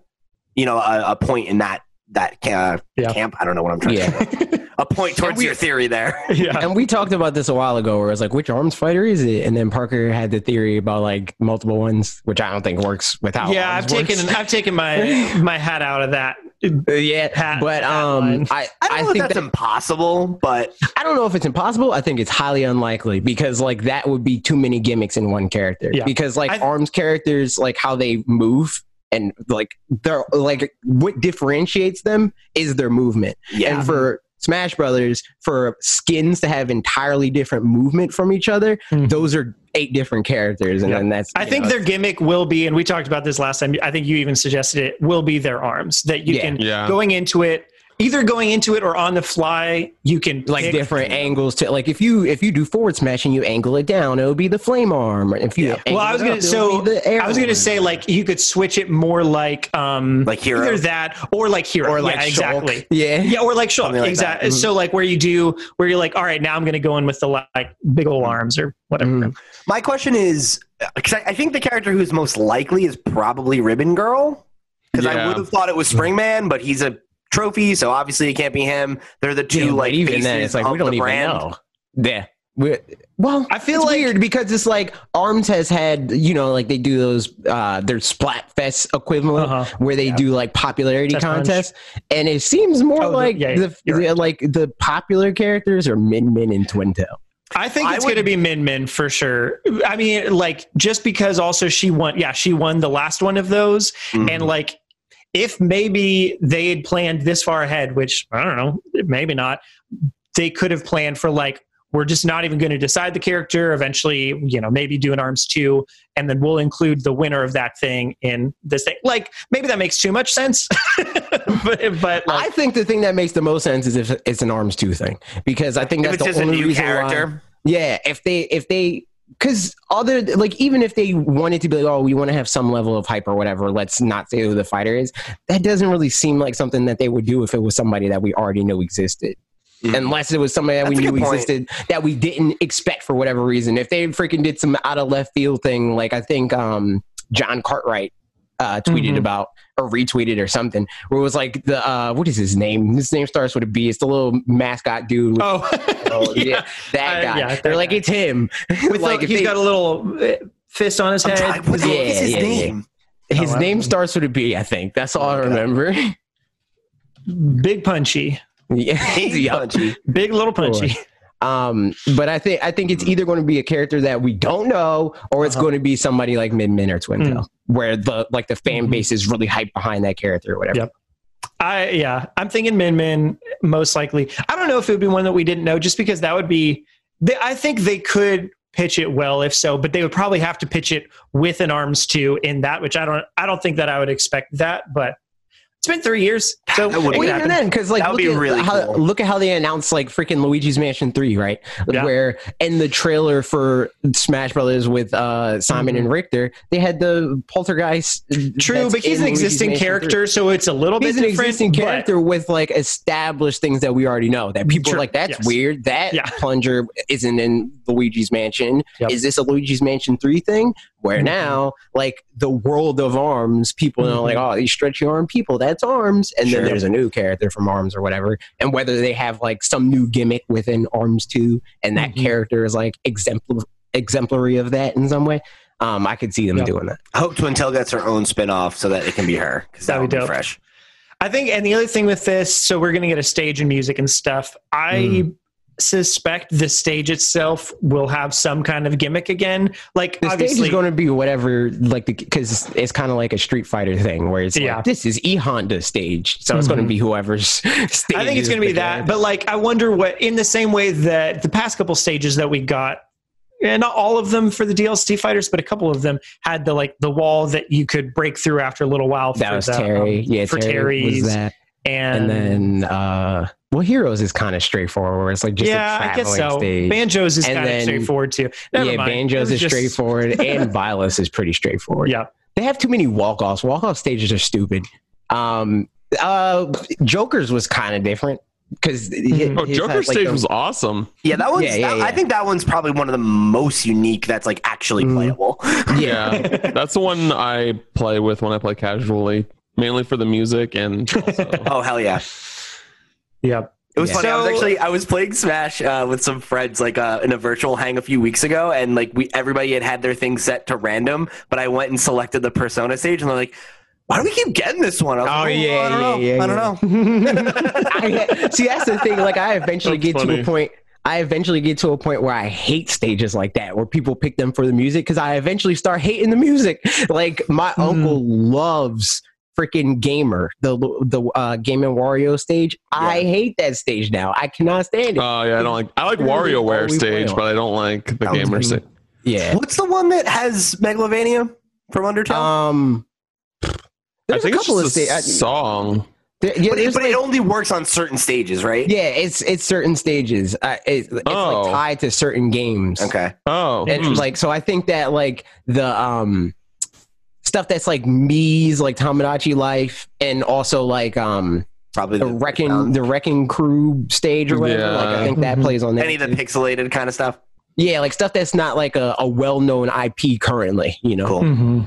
you know, a, a point in that that uh, Yeah. camp. I don't know what I'm trying to say. A point towards we- your theory there. <laughs> yeah. And we talked about this a while ago where it's like, which arms fighter is it? And then Parker had the theory about like multiple ones, which I don't think works without. yeah, I've taken I've taken my <laughs> my hat out of that. Yeah, <laughs> Hat- but um, line. I I don't I know think if that's that impossible, but I don't know if it's impossible. I think it's highly unlikely because like that would be too many gimmicks in one character. Yeah. Because like I- arms characters, like how they move and like they're like what differentiates them is their movement. yeah. And for Smash Brothers, for skins to have entirely different movement from each other, Mhm. those are eight different characters, and Yeah. then that's. I think know, their gimmick will be, and we talked about this last time. I think you even suggested it will be their arms that you Yeah. can Yeah. going into it, either going into it or on the fly. You can like pick- different angles to like if you if you do forward smash and you angle it down, it'll be the flame arm. If you Yeah. Well, I was gonna up, so the arrow I was gonna arm. say like you could switch it more like um Like Hero? either that or like hero or like yeah, exactly. Yeah. Yeah, or like Shulk, like exactly. that. Mhm. So like where you do where you're like, all right, now I'm gonna go in with the like big old arms or whatever. Mhm. My question is, because I, I think the character who's most likely is probably Ribbon Girl, because I would have thought it was Springman, but he's a trophy, so obviously it can't be him. They're the two Yeah, like even then, it's like we don't the even brand. know. Yeah. We- Well, I feel it's like- weird because it's like Arms has had, you know, like they do those uh their Splatfest equivalent Uh-huh. where they do like popularity Test punch. contests, and it seems more Oh, like yeah, the, you're like the popular characters are Min Min and Twintelle. I think it's going to be Min Min for sure. I mean, like just because also she won. Yeah, she won the last one of those, Mhm. and like if maybe they had planned this far ahead, which I don't know, maybe not, they could have planned for like we're just not even going to decide the character. Eventually, you know, maybe do an arms two, and then we'll include the winner of that thing in this thing. Like maybe that makes too much sense, <laughs> but but like, I think the thing that makes the most sense is if it's an Arms two thing because I think that's the a only new reason why- character. Yeah, if they if they because other like even if they wanted to be like, oh, we want to have some level of hype or whatever, let's not say who the fighter is. That doesn't really seem like something that they would do if it was somebody that we already know existed. Mhm. Unless it was somebody that That's we knew existed that we didn't expect for whatever reason. If they freaking did some out of left field thing, like I think um, John Cartwright uh, tweeted Mhm. about or retweeted or something, where it was like the uh, what is his name? His name starts with a B. It's the little mascot dude. With, oh <laughs> oh, yeah, that Uh, yeah, that They're like it's him. <laughs> with like the, if he's they- got a little uh, fist on his I'm head. trying- what His the little- heck is his Yeah, yeah, name? His Oh, name starts with a B, I think. That's all I Okay. remember. <laughs> big punchy, yeah. Hey, Yup. Punchy. big little punchy. Um, but I think I think it's either going to be a character that we don't know, or it's Uh-huh. going to be somebody like Min Min or Twin Mm. Tail, where the like the fan Mhm. base is really hyped behind that character or whatever. Yep. I yeah, I'm thinking Min Min most likely. I don't know if it would be one that we didn't know, just because that would be. They, I think they could pitch it well if so, but they would probably have to pitch it with an arms two in that, which I don't. I don't think that I would expect that, but it's been three years, so That would it be Well, could even then, because like look be at really how, cool. look at how they announced like freaking Luigi's Mansion Three, right? Yeah. Where in the trailer for Smash Brothers with uh, Simon Mhm. and Richter, they had the poltergeist. True, but he's an Luigi's existing Mansion 3. character, so it's a little He's bit an different. existing character with like established things that we already know. That people Sure, are like, that's yes. weird. That Yeah. plunger isn't in Luigi's Mansion. Yep. Is this a Luigi's Mansion 3 thing? Where Mhm. now, like the world of arms, people know like, oh, these stretchy arm people, that's arms. And Sure. then there's a new character from arms or whatever. And whether they have like some new gimmick within arms too, and that Mhm. character is like exemplar exemplary of that in some way. Um, I could see them Yep. doing that. I hope Twintelle gets her own spin off so that it can be her. Because that That'd be be fresh. I think, and the other thing with this, so we're going to get a stage and music and stuff. I Mm. Suspect the stage itself will have some kind of gimmick again. Like The stage is going to be whatever, like, because it's kind of like a Street Fighter thing where it's Yeah. like, this is E Honda stage. So it's going to be whoever's stage. <laughs> I think it's going to be that. But like, I wonder what in the same way that the past couple stages that we got. And not all of them for the DLC fighters, but a couple of them had the like the wall that you could break through after a little while. that for was the, Terry. um, yeah, for Terry Terry's, was that. And, And, then, uh, well, Heroes is kind of straightforward. It's like just yeah, a I guess traveling so. stage. Banjos is kind of straightforward too. Never yeah, mind. Banjos is just- straightforward, <laughs> and Byleth's is pretty straightforward. Yeah, They have too many walk offs. Walk off stages are stupid. Um, uh, Joker's was kind of different because Mhm. Oh, Joker's stage was awesome. Yeah, that one's. Yeah, yeah, that- yeah. I think that one's probably one of the most unique. That's like actually Mhm. playable. yeah. That's the one I play with when I play casually, mainly for the music and also, <laughs> oh hell yeah! yeah. It was Yeah. funny. I was actually I was playing Smash uh, with some friends like uh, in a virtual hang a few weeks ago, and like we everybody had had their thing set to random, but I went and selected the Persona stage, and they're like, "Why do we keep getting this one?" I was Oh, like, yeah, I don't know. yeah, yeah, I don't know. <laughs> I, see, that's the thing. Like, I eventually That's get to a point. I eventually get to a point where I hate stages like that, where people pick them for the music, because I eventually start hating the music. <laughs> Like, my Hmm. uncle loves freaking gamer, the the uh, Game and Wario stage. I hate that stage now. I cannot stand it. Oh yeah, I don't like. I like Literally all WarioWare stage, but I don't like the gamer stage. yeah. What's the one that has Megalovania from Undertale? Um. I There's a think it's couple of just a stages. song. yeah, but it, but like- it only works on certain stages, right? yeah, it's it's certain stages. Uh, it, it's Oh. like tied to certain games. Okay. Oh, and hmm. like so i think that like the um stuff that's like me's like Tomodachi life and also like um Probably the wrecking the wrecking crew stage or whatever like i think that Mhm. plays on there any of the pixelated kind of stuff. yeah like stuff that's not like a, a well-known ip currently you know Cool. hmm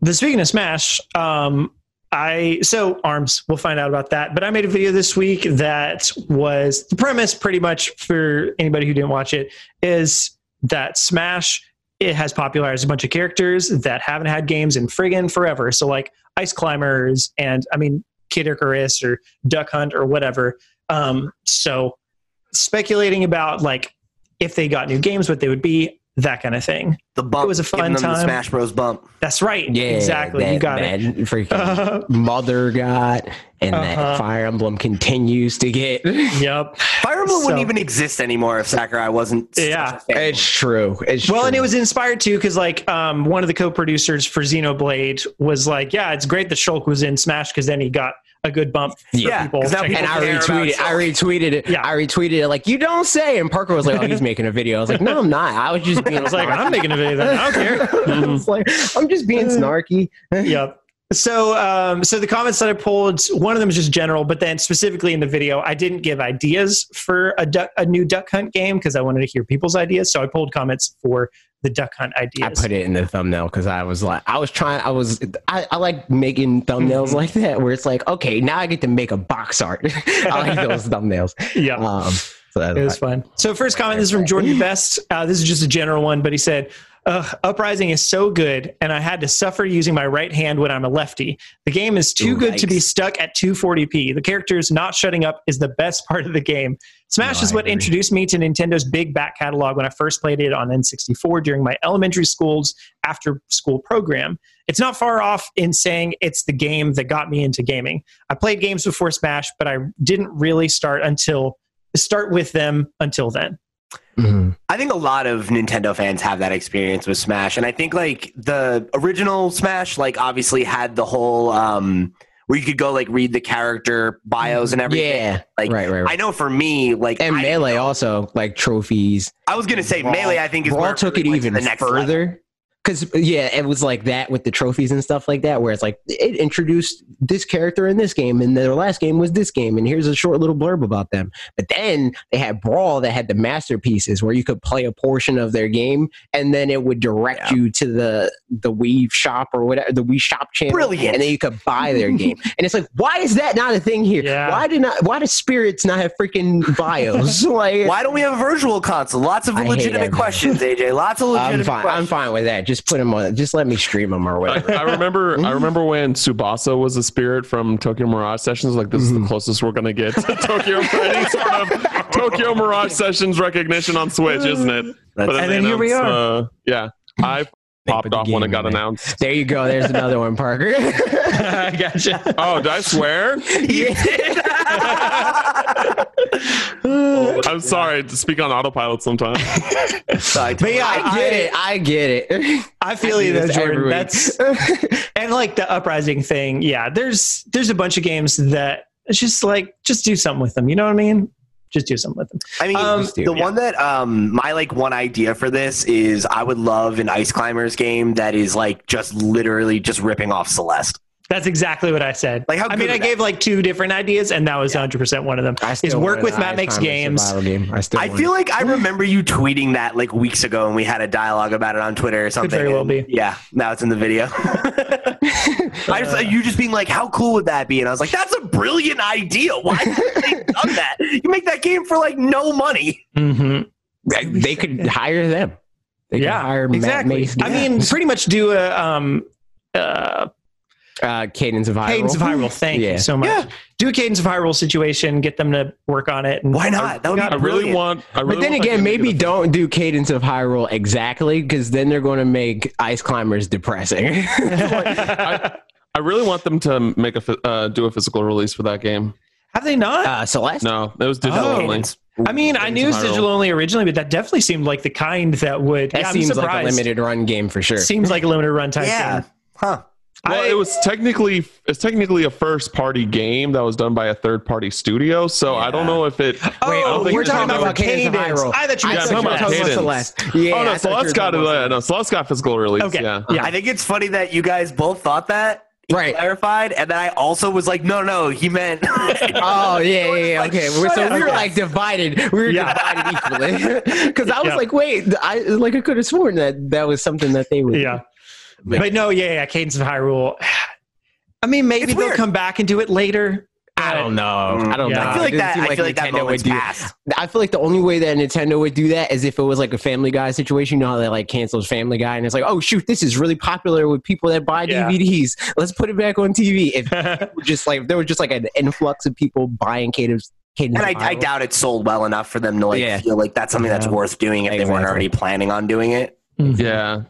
The speaking of Smash, um, I so arms. We'll find out about that. But I made a video this week that was the premise, pretty much for anybody who didn't watch it, is that Smash it has popularized a bunch of characters that haven't had games in friggin' forever. So like Ice Climbers and I mean Kid Icarus or Duck Hunt or whatever. Um, so speculating about like if they got new games, what they would be, that kind of thing. The bump It was a fun them the time. Smash Bros. bump. That's right. Yeah, exactly. That, you got that it. Freaking Uh, Mother got, and Uh-huh. that Fire Emblem continues to get. <laughs> yep. Fire Emblem wouldn't even exist anymore if Sakurai wasn't. such Yeah. a fan. It's true. It's Well, and it was inspired too because like um, one of the co-producers for Xenoblade was like, "Yeah, it's great that Shulk was in Smash because then he got a good bump for Yeah, people." 'cause now and I care about retweeted. I retweeted it. Yeah. I retweeted it. Like you don't say. And Parker was like, "Oh, he's <laughs> making a video." I was like, "No, I'm not. I was just being." I was like, "I'm making a video. Then. I don't care." <laughs> I was like, "I'm just being <laughs> snarky." yep. So, um, so the comments that I pulled, one of them is just general, but then specifically in the video, I didn't give ideas for a duck, a new Duck Hunt game because I wanted to hear people's ideas. So I pulled comments for the Duck Hunt ideas. I put it in the thumbnail because I was like, I was trying. I was. I, I like making thumbnails Mhm. like that where it's like, okay, now I get to make a box art. <laughs> I like those <laughs> thumbnails. yeah. Um, so It was fun. So first comment is from Jordan Best. Uh, this is just a general one, but he said, Ugh, "Uprising is so good, and I had to suffer using my right hand when I'm a lefty. The game is too Ooh, good to be stuck at 240p. The characters not shutting up is the best <laughs> part of the game. Smash No, is what introduced me to Nintendo's big back catalog when I first played it on N64 during my elementary school's after school program. It's not far off in saying it's the game that got me into gaming. I played games before Smash, but I didn't really start until start with them until then. Mhm. I think a lot of Nintendo fans have that experience with Smash, and I think like the original Smash, like obviously had the whole um where you could go like read the character bios and everything. Yeah. Like right. Right. right. I know for me, like and I, melee also like trophies. I was gonna say Brawl- melee. I think is Brawl where took really it even the next level. Because yeah, it was like that with the trophies and stuff like that, where it's like it introduced this character in this game, and their last game was this game, and here's a short little blurb about them. But then they had Brawl that had the masterpieces, where you could play a portion of their game, and then it would direct Yeah. you to the the Wii shop or whatever, the Wii shop channel, Brilliant. and then you could buy their <laughs> game. And it's like, why is that not a thing here? Yeah. Why did not? Why does Spirits not have freaking bios? <laughs> like, Why don't we have a virtual console? Lots of legitimate questions, AJ. Lots of legitimate I'm fine. I'm fine with that. Just put them on. Just let me stream them or whatever. I remember I remember when Tsubasa was a spirit from Tokyo Mirage Sessions. Like this is the closest we're gonna get to Tokyo any <laughs> sort of Tokyo Mirage Sessions recognition on Switch, isn't it? But And they then here we announced, Uh, yeah, I popped off when it got in there. announced. There you go. There's another one, Parker. <laughs> <laughs> I gotcha. Oh, did I swear? <laughs> I'm sorry to speak on autopilot sometimes. But yeah, I get it. I get it. I feel I you though, Jordan. That's and like the uprising thing. Yeah, there's there's a bunch of games that it's just like just do something with them. You know what I mean? Just do something with them. I mean, Um, the one that um my like one idea for this is I would love an Ice Climbers game that is like just literally just ripping off Celeste. That's exactly what I said. Like, how I mean, would I that gave like two different ideas, and that was 100 percent one of them. I Is work with Matt Makes Games. Game. I still. I feel like I remember you tweeting that like weeks ago, and we had a dialogue about it on Twitter or something. Could very well be. Yeah, now it's in the video. <laughs> I just you just being like, how cool would that be? And I was like, that's a brilliant idea. Why haven't they done <laughs> that? You make that game for like no money. hmm They- they could hire them. They could Yeah, hire Matt exactly. Mace I mean, pretty much do a um, uh, uh, Cadence of Hyrule. Cadence of Hyrule. Thank Hmm. you so much. Yeah. Do a Cadence of Hyrule situation. Get them to work on it. And Why not? That would be I really want. I really But then want again, game to get maybe don't do Cadence of Hyrule exactly, because then they're going to make Ice Climbers depressing. <laughs> I, I really want them to make a uh, do a physical release for that game. Have they not? uh, Celeste. No, it was digital Oh. only. I mean, I knew it was digital only originally, but that definitely seemed like the kind that would. that yeah, I'm seems like a limited run game for sure. Seems like a limited run type Yeah. game. Huh. Well, I- it was technically it's technically a first party game that was done by a third party studio. So I don't know if it. Oh, I don't think we're it's talking about the- Cadence Cadence. of Hyrule. I thought you I were Yeah, thought you I'm were talking talking about about Cadence. Celeste. Yeah, oh no, thought Celeste got talking about it. Uh, no, Celeste got physical release. Okay. Yeah. Yeah. I think it's funny that you guys both thought that. Right. Clarified, and then I also was like, no, no, he meant. <laughs> <laughs> Oh yeah, yeah, yeah. Like, Okay, We're- so we were Okay. like divided. We were Yeah. divided equally <laughs> because I was Yeah. like, wait, I like I could have sworn that that was something that they would. Yeah. But no, yeah, yeah, Cadence of Hyrule. I mean, maybe they'll weird. come back and do it later. I don't know. Mm. I don't Yeah. know. I feel like It doesn't that. seem I feel like that Nintendo would do- passed. I feel like the only way that Nintendo would do that is if it was like a Family Guy situation. You know how they like cancels Family Guy, and it's like, oh shoot, this is really popular with people that buy Yeah. DVDs. Let's put it back on TV. If <laughs> just like if there was just like an influx of people buying Cadence, Cadence And I, I Bible- doubt it sold well enough for them to like Yeah. feel like that's something that's Yeah. worth doing if they weren't Exactly. already planning on doing it. Mm-hmm. Yeah.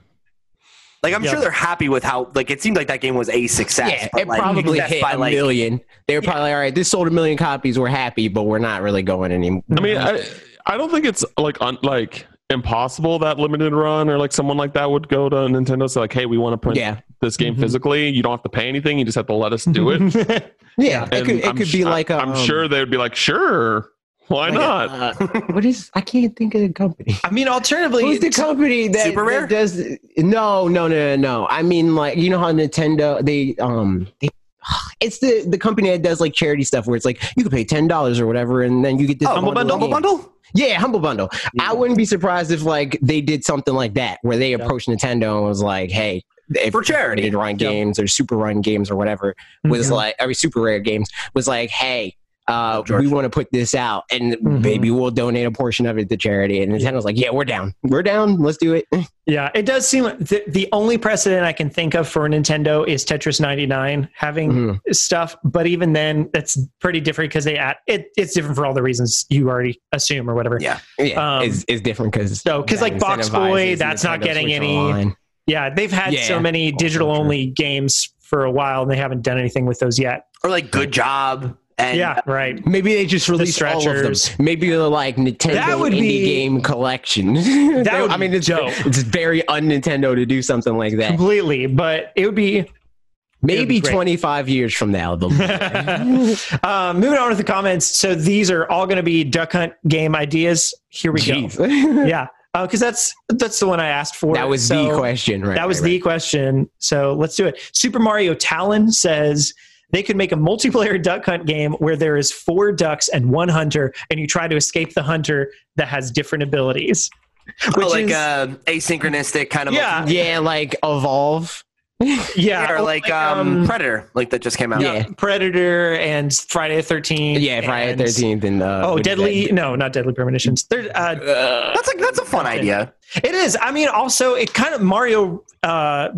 Like I'm Yeah. sure they're happy with how like it seemed like that game was a success. Yeah, it like, probably that's hit by, a like, million. They were probably like, all right. This sold a million copies. We're happy, but we're not really going anymore. I mean, I, I don't think it's like un, like impossible that limited run or like someone like that would go to Nintendo say like, hey, we want to print Yeah, this game Mhm. physically. You don't have to pay anything. You just have to let us do it. <laughs> yeah. It could, it I'm could sh- be like a, I'm um, sure they would be like, sure, why like a, not? uh, <laughs> what is? I can't think of the company. I mean, alternatively, Who's the company that, Super Rare? that does? No, no, no, no, no. I mean, like you know how Nintendo they um they. <sighs> It's the the company that does like charity stuff where it's like you can pay ten dollars or whatever and then you get this Oh, bundle Humble Bundle? Humble Bundle? Yeah, humble bundle. I wouldn't be surprised if like they did something like that where they Yeah. approached Nintendo and was like, "Hey, if For charity. Need run Yeah. games or super run games or whatever was Mhm. like every super rare games was like, hey." Uh, we want to put this out, and Mhm. maybe we'll donate a portion of it to charity. And Nintendo's like, "Yeah, we're down. We're down. Let's do it." <laughs> Yeah, it does seem like the, the only precedent I can think of for Nintendo is Tetris 99 having Mhm. stuff, but even then, that's pretty different because they add it. It's different for all the reasons you already assume or whatever. Yeah. Yeah, Um, it's, it's different because so, 'cause, like, Box Boy, that's not getting any- Yeah, they've had Yeah. so many digital for sure. only games for a while, and they haven't done anything with those yet. Or like Good Job. And yeah, right. Maybe they just released all of them. Maybe they're like Nintendo That would indie be- game collection. <laughs> That would I mean, it's dope. it's very un Nintendo to do something like that. Completely, but it would be Maybe great. 25 years from now, um, <laughs> <laughs> moving on to the comments. So these are all going to be Duck Hunt game ideas. Here we go. Jeez. Yeah, because that's that's the one I asked for. that was So the question, right? That was right, the question. So let's do it. Super Mario Talon says they could make a multiplayer <laughs> duck hunt game where there is four ducks and one hunter, and you try to escape the hunter that has different abilities. Which Oh, like is, uh, asynchronistic kind of Yeah. right. Yeah, like evolve. <laughs> yeah, or like um, Predator, like that just came out. Yeah. Predator and Friday the Thirteenth. Yeah, Friday the 13th and uh, Oh, Deadly! No, not Deadly Premonitions. There, uh, Uh, That's like that's a fun idea. It is. I mean, also it kind of Mario. Uh,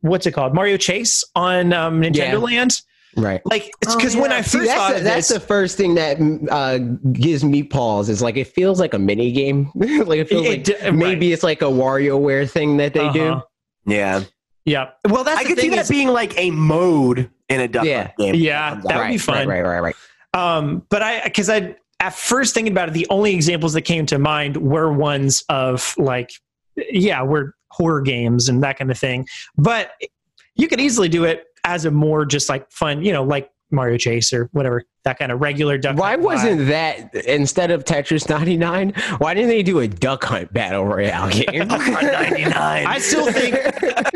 what's it called? Mario Chase on um, Nintendo Yeah. Land. Right. Like, it's because when I first Oh, See, that's thought the, of that's this, the first thing that uh, gives me pause. Is like it feels like a mini game. <laughs> like it feels It like d- right. maybe it's like a WarioWare thing that they do. Uh-huh. Yeah, Yeah. Well, that's I could see thing that is, being like a mode in a duck Yeah. Game. Yeah, that out. would be right, fun. Right, right, right, right. um, but I because I at first thinking about it, the only examples that came to mind were ones of like, yeah, were horror games and that kind of thing. But you could easily do it as a more just like fun, you know, like Mario Chase or whatever that kind of regular duck. Why hunt wasn't that instead of Tetris 99? Why didn't they do a duck hunt battle royale <laughs> game? 99. I still think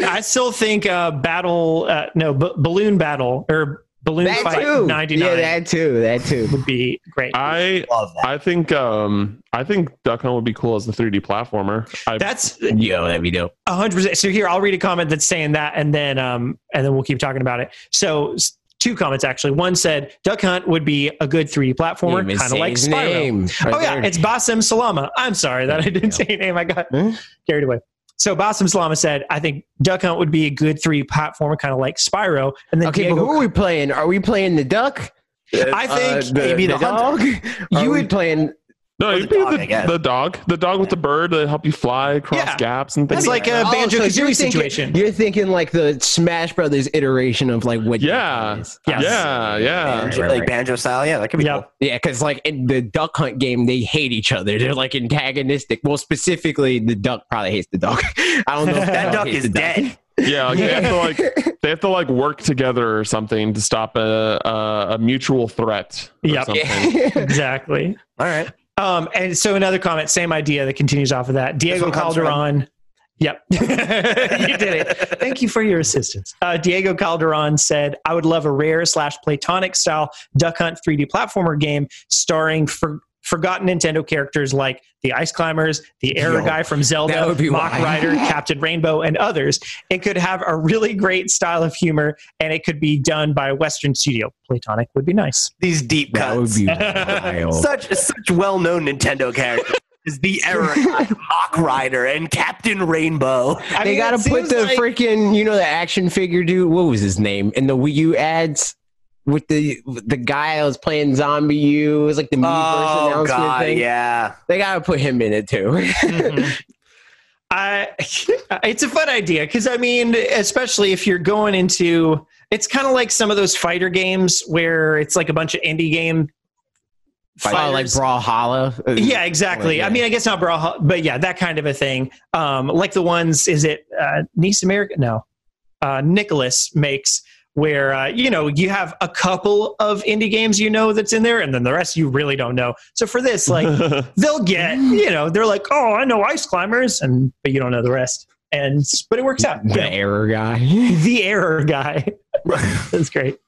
I still think uh, battle uh, no b- balloon battle or balloon that fight too. 99 Yeah, that too. That too. would be great. I love that. I think um I think Duck Hunt would be cool as a 3D platformer. I, That's Yo, that'd be dope. A hundred percent. So here, I'll read a comment that's saying that, and then um, and then we'll keep talking about it. So two comments actually. One said Duck Hunt would be a good 3D platformer, kind of like Spyro. name right Oh yeah, there. it's Bassem Salama. I'm sorry that I didn't say your name. I got Huh? carried away. So Bassem Salama said, "I think Duck Hunt would be a good 3D platformer, kind of like Spyro." And then Okay, Diego, but who are we playing? Are we playing the duck? I think Uh, maybe the dog. You You would- would playing. No, Or you'd the be dog, the, the dog, the dog with the bird to help you fly across Yeah. gaps and things. It's like uh, that. a Oh, Banjo so you're thinking- situation. You're thinking like the Smash Brothers iteration of like what? Yeah. Duck Hunt is. Yes. yeah, yeah. Banjo, right, like banjo style. Yeah, that could be Yeah. cool. Yeah, because like in the Duck Hunt game, they hate each other. They're like antagonistic. Well, specifically, the duck probably hates the dog. <laughs> I don't know. If That duck is the dead. Yeah, like they have to like <laughs> they have to like work together or something to stop a a, a mutual threat. Yep. Yeah. <laughs> exactly. All right. Um, and so another comment, same idea that continues off of that. Diego Calderon. Yep. <laughs> you did it. Thank you for your assistance. Uh, Diego Calderon said, I would love a rare slash Playtonic style Duck Hunt 3D platformer game starring for forgotten Nintendo characters like the Ice Climbers, the Error Yo, Guy from Zelda, that Mock wild. Rider, <laughs> Captain Rainbow, and others. It could have a really great style of humor, and it could be done by a Western studio. Playtonic would be nice. These deep That would cuts. be wild. <laughs> such such well known Nintendo characters. Is the Error Guy, Mach Rider, and Captain Rainbow. I they mean, gotta put the like- freaking, you know, the action figure dude. What was his name in the Wii U ads? With the the guy that was playing ZombiU, it was like the Miiverse Oh announcement God, thing. yeah. They gotta put him in it too. <laughs> Mhm. I <laughs> it's a fun idea because I mean, especially if you're going into it's kind of like some of those fighter games where it's like a bunch of indie game. oh, like fighters. Brawlhalla. Yeah, exactly. Yeah. I mean, I guess not Brawlhalla, but yeah, that kind of a thing. Um, like the ones, is it uh, Nice America? No, uh, Nicholas makes where uh, you know you have a couple of indie games you know that's in there, and then the rest you really don't know. So for this, like <laughs> they'll get you know they're like, oh, I know Ice Climbers, and but you don't know the rest, and but it works out. you the know. error guy. <laughs> the error guy. <laughs> That's great.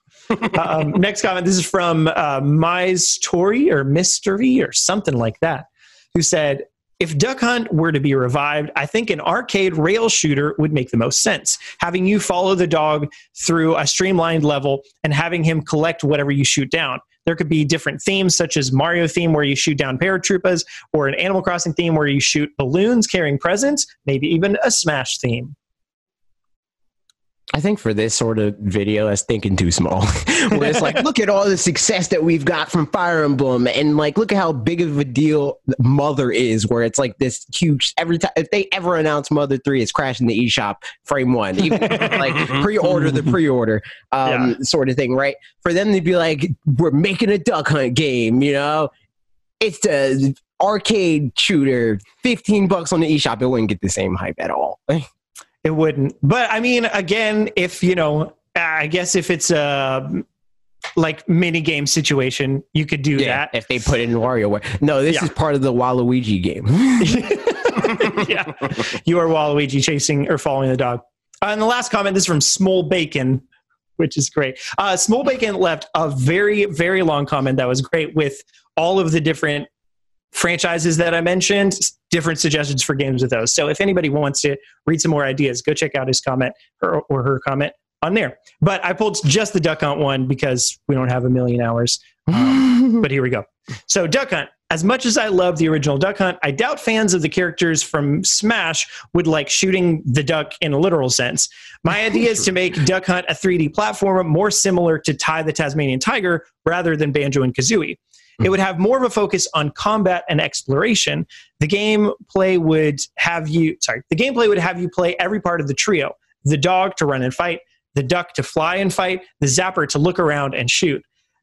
um, next comment. This is from uh, Mise Tori or Mystery or something like that, who said, "If Duck Hunt were to be revived, I think an arcade rail shooter would make the most sense. Having you follow the dog through a streamlined level and having him collect whatever you shoot down." There could be different themes, such as Mario theme, where you shoot down paratroopas, or an Animal Crossing theme, where you shoot balloons carrying presents. Maybe even a Smash theme. I think for this sort of video, that's thinking too small. <laughs> Where it's like, look at all the success that we've got from Fire Emblem, and like, look at how big of a deal Mother is. Where it's like this huge. Every time if they ever announce Mother Three, it's crashing the eShop frame one, even like <laughs> pre-order the pre-order um, sort of thing, right? For them to be like, we're making a Duck Hunt game, you know, it's the arcade shooter, fifteen bucks on the eShop. It wouldn't get the same hype at all. <laughs> It wouldn't. But I mean, again, if you know, I guess if it's a like mini game situation, you could do that. if they put it in WarioWare. No, this Yeah. is part of the Waluigi game. <laughs> <laughs> yeah, you are Waluigi chasing or following the dog. Uh, and the last comment this is from Small Bacon, which is great. Uh, Small Bacon left a very very long comment that was great with all of the different franchises that I mentioned, different suggestions for games with those. So if anybody wants to read some more ideas, go check out his comment or, or her comment on there. But I pulled just the Duck Hunt one because we don't have a million hours. Um, <laughs> but here we go. So, Duck Hunt. As much as I love the original Duck Hunt, I doubt fans of the characters from Smash would like shooting the duck in a literal sense. My <laughs> idea is to make Duck Hunt a 3D platformer more similar to Ty the Tasmanian Tiger rather than Banjo and Kazooie. It would have more of a focus on combat and exploration. The gameplay would have you, sorry, the gameplay would have you play every part of the trio the dog to run and fight, the duck to fly and fight, the zapper to look around and shoot.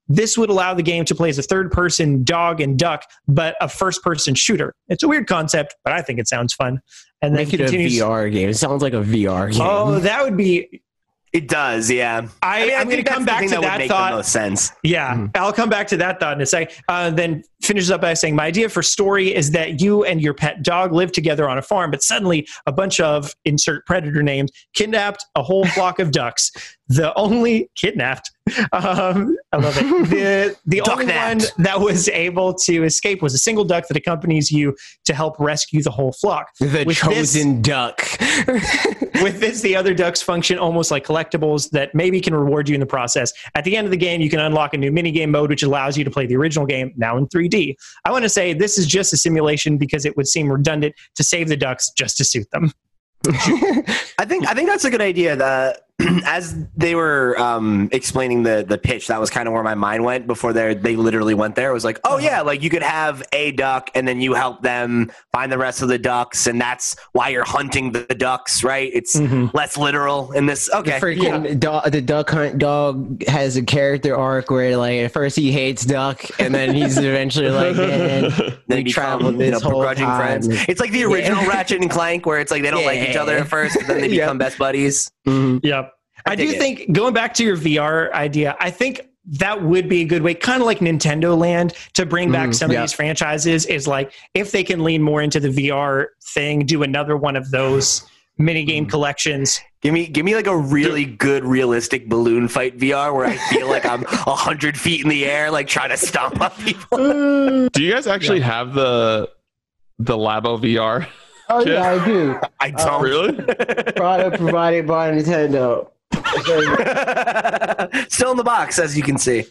This would allow the game to play as a third person dog and duck, but a first person shooter. It's a weird concept, but I think it sounds fun. And then Make it a VR game. It sounds like a VR game. Oh, that would be. It does, yeah. I, I mean, I am going to come back to that would that make thought. the most sense. Yeah, Mhm. I'll come back to that thought in a second. Uh, then finishes up by saying, My idea for story is that you and your pet dog live together on a farm, but suddenly a bunch of insert predator names kidnapped a whole <laughs> flock of ducks. The only kidnapped, um, I love it. <laughs> The, the only one that was able to escape was a single duck that accompanies you to help rescue the whole flock. the with this- chosen duck. <laughs> With this, the other ducks function almost like collectibles that maybe can reward you in the process. At the end of the game, you can unlock a new minigame mode, which allows you to play the original game now in 3D. I want to say this is just a simulation because it would seem redundant to save the ducks just to suit them. <laughs> I think I think that's a good idea. The <clears throat> as they were um, explaining the the pitch, that was kind of where my mind went before they they literally went there. It was like, oh yeah, like you could have a duck, and then you help them find the rest of the ducks, and that's why you're hunting the ducks, right? It's less literal in this. The Okay, freaking dog, the duck hunt dog has a character arc where like at first he hates duck and then he's <laughs> eventually like man then we become traveled you this know, whole begrudging time. friends. It's like the original Ratchet and Clank, where it's like they don't like each other at first, but then they <laughs> Yep. become best buddies. Mhm. Yep. I, I do it. think going back to your VR idea, I think that would be a good way, kind of like Nintendo Land, to bring back Mhm, some yeah. of these franchises. Is like if they can lean more into the VR thing, do another one of those mini game collections. Mm-hmm. Give me, give me like a really good, realistic balloon fight VR where I feel like I'm a hundred feet in the air, like trying to stomp on <laughs> people. <laughs> Do you guys actually have the the Labo VR? Oh yeah, I do. <laughs> I don't Really? Product provided by Nintendo. <laughs> Still in the box, as you can see.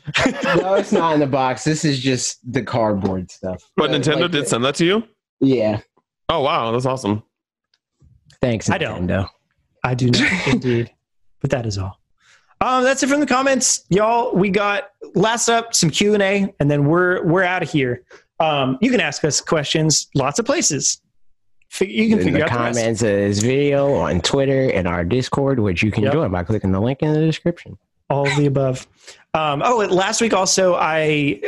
no, it's not in the box. This is just the cardboard stuff. But Uh, Nintendo like did the- send that to you? Yeah. Oh wow, that's awesome. Thanks, I don't. Nintendo. I do not <laughs> indeed. But that is all. Um, that's it from the comments, y'all. We got last up some Q and A, and then we're we're out of here. Um, you can ask us questions lots of places. You can in figure the out the comments of this video on Twitter and our Discord, which you can Yep. join by clicking the link in the description. all of the above. Um, oh, last week also, I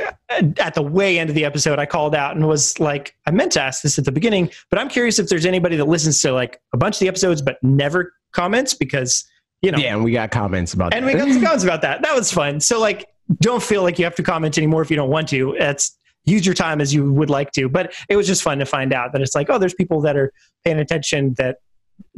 at the way end of the episode, I called out and was like, I meant to ask this at the beginning, but I'm curious if there's anybody that listens to like a bunch of the episodes but never comments because you know. Yeah, and we got comments about And that. we got some comments <laughs> about that. That was fun. So like, don't feel like you have to comment anymore if you don't want to. It's use your time as you would like to. But it was just fun to find out that it's like, oh, there's people that are paying attention that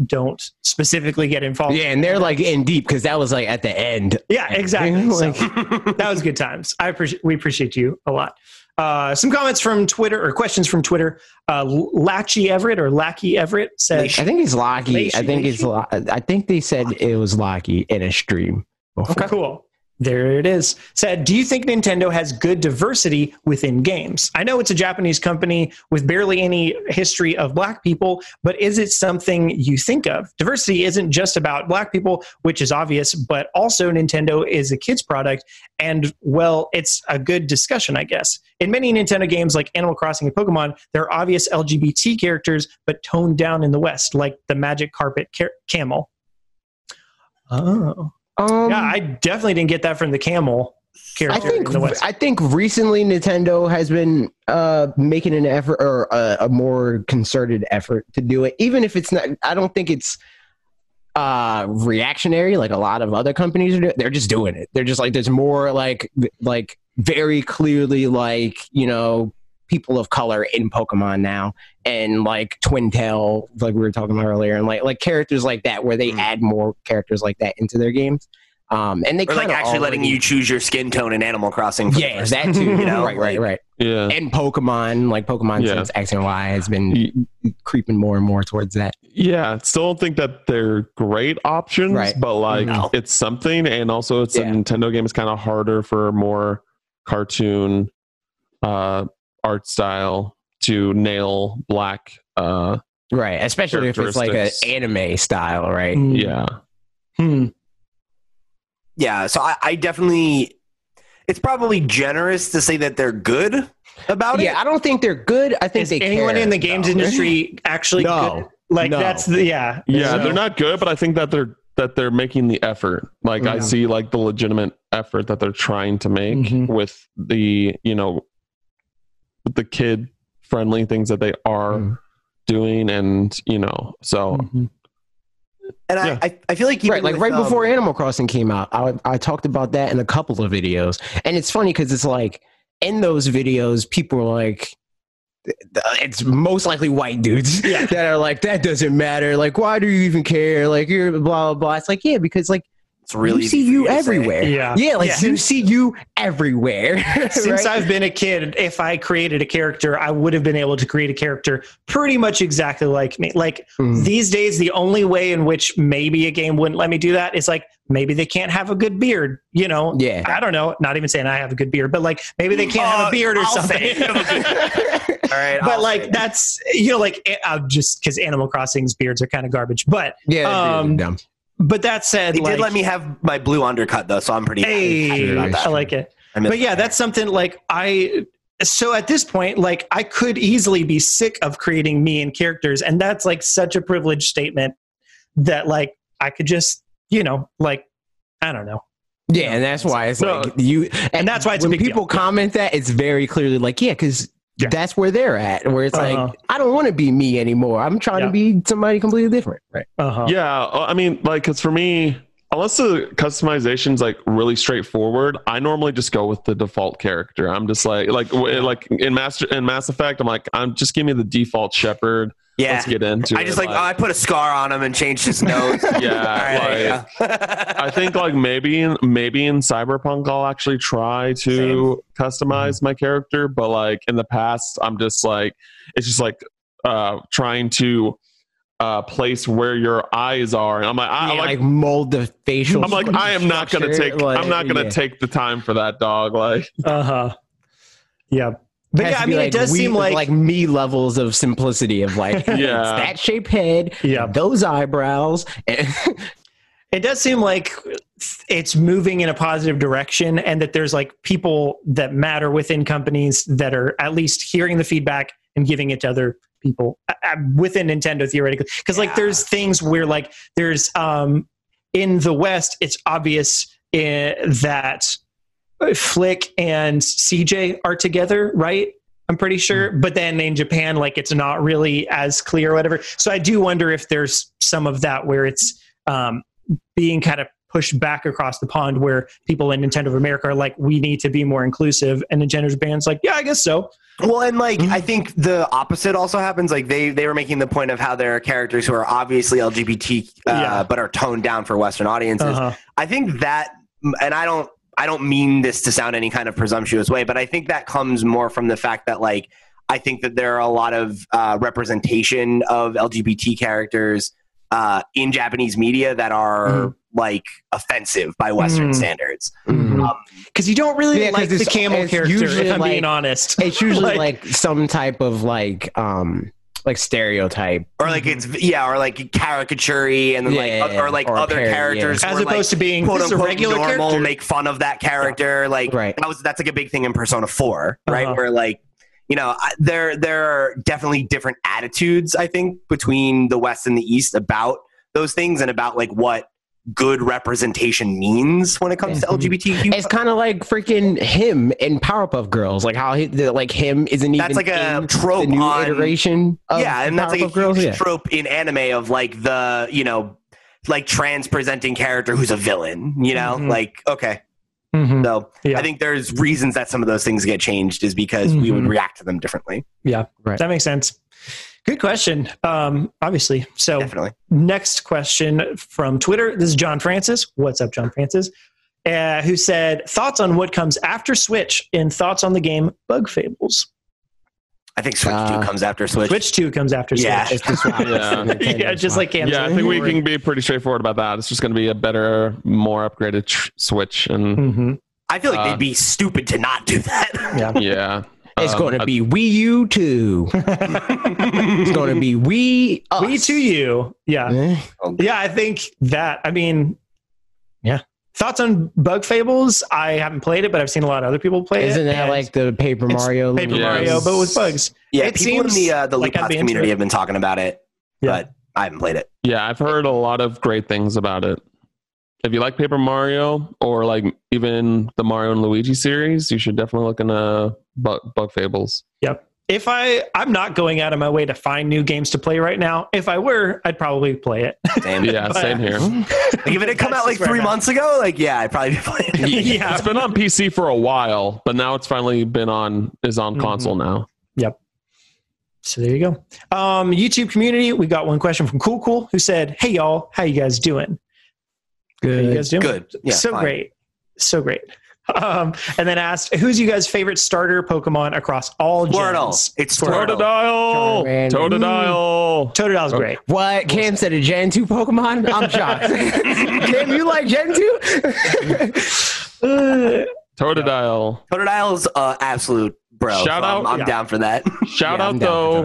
don't specifically get involved. yeah, and they're like in deep because that was like at the end. Yeah, exactly. <laughs> Like- So, <laughs> that was good times. I appreciate we appreciate you a lot. Uh, some comments from Twitter or questions from Twitter. Uh, Latchy Everett or Lackey Everett says, I think it's Locky. I think it's. Lo- I think they said it was Locky in a stream. before. Cool. There it is. Said, do you think Nintendo has good diversity within games? I know it's a Japanese company with barely any history of black people, but is it something you think of? Diversity isn't just about black people, which is obvious, but also Nintendo is a kids product. And well, it's a good discussion, I guess. In many Nintendo games like Animal Crossing and Pokemon, there are obvious LGBT characters, but toned down in the West, like the Magic Carpet car- Camel. Oh. Um, Yeah, I definitely didn't get that from the camel I think in the West. I think recently Nintendo has been uh, making an effort or a, a more concerted effort to do it, even if it's not. I don't think it's uh reactionary like a lot of other companies are doing. They're just doing it. They're just like there's more like like very clearly like you know people of color in Pokemon now and like Twintelle like we were talking about earlier and like like characters like that where they Mm. add more characters like that into their games. Um, and they Or like kinda actually letting you choose your skin tone in Animal Crossing. for yeah, first that <laughs> too. You know, right, right, right. Yeah. And Pokemon, like Pokemon Yeah. since X and Y has been creeping more and more towards that. Yeah, still don't think that they're great options, Right. but like No. it's something, and also it's Yeah. a Nintendo game. It's kind of harder for more cartoon uh, art style to nail black. Uh, Right, especially if it's like an anime style, right? Hmm. yeah, Hmm. Yeah, so I, I definitely. It's probably generous to say that they're good about it. Yeah, I don't think they're good. I think Is they anyone care, in the games though. industry actually No. good? Like No. that's the yeah. yeah. So- They're not good, but I think that they're that they're making the effort. Like I see like the legitimate effort that they're trying to make Mhm. with the you know with the kid friendly things that they are Mm. doing, and you know so. Mhm. and I, Yeah. I, I feel like Right, like with, right um, before Animal Crossing came out, I, I talked about that in a couple of videos, and it's funny because it's like in those videos, people are like, it's most likely white dudes Yeah. <laughs> that are like, that doesn't matter. Like, why do you even care? Like, you're blah blah blah. It's like, yeah, because like it's really you see you to say. everywhere. Yeah. yeah, like Yeah. you see you everywhere. <laughs> Since right? I've been a kid, if I created a character, I would have been able to create a character pretty much exactly like me. Like Mm. these days, the only way in which maybe a game wouldn't let me do that is like maybe they can't have a good beard. You know, yeah. I don't know. Not even saying I have a good beard, but like maybe they can't have Uh, a beard or I'll something. say you have a good- <laughs> All right, but I'll like that's you know like uh, just because Animal Crossing's beards are kind of garbage. But yeah, Um, um, dumb. But that said, They like, did let me have my blue undercut though, so I'm pretty happy Hey, about that. I like it. I But yeah, that. that's something like I. So at this point, like I could easily be sick of creating me and characters, and that's like such a privileged statement that like I could just you know like I don't know. Yeah, and that's why it's No. like you, and, that's why it's a when big people deal. comment that it's very clearly like, yeah, because Yeah. that's where they're at. Where it's Uh-huh. like, I don't want to be me anymore. I'm trying Yeah. to be somebody completely different. Right. Uh huh. Yeah, uh, I mean, like, cause for me, unless the customization's like really straightforward, I normally just go with the default character. I'm just like like w- like in Master in Mass Effect, I'm like I'm just give me the default Shepard. Yeah. Let's get into I it. just like, oh, I put a scar on him and changed his nose. <laughs> Yeah, <laughs> right, like, yeah. I think like maybe in maybe in Cyberpunk I'll actually try to customize my character, but like in the past I'm just like it's just like uh trying to uh place where your eyes are. And I'm like I Yeah, like, like, mold the facial. I'm like I am not gonna take like, I'm not gonna yeah. take the time for that dog. Like <laughs> Uh huh. Yeah. But yeah, I be, mean, it does we- seem like, like me levels of simplicity of like <laughs> Yeah. it's that shaped head, Yeah. those eyebrows, <laughs> it does seem like it's moving in a positive direction and that there's like people that matter within companies that are at least hearing the feedback and giving it to other people uh, uh, within Nintendo theoretically because like there's things where like there's um in the west it's obvious uh, that Flick and CJ are together right? I'm pretty sure. But then in Japan like it's not really as clear or whatever. So I do wonder if there's some of that where it's um being kind of pushed back across the pond where people in Nintendo of America are like, we need to be more inclusive. And Nintendo Japan's like, yeah, I guess so. Well, and like Mm-hmm. I think the opposite also happens. Like they they were making the point of how there are characters who are obviously LGBT, uh, Yeah. but are toned down for Western audiences. Uh-huh. I think that, and I don't I don't mean this to sound any kind of presumptuous way, but I think that comes more from the fact that like I think that there are a lot of uh, representation of LGBT characters uh, in Japanese media that are Mhm. like offensive by Western Mm. standards. Mhm. Um, Because you don't really Yeah, 'cause like the camel character, usually if I'm like- being honest. it's usually <laughs> like, some type of like um like stereotype. or like it's yeah, or like caricature and then Yeah, like or like or other parody, yeah. characters as who are, like, opposed to being quote a unquote regular normal character. make fun of that character like Right. that was that's like a big thing in persona 4 right Uh-huh. where like you know there there are definitely different attitudes i think between the west and the east about those things and about like what good representation means when it comes to Mhm. lgbtq It's kind of like freaking him in Powerpuff Girls, like how he, the, like him isn't even That's like a trope new on- iteration. Of yeah and that's like a Girls. Yeah. trope in anime of like the you know like trans presenting character who's a villain you know Mhm. like okay Mhm. So Yeah. I think there's reasons that some of those things get changed is because we would Mhm. react to them differently. Yeah, right. that makes sense. Good question. Um, obviously. So Definitely. next question from Twitter. This is John Francis. What's up, John Francis? Uh, who said thoughts on what comes after Switch and thoughts on the game Bug Fables. I think Switch Uh, 2 comes after Switch. Switch Two comes after Yeah. Switch. It's just <laughs> Yeah. yeah, just like Cam yeah, I think we can be pretty straightforward about that. It's just going to be a better, more upgraded tr- Switch, and Mhm. I feel like Uh, they'd be stupid to not do that. <laughs> Yeah. yeah, It's Um, going to I- be Wii U two. <laughs> It's going to be Wii. Us. We to you. Yeah. Eh? Yeah, I think that. I mean, yeah. Thoughts on Bug Fables? I haven't played it, but I've seen a lot of other people play it. Isn't that like the Paper it's Mario? Paper Yeah. Mario, but with bugs? yeah, It people in seems the uh, the like Loot be community have been talking about it, Yeah. but I haven't played it. yeah. I've heard a lot of great things about it. If you like Paper Mario or like even the Mario and Luigi series, you should definitely look into Bug, Bug Fables. If I, I'm not going out of my way to find new games to play right now. If I were, I'd probably play it. Damn. Yeah, But- same here. <laughs> Like if it had come out like three months ago, like yeah, I'd probably be <laughs> playing it. yeah. It's been on PC for a while, but now it's finally been on is on Mhm. console now. Yep. So there you go. Um, YouTube community, we got one question from Cool Cool who said, "Hey y'all, how you guys doing? How you Good. guys doing? Good. Yeah, so fine. great, so great." Um, and then asked, "Who's you guys' favorite starter Pokemon across all Squirtle. gens?" It's Squirtle. Totodile! Charmander. Totodile! Totodile's great. What? Cam said a Gen 2 Pokemon? I'm shocked. <laughs> Cam, you like Gen 2? Uh, Totodile. Totodile's uh, absolute bro. Shout so I'm, out- I'm yeah. down for that. <laughs> Shout Yeah, out though,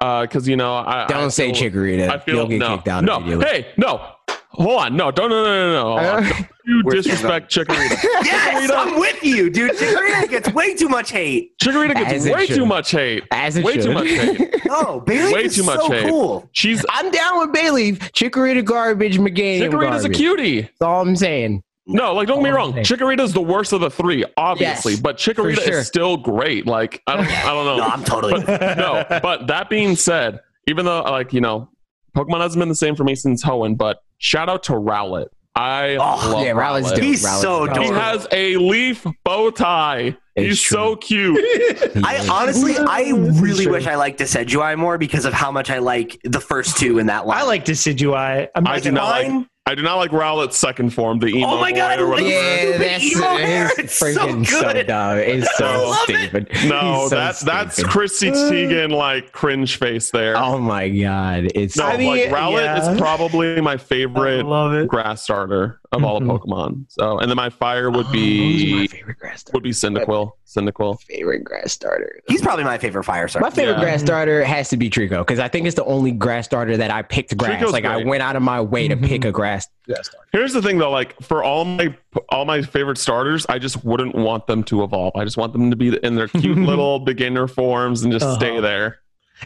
Totodile. because you know I Don't I say feel- Chikorita. I feel You'll get no, kicked out no. Hey, no. Hold on, no, don't, no, no, no, no. Uh, Don't you <laughs> disrespect Chikorita. <laughs> yes, I'm with you, dude. Chikorita gets way too much hate. Chikorita As gets it way should. too much hate. As it Way too much hate. No, <laughs> Bailey Way is too much so hate. cool. She's I'm down with Bayleef. Chikorita garbage, Meganium Chikorita's a garbage. cutie. That's all I'm saying. No, like don't get me Oh, wrong. okay. Chikorita's the worst of the three, obviously, Yes, but Chikorita sure. is still great. Like I don't, I don't know. No, I'm totally. But- no, but that being said, even though like you know, Pokemon hasn't been the same for me since Hoenn, but shout out to Rowlet. I Oh, love yeah, Rowlet's Rowlet. dope. He's Rowlet's so dope. He has a leaf bow tie. It's He's true. so cute. <laughs> I honestly, I really Sure. wish I liked Decidueye more because of how much I like the first two in that line. I like Decidueye. I'm I not do gonna not lie. like. I do not like Rowlet's second form, the emo Oh my God, boy or whatever. love Yeah, Stupid that's emo hair. it's It's so freaking so, good. dumb. It's so I love it. No, He's so that's that's. Chrissy Teigen like cringe face there. Oh my god, it's no, I mean, like Rowlet yeah. is probably my favorite love it. grass starter of all Mhm. the Pokemon. So, and then my fire would Oh, who's my be favorite grass starter. would be Cyndaquil. Cyndaquil. favorite grass starter. He's probably my favorite fire starter. My favorite Yeah. grass starter has to be Treecko because I think it's the only grass starter that I picked grass. Treecko's like I went out of my way to Mhm. pick a grass. grass starter. Here's the thing though, like for all my all my favorite starters, I just wouldn't want them to evolve. I just want them to be in their cute <laughs> little beginner forms and just Uh-huh. stay there.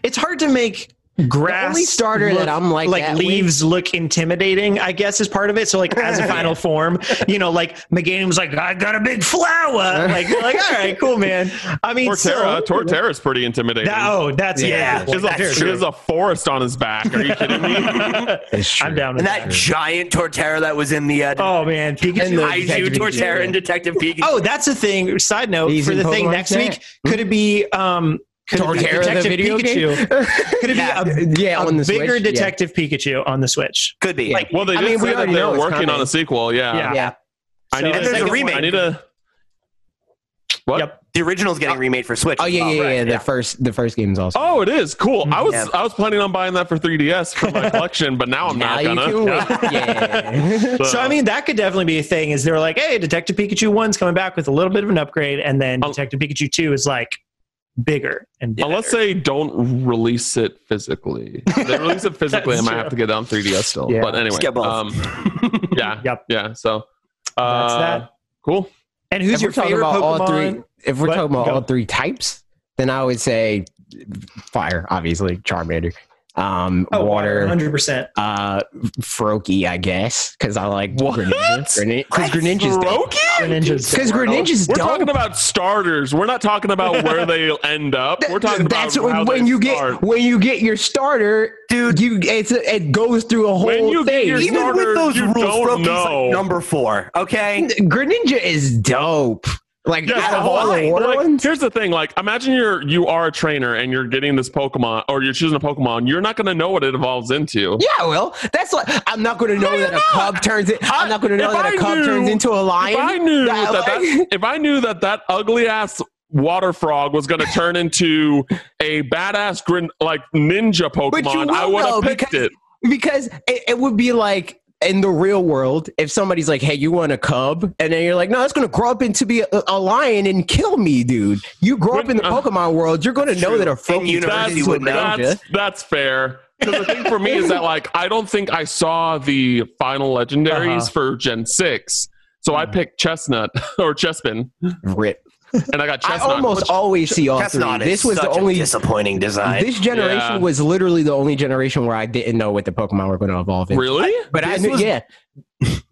It's hard to make grass the only starter look, that I'm like like that with- leaves look intimidating. I guess is part of it. So like as a <laughs> final form, you know, like Meganium was like, I got a big flower. Like, you're like all right, cool, man. I mean, Torterra, so, Torterra's pretty intimidating. that, oh, that's Yeah, yeah. He has, a, that's he has a forest on his back. Are you kidding me? <laughs> I'm down with and that. that giant Torterra that was in the uh, Oh man, Pikachu. And the- Kaiju Torterra Pikachu. and Detective Pikachu. Oh, that's a thing. Side note He's for in the thing next Snap. week. Could it be um could it be Torterra, the Detective video Pikachu? <laughs> Could it Yeah. be a, yeah, a on the bigger Switch, yeah. Detective Pikachu on the Switch? Could be. Like, Well, they I mean, we already they're know it's working on a sequel. Yeah. Yeah. Yeah. I need So- a There's a second- remake. I need a. What? Yep. the original's getting remade for Switch. Oh yeah, well. yeah, right, yeah. The yeah. first, the first game is also. Oh, it is cool. I was Yeah. I was planning on buying that for 3DS for my <laughs> collection, but now I'm now not gonna. can wait. Yeah. <laughs> So I mean, that could definitely be a thing. Is they're like, hey, Detective Pikachu one's coming back with a little bit of an upgrade, and then Um, Detective Pikachu two is like bigger and better. Unless they don't release it physically. If they release it <laughs> physically, I might true. have to get it on 3DS still. Yeah. But anyway, Just um, <laughs> yeah, Yep. yeah. So uh, That's that. Cool. And who's if your favorite about all Pokemon? three, if we're What? talking about Go. all three types, then I would say fire, obviously, Charmander, um, Oh, water, hundred percent. uh, Froakie, I guess, because I like What? Greninja. Because Greninja's dope. Because Greninja's We're dope. talking about starters. We're not talking about where they end up. We're talking That's about how when you start. get when you get your starter, dude. You it's it goes through a whole When you get thing. your Even starter, with those you rules, don't Froakie's know. like number four. Okay. Greninja is dope. Like Yeah, out the of whole- all the water like, ones, here's the thing: like, imagine you're you are a trainer and you're getting this Pokemon, or you're choosing a Pokemon. You're not going to know what it evolves into. yeah. Well, that's what I'm not going to know No, that you're a cub turns it. I- I'm not going to know that a cub knew- turns into a lion. If I knew that, that, like- that <laughs> if I knew that that ugly ass water frog was going to turn into a badass grin, like ninja Pokemon, I would have picked because- it. because it, it would be like in the real world if somebody's like hey you want a cub and then you're like no it's going to grow up into be a, a lion and kill me dude you grow up in the uh, pokemon world you're going to know true. that a Froakie you would know. That's, that's fair. Because the thing for me is that like I don't think I saw the final legendaries Uh-huh. for Gen six, so I picked Chestnut <laughs> or Chespin, rip and I got i almost which- always see all Chestnut three is this was the only disappointing design. this generation Yeah. was literally the only generation where i didn't know what the pokemon were going to evolve into really? but i knew was- yeah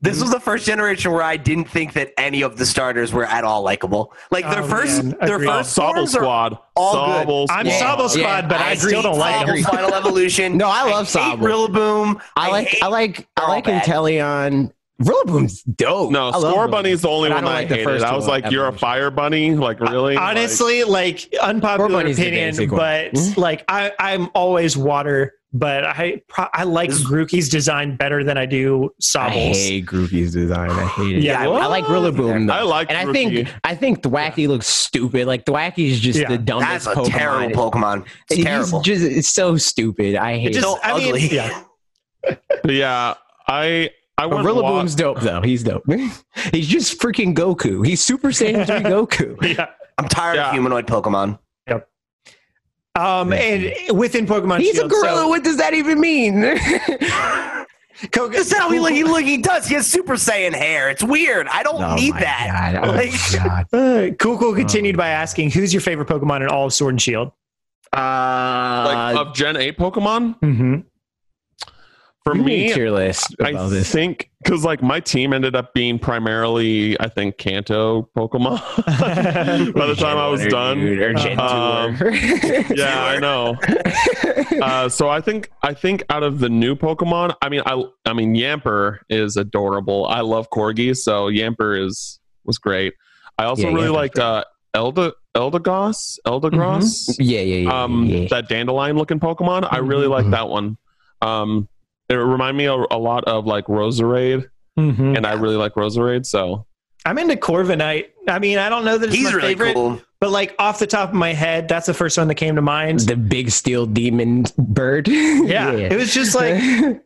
This was the first generation where I didn't think that any of the starters were at all likable. Like their Oh, first, man. their Agreed. Oh, first Sobble Squad. all good. Sobble I'm Yeah. Squad. Sobble Squad, Yeah, but I, I still don't like Sobble him. Final Evolution. <laughs> No, I love hate Sobble. Rillaboom. i like hate- i like i they're like bad. Inteleon Rillaboom's dope No, I Score Rillaboom. Bunny's the only But I one don't I, like the hated. first I was two like, "You're a fire bunny?" Like, really? Honestly, like, unpopular opinion, basic one. but Mhm. like I, I'm always water, but I pro- I like This- Grookey's design better than I do I Sobble's. hate Grookey's design. I hate it. Yeah, I, I like Rillaboom though. I like. and I think I think Thwackey looks stupid. Like Thwackey is just Yeah. the dumbest That's a Pokemon. terrible Pokemon. It's He's terrible. Just, it's so stupid. I hate It just, it. So I mean, ugly. yeah. <laughs> <laughs> yeah, I I But went. Rillaboom's dope though. He's dope. <laughs> He's just freaking Goku. He's Super Saiyan 3 <laughs> Goku. yeah. I'm tired Yeah. of humanoid Pokemon. Um, and within Pokemon He's a gorilla. so- what does that even mean? Ko- That's how he look. He look. He does. He has Super Saiyan hair. It's weird. I don't Oh need my that. God. Oh Like- my <laughs> God. Uh, cool, cool. Continued by asking, "Who's your favorite Pokemon in all of Sword and Shield?" Uh, like of Gen Eight Pokemon. Mm-hmm. For You me, list I this. think because like my team ended up being primarily, I think, Kanto Pokemon. <laughs> By the time I was done, dude, or Gen Um, <laughs> yeah, I know. Uh, so I think I think out of the new Pokemon, I mean, I I mean Yamper is adorable. I love Corgi, so Yamper is was great. I also Yeah, really Yamper's liked uh, Elda Eldegoss, Eldegoss, yeah, yeah, yeah. um, yeah. that dandelion looking Pokemon. I really like Mhm. that one. Um, it reminded me a, a lot of like Roserade, Mhm. and I really like Roserade. So I'm into Corviknight. I mean, I don't know that it's He's my really favorite, cool. but like off the top of my head, that's the first one that came to mind. the big steel demon bird. yeah, <laughs> it was just like <laughs> it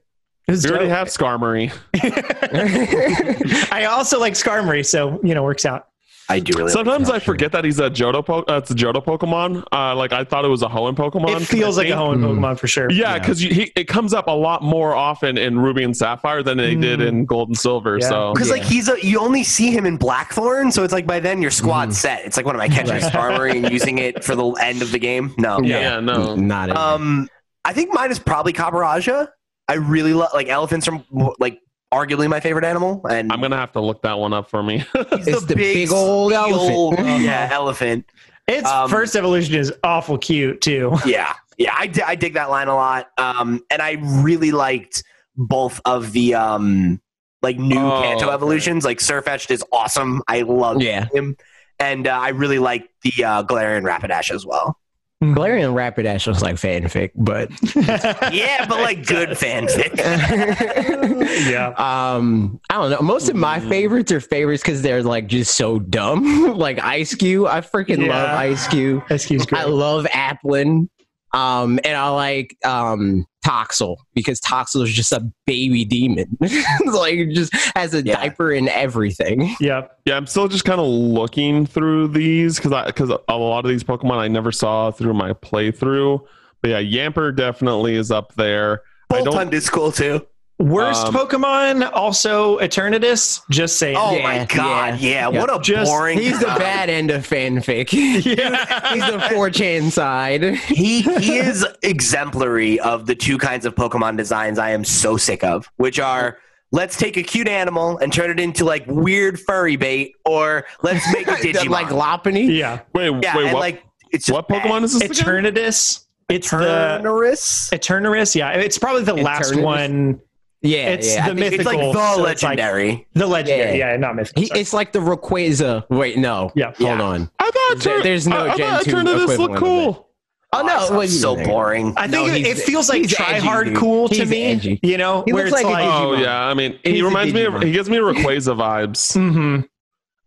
was we already dope. have Skarmory. <laughs> I also like Skarmory, so you know, works out. I do really. Sometimes that I forget that he's a Johto. Po- uh, it's a Johto Pokemon. Uh, like I thought it was a Hoenn Pokemon. It 'cause feels I like a think- Hoenn Mm. Pokemon for sure. Yeah, because he it comes up a lot more often in Ruby and Sapphire than they did Mm. in Gold and Silver. Yeah. So Because like he's a, you only see him in Blackthorn, so it's like by then your squad's set. It's like what am I catching Right. a and using it for the end of the game? No. yeah, no. not it. Um, I think mine is probably Copperajah. I really love like elephants are like arguably my favorite animal, and I'm gonna have to look that one up for me. <laughs> he's It's the big old elephant. <laughs> yeah, <laughs> elephant. Its Um, first evolution is awful cute too. Yeah, yeah, I, I dig that line a lot. Um, and I really liked both of the um like new Oh, Kanto okay. evolutions. Like Sirfetch'd is awesome. I love yeah. him, and uh, I really like the uh, Galarian Rapidash as well. Galarian Rapidash looks like fanfic, but <laughs> Yeah, but like good fanfic. <laughs> yeah. um, I don't know. Most of my favorites are favorites because they're like just so dumb. <laughs> like Eiscue, I freaking love Yeah. Eiscue. Excuse I love Applin. Um, and I like um Toxel because Toxel is just a baby demon. <laughs> like just has a Yeah. diaper and everything. Yep. yeah, I'm still just kind of looking through these because I because a lot of these Pokemon I never saw through my playthrough. But yeah, Yamper definitely is up there. I don't. Boltund is cool too. Worst Um, Pokemon, also Eternatus. Just saying. Oh Yeah, my god, yeah. yeah, what a Just- boring. He's the bad end of fanfic. <laughs> Yeah. He's the 4chan side. <laughs> he he is exemplary of the two kinds of Pokemon designs I am so sick of, which are let's take a cute animal and turn it into like weird furry bait, or let's make a <laughs> Digimon. like Lopunny. Yeah. Wait, yeah, wait, what? like it's what Pokemon is this? again? Eternatus. It's the Turnerus? Eternatus. Yeah. It's probably the last one. Yeah, It's yeah. The think It's like mythical, the so it's like- legendary. The legendary. Yeah. Yeah, not mythical. he, it's like the Rayquaza. Wait, no. Yeah. Hold Yeah. on. I thought There- Tur- there's no I, I Gen thought 2 Eternatus equivalent looked of cool. Oh no, it's what do so think? boring. I think No, it, it feels like try edgy, hard dude. cool to He's me. edgy. You know, He where looks it's like a like, Oh yeah, I mean, He's he reminds me of he gives me Rayquaza vibes. Mhm.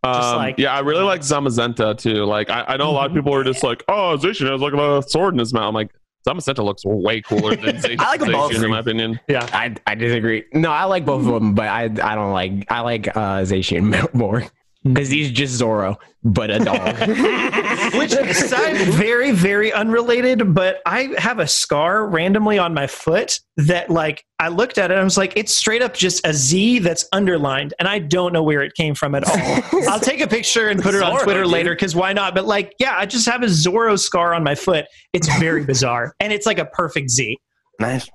Um, like- yeah, I really like Zamazenta too. Like, I, I know a lot of people are just like, "Oh, Zacian has like a sword in his mouth." I'm like, Zamazenta looks way cooler than <laughs> Zacian, I like 'em both. in my opinion. yeah. I, I disagree. No, I like both of them, but I I don't like I like uh Zacian <laughs> more because he's just Zoro, but a dog. <laughs> Which side very very unrelated, but I have a scar randomly on my foot that like I looked at it and I was like, it's straight up just a Z that's underlined, and I don't know where it came from at all. <laughs> I'll take a picture and put it on Twitter dude. later because why not? But like, yeah, I just have a Zoro scar on my foot. It's very <laughs> bizarre, and it's like a perfect Z. Nice.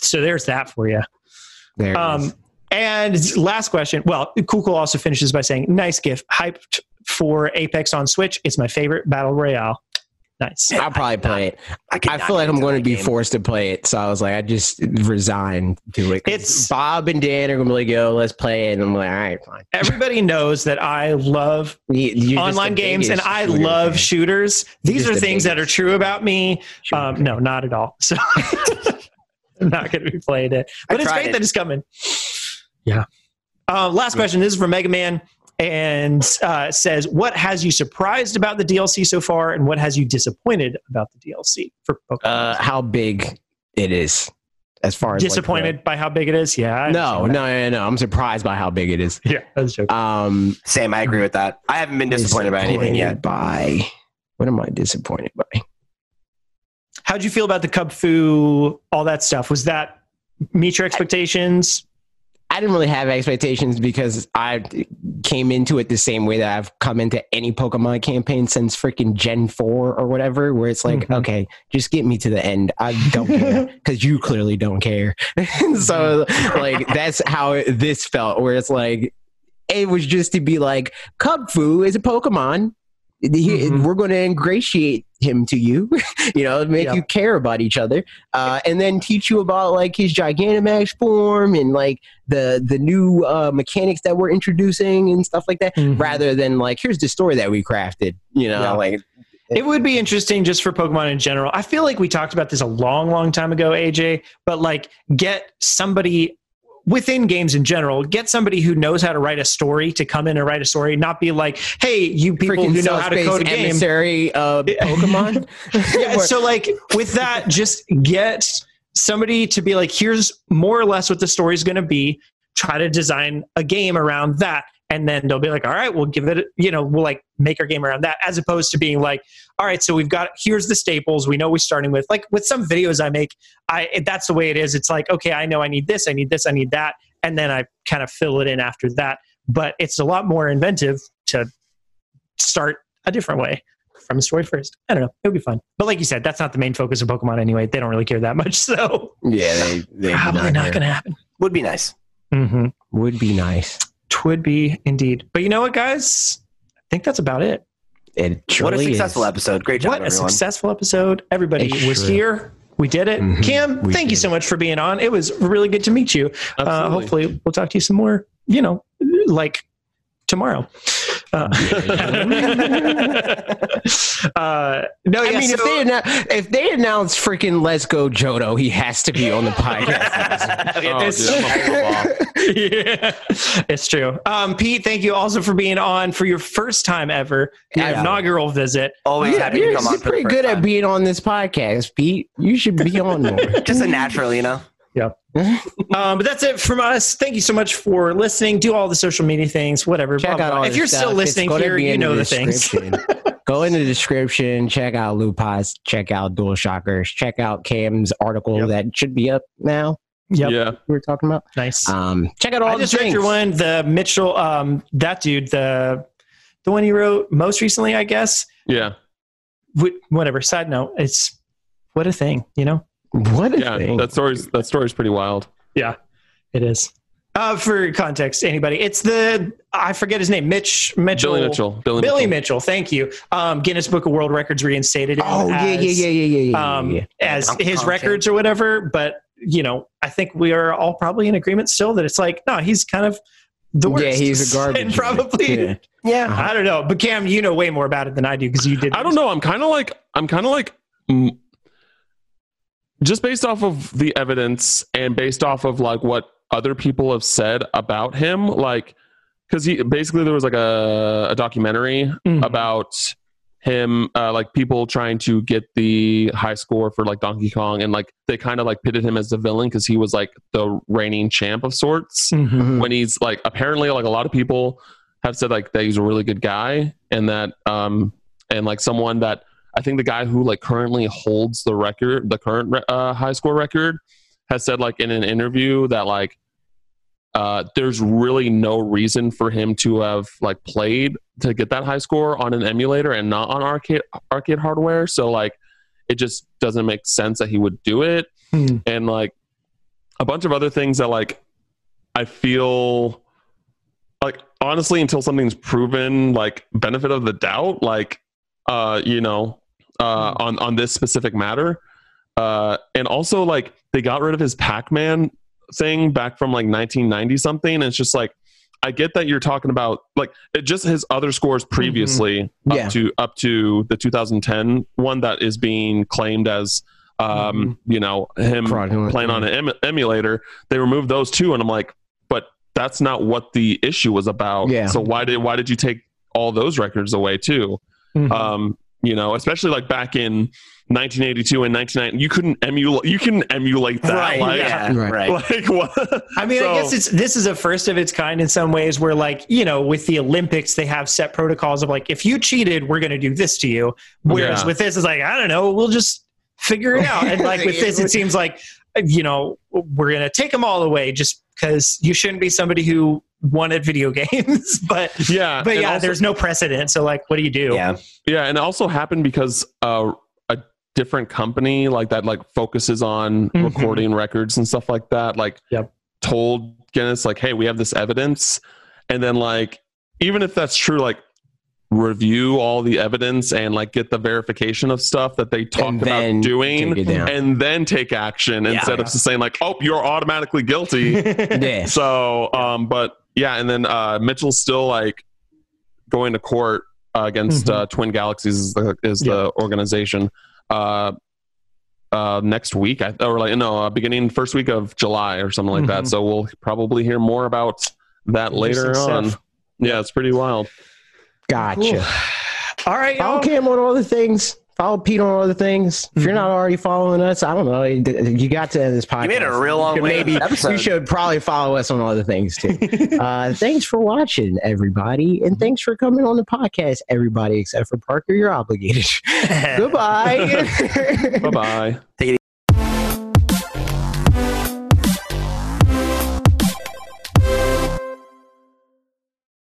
So there's that for you. there it Um, is. And last question. Well, Kukul also finishes by saying, "Nice gift, hyped for Apex on Switch. It's my favorite battle royale. Nice. I'll probably play it. could I feel like I'm going to be game. forced to play it, so I was like, I just resigned to it. It's- Bob and Dan are going to be like, "Yo, let's play it," and I'm like, "All right, fine." Everybody knows that I love You- online games and I shooter love fan. shooters. These just are the things that are true about me. Um, no, not at all. So <laughs> I'm not going to be playing it, but I it's tried great it. that it's coming. Yeah. Uh, last question. This is from Mega Man and uh, says, "What has you surprised about the DLC so far, and what has you disappointed about the DLC for Pokemon?" Uh, how big it is, as far as like, disappointed by how big it is. Yeah. I no, no, no, no. I'm surprised by how big it is. Yeah, that's a. Um, Same, I agree with that. I haven't been disappointed by anything yet. By what am I disappointed by? How'd you feel about the Kubfu? All that stuff was that meet your expectations? I didn't really have expectations because I came into it the same way that I've come into any Pokemon campaign since freaking Gen 4 or whatever, where it's like, Mhm. okay, just get me to the end. I don't care <laughs> because you clearly don't care. <laughs> So, like, that's how this felt, where it's like, it was just to be like, Kubfu is a Pokemon. He- Mhm. We're going to ingratiate him to you, <laughs> you know, make you care about each other, uh, and then teach you about like his Gigantamax form and like the the new uh, mechanics that we're introducing and stuff like that, Mhm. rather than like here's the story that we crafted, you know, Yeah. like It would be interesting just for Pokemon in general. I feel like we talked about this a long, long time ago, AJ, but like get somebody within games in general, get somebody who knows how to write a story to come in and write a story, not be like, hey, you people freaking who know how to code a game. emissary uh, <laughs> Pokemon. yeah, <laughs> so like with that, just get somebody to be like, here's more or less what the story's going to be. Try to design a game around that, and then they'll be like, all right, we'll give it. You know, we'll like make our game around that, as opposed to being like, all right, so we've got here's the staples. We know we're starting with like with some videos I make. I that's the way it is. It's like okay, I know I need this, I need this, I need that, and then I kind of fill it in after that. But it's a lot more inventive to start a different way from the story first. I don't know. It would be fun. But like you said, that's not the main focus of Pokemon anyway. They don't really care that much. <laughs> So yeah, they, they probably not going to happen. Would be nice. Mm-hmm. would be nice. Twould be indeed. But you know what, guys? I think that's about it. It what a successful is. episode. Great job, what a successful episode. Everybody It's was true. here. We did it. Mhm. Kim, We thank you so much for being on. It was really good to meet you. Uh, hopefully, we'll talk to you some more, you know, like tomorrow. Uh, <laughs> uh, no, I yeah, mean, if they annou- if they announce freaking "Let's Go Johto, he has to be on the <laughs> podcast. Okay, Oh, there's- dude, I'm gonna flip off. yeah, it's true. Um, Pete, thank you also for being on for your first time ever, your Yeah. inaugural visit. Always you're happy to come on. you're pretty good time. at being on this podcast, Pete. You should be on more. <laughs> Just a natural, you know. <laughs> Um, but that's it from us. Thank you so much for listening. Do all the social media things, whatever. check blah, out blah. all If you're stuff. still listening here, you know the the things. <laughs> Go in the description. Check out Lupas. Check out DualShockers. Check out Cam's article Yep. that should be up now. Yep, Yeah. We were talking about. nice. Um, check out all I the just read your one, the Mitchell, um, that dude, the the one he wrote most recently, I guess. Yeah. Wh- Whatever. Side note, it's what a thing, you know. What a Yeah. thing. That story's that story's pretty wild. Yeah, it is. Uh, for context, anybody, it's the I forget his name, Mitch Mitchell. Billy Mitchell. Billy, Billy Mitchell. Mitchell, thank you. Um, Guinness Book of World Records reinstated him oh yeah, as, yeah, yeah, yeah, yeah, yeah, um, yeah. as Donkey his Kong records or whatever. But you know, I think we are all probably in agreement still that it's like, no, he's kind of the worst. Yeah, he's a <laughs> garbage. and probably. Yeah. Yeah. I don't know, but Cam, you know way more about it than I do because you did. I don't know. I'm kind of like I'm kind of like mm, just based off of the evidence and based off of like what other people have said about him, like because he basically there was like a, a documentary Mhm. about him uh, like people trying to get the high score for like donkey kong and like they kind of like pitted him as the villain because he was like the reigning champ of sorts Mhm. Mhm. when he's like apparently like a lot of people have said like that he's a really good guy and that um and like someone that I think the guy who like currently holds the record the current uh, high score record has said like in an interview that like uh there's really no reason for him to have like played to get that high score on an emulator and not on arcade arcade hardware so like it just doesn't make sense that he would do it Hmm. and like a bunch of other things that like I feel like honestly until something's proven like benefit of the doubt like uh you know uh on on this specific matter. Uh and also like they got rid of his Pac-Man thing back from like 1990 something. And it's just like I get that you're talking about like it just his other scores previously Yeah. up to up to the 2010 one that is being claimed as um you know him Fraudulent, playing on an em- emulator. They removed those two and i'm like but that's not what the issue was about. Yeah. so why did why did you take all those records away too? Mhm. um you know especially like back in 1982 and 1990 you couldn't emulate you can emulate that Right, like, yeah. Right. Right. <laughs> like what I mean, I guess it's this is a first of its kind in some ways. Where like you know, with the Olympics, they have set protocols of like, if you cheated, we're going to do this to you. Whereas Yeah. with this, it's like I don't know, we'll just figure it out. And like with this, it seems like you know we're going to take them all away just because you shouldn't be somebody who won at video <laughs> games, but Yeah, but yeah, also- there's no precedent. So like, what do you do? Yeah. Yeah, and it also happened because uh, a different company like that like focuses on Mhm. recording records and stuff like that. Like, Yep. told Guinness like, "Hey, we have this evidence," and then like, even if that's true, like review all the evidence and like get the verification of stuff that they talked about doing. take it down. And then take action Yeah. instead of just saying like, "Oh, you're automatically guilty." <laughs> Yeah. So, um, but yeah, and then uh, Mitchell's still like going to court uh, against Mhm. uh, Twin Galaxies is the is the organization. Uh, uh, next week, I, or like no, uh, beginning first week of July or something like that. Mhm. So we'll probably hear more about that later Interesting on. stuff. Yeah, it's pretty wild. Gotcha. Cool. All right, Follow y'all. Cam on all the things. Follow Pete on other things. If you're Mhm. not already following us, I don't know. You got to end this podcast. You made a real long You way. Maybe episode. you should probably follow us on other things too. <laughs> uh, thanks for watching, everybody, and thanks for coming on the podcast, everybody except for Parker. You're obligated. <laughs> Goodbye. <laughs> Bye bye.